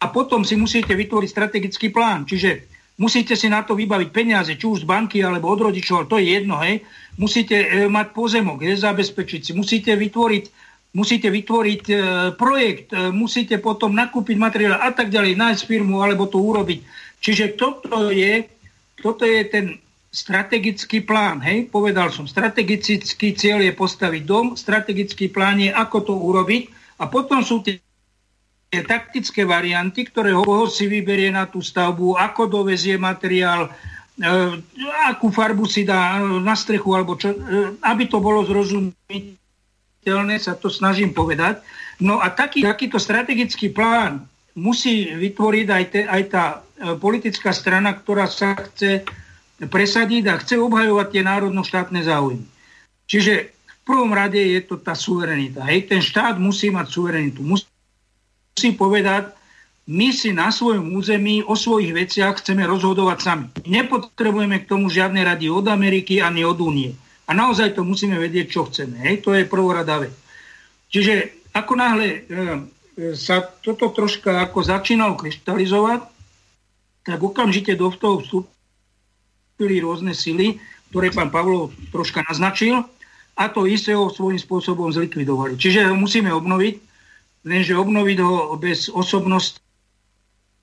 a potom si musíte vytvoriť strategický plán. Čiže musíte si na to vybaviť peniaze, či už z banky alebo od rodičov, to je jedno, hej. Musíte e, mať pozemok, hej, zabezpečiť si, musíte vytvoriť, musíte vytvoriť e, projekt, e, musíte potom nakúpiť materiál a tak ďalej, nájsť firmu alebo to urobiť. Čiže toto je, toto je ten strategický plán, hej, povedal som, strategický cieľ je postaviť dom, strategický plán je, ako to urobiť a potom sú tie taktické varianty, ktoré ho si vyberie na tú stavbu, ako dovezie materiál, e, akú farbu si dá na strechu, alebo čo, e, aby to bolo zrozumiteľné, sa to snažím povedať. No a taký, takýto strategický plán musí vytvoriť aj, te, aj tá politická strana, ktorá sa chce presadiť a chce obhajovať tie národno-štátne záujmy. Čiže v prvom rade je to tá suverenita. Hej, ten štát musí mať suverenitu. Musí musí povedať, my si na svojom území o svojich veciach chceme rozhodovať sami. Nepotrebujeme k tomu žiadne rady od Ameriky ani od Únie. A naozaj to musíme vedieť, čo chceme. Hej? To je prvorada vec. Čiže ako náhle e, sa toto troška ako začínalo kryštalizovať, tak okamžite do toho vstúpili rôzne sily, ktoré pán Pavlov troška naznačil a to isté ho svojím spôsobom zlikvidovali. Čiže ho musíme obnoviť lenže obnoviť ho bez osobnosti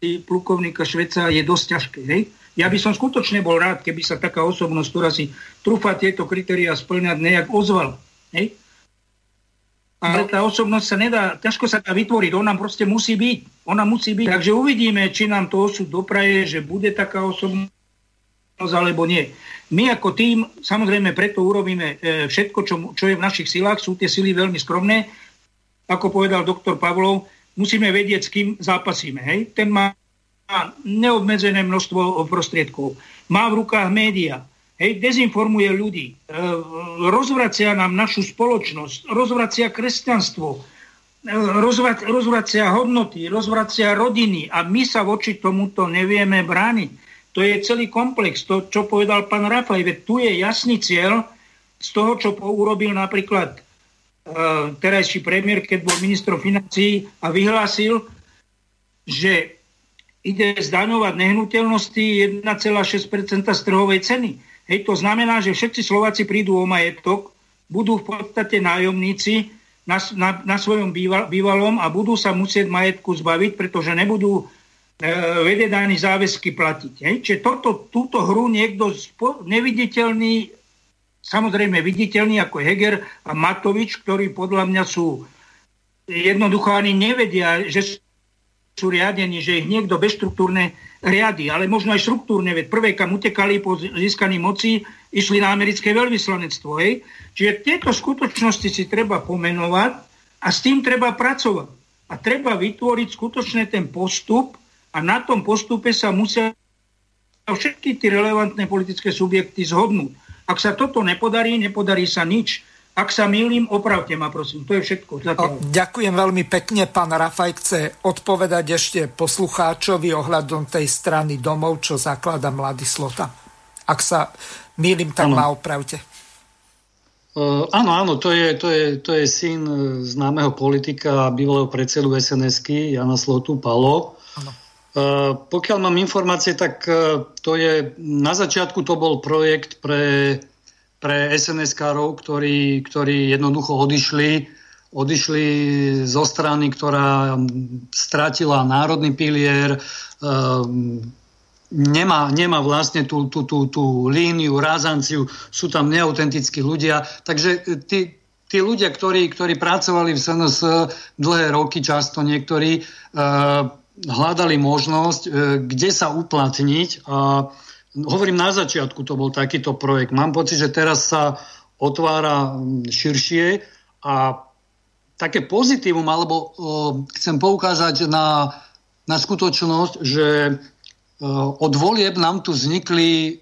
plukovníka Šveca je dosť ťažké. Hej? Ja by som skutočne bol rád, keby sa taká osobnosť, ktorá si trúfa tieto kritéria splňať, nejak ozvala. Hej? Ale no. tá osobnosť sa nedá, ťažko sa dá vytvoriť, ona proste musí byť. Ona musí byť. Takže uvidíme, či nám to osud dopraje, že bude taká osobnosť alebo nie. My ako tým, samozrejme, preto urobíme e, všetko, čo, čo je v našich silách. Sú tie sily veľmi skromné, ako povedal doktor Pavlov, musíme vedieť, s kým zápasíme. Hej? Ten má neobmedzené množstvo prostriedkov. Má v rukách média. Hej, dezinformuje ľudí. E, rozvracia nám našu spoločnosť. Rozvracia kresťanstvo. E, rozvracia, hodnoty. Rozvracia rodiny. A my sa voči tomuto nevieme brániť. To je celý komplex. To, čo povedal pán Rafaj. Tu je jasný cieľ z toho, čo urobil napríklad terajší premiér, keď bol ministrom financí a vyhlásil, že ide zdaňovať nehnuteľnosti 1,6% z trhovej ceny. Hej, to znamená, že všetci Slováci prídu o majetok, budú v podstate nájomníci na, na, na svojom býval, bývalom a budú sa musieť majetku zbaviť, pretože nebudú e, vedieť ani záväzky platiť. Hej. Čiže toto, túto hru niekto spo, neviditeľný samozrejme viditeľní ako Heger a Matovič, ktorí podľa mňa sú jednoducho ani nevedia, že sú riadení, že ich niekto bezštruktúrne riady, ale možno aj štruktúrne, veď prvé, kam utekali po získaní moci, išli na americké veľvyslanectvo. Hej? Čiže tieto skutočnosti si treba pomenovať a s tým treba pracovať. A treba vytvoriť skutočne ten postup a na tom postupe sa musia všetky tie relevantné politické subjekty zhodnúť. Ak sa toto nepodarí, nepodarí sa nič. Ak sa milím, opravte ma, prosím. To je všetko. Zatiaľ. Ďakujem veľmi pekne. Pán Rafaj chce odpovedať ešte poslucháčovi ohľadom tej strany domov, čo zaklada Mladý Slota. Ak sa milím, tak ano. ma opravte. Uh, áno, áno, to je, to, je, to je syn e, známeho politika a bývalého predsedu sns Jana Slotu, Palo. Uh, pokiaľ mám informácie, tak uh, to je, na začiatku to bol projekt pre pre SNS-károv, ktorí, ktorí jednoducho odišli, odišli zo strany, ktorá stratila národný pilier, um, nemá, nemá vlastne tú, tú, tú, tú líniu, rázanciu, sú tam neautentickí ľudia. Takže tí, tí ľudia, ktorí, ktorí pracovali v SNS dlhé roky, často niektorí, hľadali možnosť, uh, kde sa uplatniť a hovorím na začiatku, to bol takýto projekt. Mám pocit, že teraz sa otvára širšie a také pozitívum, alebo o, chcem poukázať na, na skutočnosť, že o, od volieb nám tu vznikli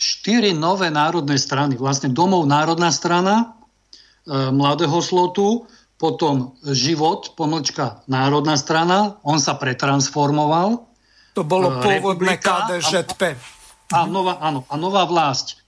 štyri nové národné strany. Vlastne Domov národná strana, e, Mladého slotu, potom Život, pomlčka národná strana, on sa pretransformoval, to bolo pôvodné KDŽP. A, a, nová, áno, a nová vlast.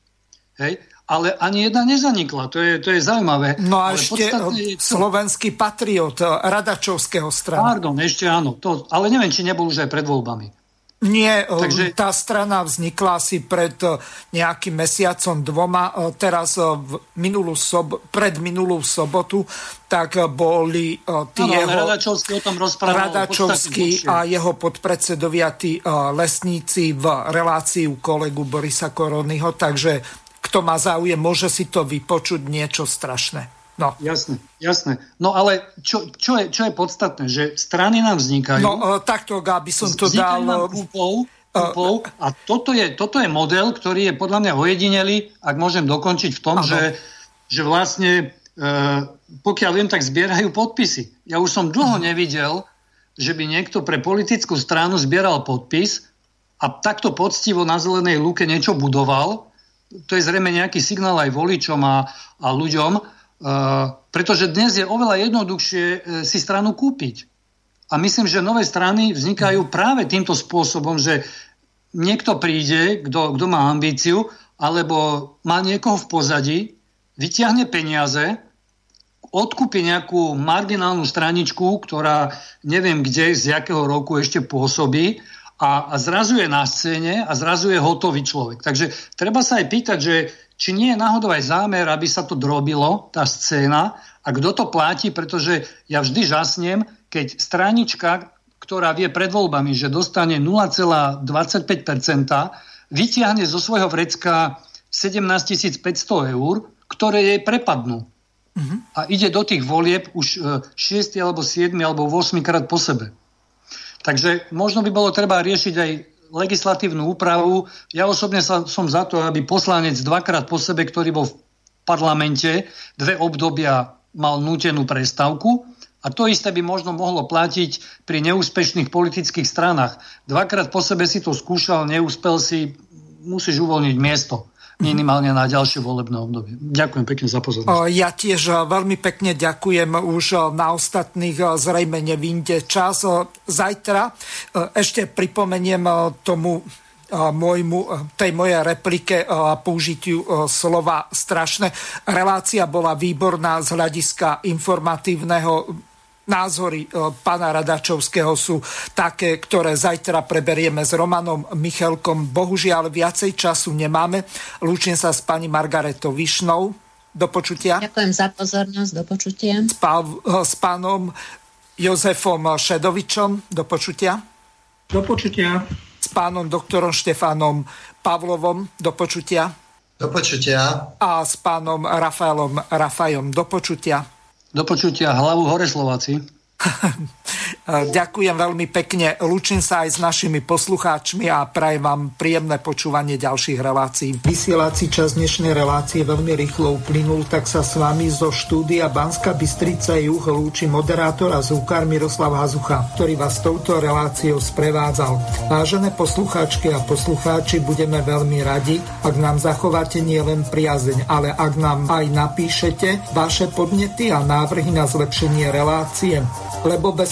Hej? ale ani jedna nezanikla. To je, to je zaujímavé. No a ale ešte to... slovenský patriot Radačovského strany. Pardon, ešte áno. To, ale neviem, či nebol už aj pred voľbami. Nie, e, Takže... tá strana vznikla asi pred e, nejakým mesiacom dvoma. E, teraz v minulú sob- pred minulú sobotu tak boli tí ano, jeho... Radačovský o tom. Radačovský a jeho podpredsedovia, tí lesníci v relácii u kolegu Borisa Koronyho. Takže kto má záujem, môže si to vypočuť niečo strašné. No. Jasné, jasné. No ale čo, čo, je, čo je podstatné, že strany nám vznikajú. No uh, takto, aby som to dal... Kúpou, kúpou, uh, a toto je, toto je model, ktorý je podľa mňa ojedinelý, ak môžem dokončiť v tom, že, že vlastne uh, pokiaľ viem, tak zbierajú podpisy. Ja už som dlho uh nevidel, že by niekto pre politickú stranu zbieral podpis a takto poctivo na zelenej lúke niečo budoval. To je zrejme nejaký signál aj voličom a, a ľuďom, pretože dnes je oveľa jednoduchšie e, si stranu kúpiť. A myslím, že nové strany vznikajú práve týmto spôsobom, že niekto príde, kto, kto má ambíciu, alebo má niekoho v pozadí, vyťahne peniaze, odkúpi nejakú marginálnu straničku, ktorá neviem kde, z jakého roku ešte pôsobí a, a zrazu je na scéne a zrazu je hotový človek. Takže treba sa aj pýtať, že či nie je náhodou aj zámer, aby sa to drobilo, tá scéna, a kto to platí, pretože ja vždy žasnem, keď stranička, ktorá vie pred voľbami, že dostane 0,25%, vyťahne zo svojho vrecka 17 500 eur, ktoré jej prepadnú. Uh-huh. A ide do tých volieb už 6 e, alebo 7 alebo 8 krát po sebe. Takže možno by bolo treba riešiť aj legislatívnu úpravu. Ja osobne sa, som za to, aby poslanec dvakrát po sebe, ktorý bol v parlamente, dve obdobia mal nútenú prestávku. A to isté by možno mohlo platiť pri neúspešných politických stranách. Dvakrát po sebe si to skúšal, neúspel si, musíš uvoľniť miesto minimálne na ďalšie volebné obdobie. Ďakujem pekne za pozornosť. Ja tiež veľmi pekne ďakujem. Už na ostatných zrejme nevinde čas. Zajtra ešte pripomeniem tomu môjmu, tej mojej replike a použitiu slova strašné. Relácia bola výborná z hľadiska informatívneho názory e, pána Radačovského sú také, ktoré zajtra preberieme s Romanom Michelkom. Bohužiaľ, viacej času nemáme. Lúčim sa s pani Margaretou Višnou. Do počutia. Ďakujem za pozornosť. Do počutia. S, pá, e, s pánom Jozefom Šedovičom. Do počutia. Do počutia. S pánom doktorom Štefánom Pavlovom. Do počutia. Do počutia. A s pánom Rafaelom Rafajom. Do počutia. Do počutia hlavu hore Slováci. [LAUGHS] Ďakujem veľmi pekne, lučím sa aj s našimi poslucháčmi a prajem vám príjemné počúvanie ďalších relácií. Vysielací čas dnešnej relácie veľmi rýchlo uplynul, tak sa s vami zo štúdia Banska Bystrica Juh lúči moderátor a zúkar Miroslav Hazucha, ktorý vás touto reláciou sprevádzal. Vážené poslucháčky a poslucháči, budeme veľmi radi, ak nám zachováte nielen priazeň, ale ak nám aj napíšete vaše podnety a návrhy na zlepšenie relácie lebo bez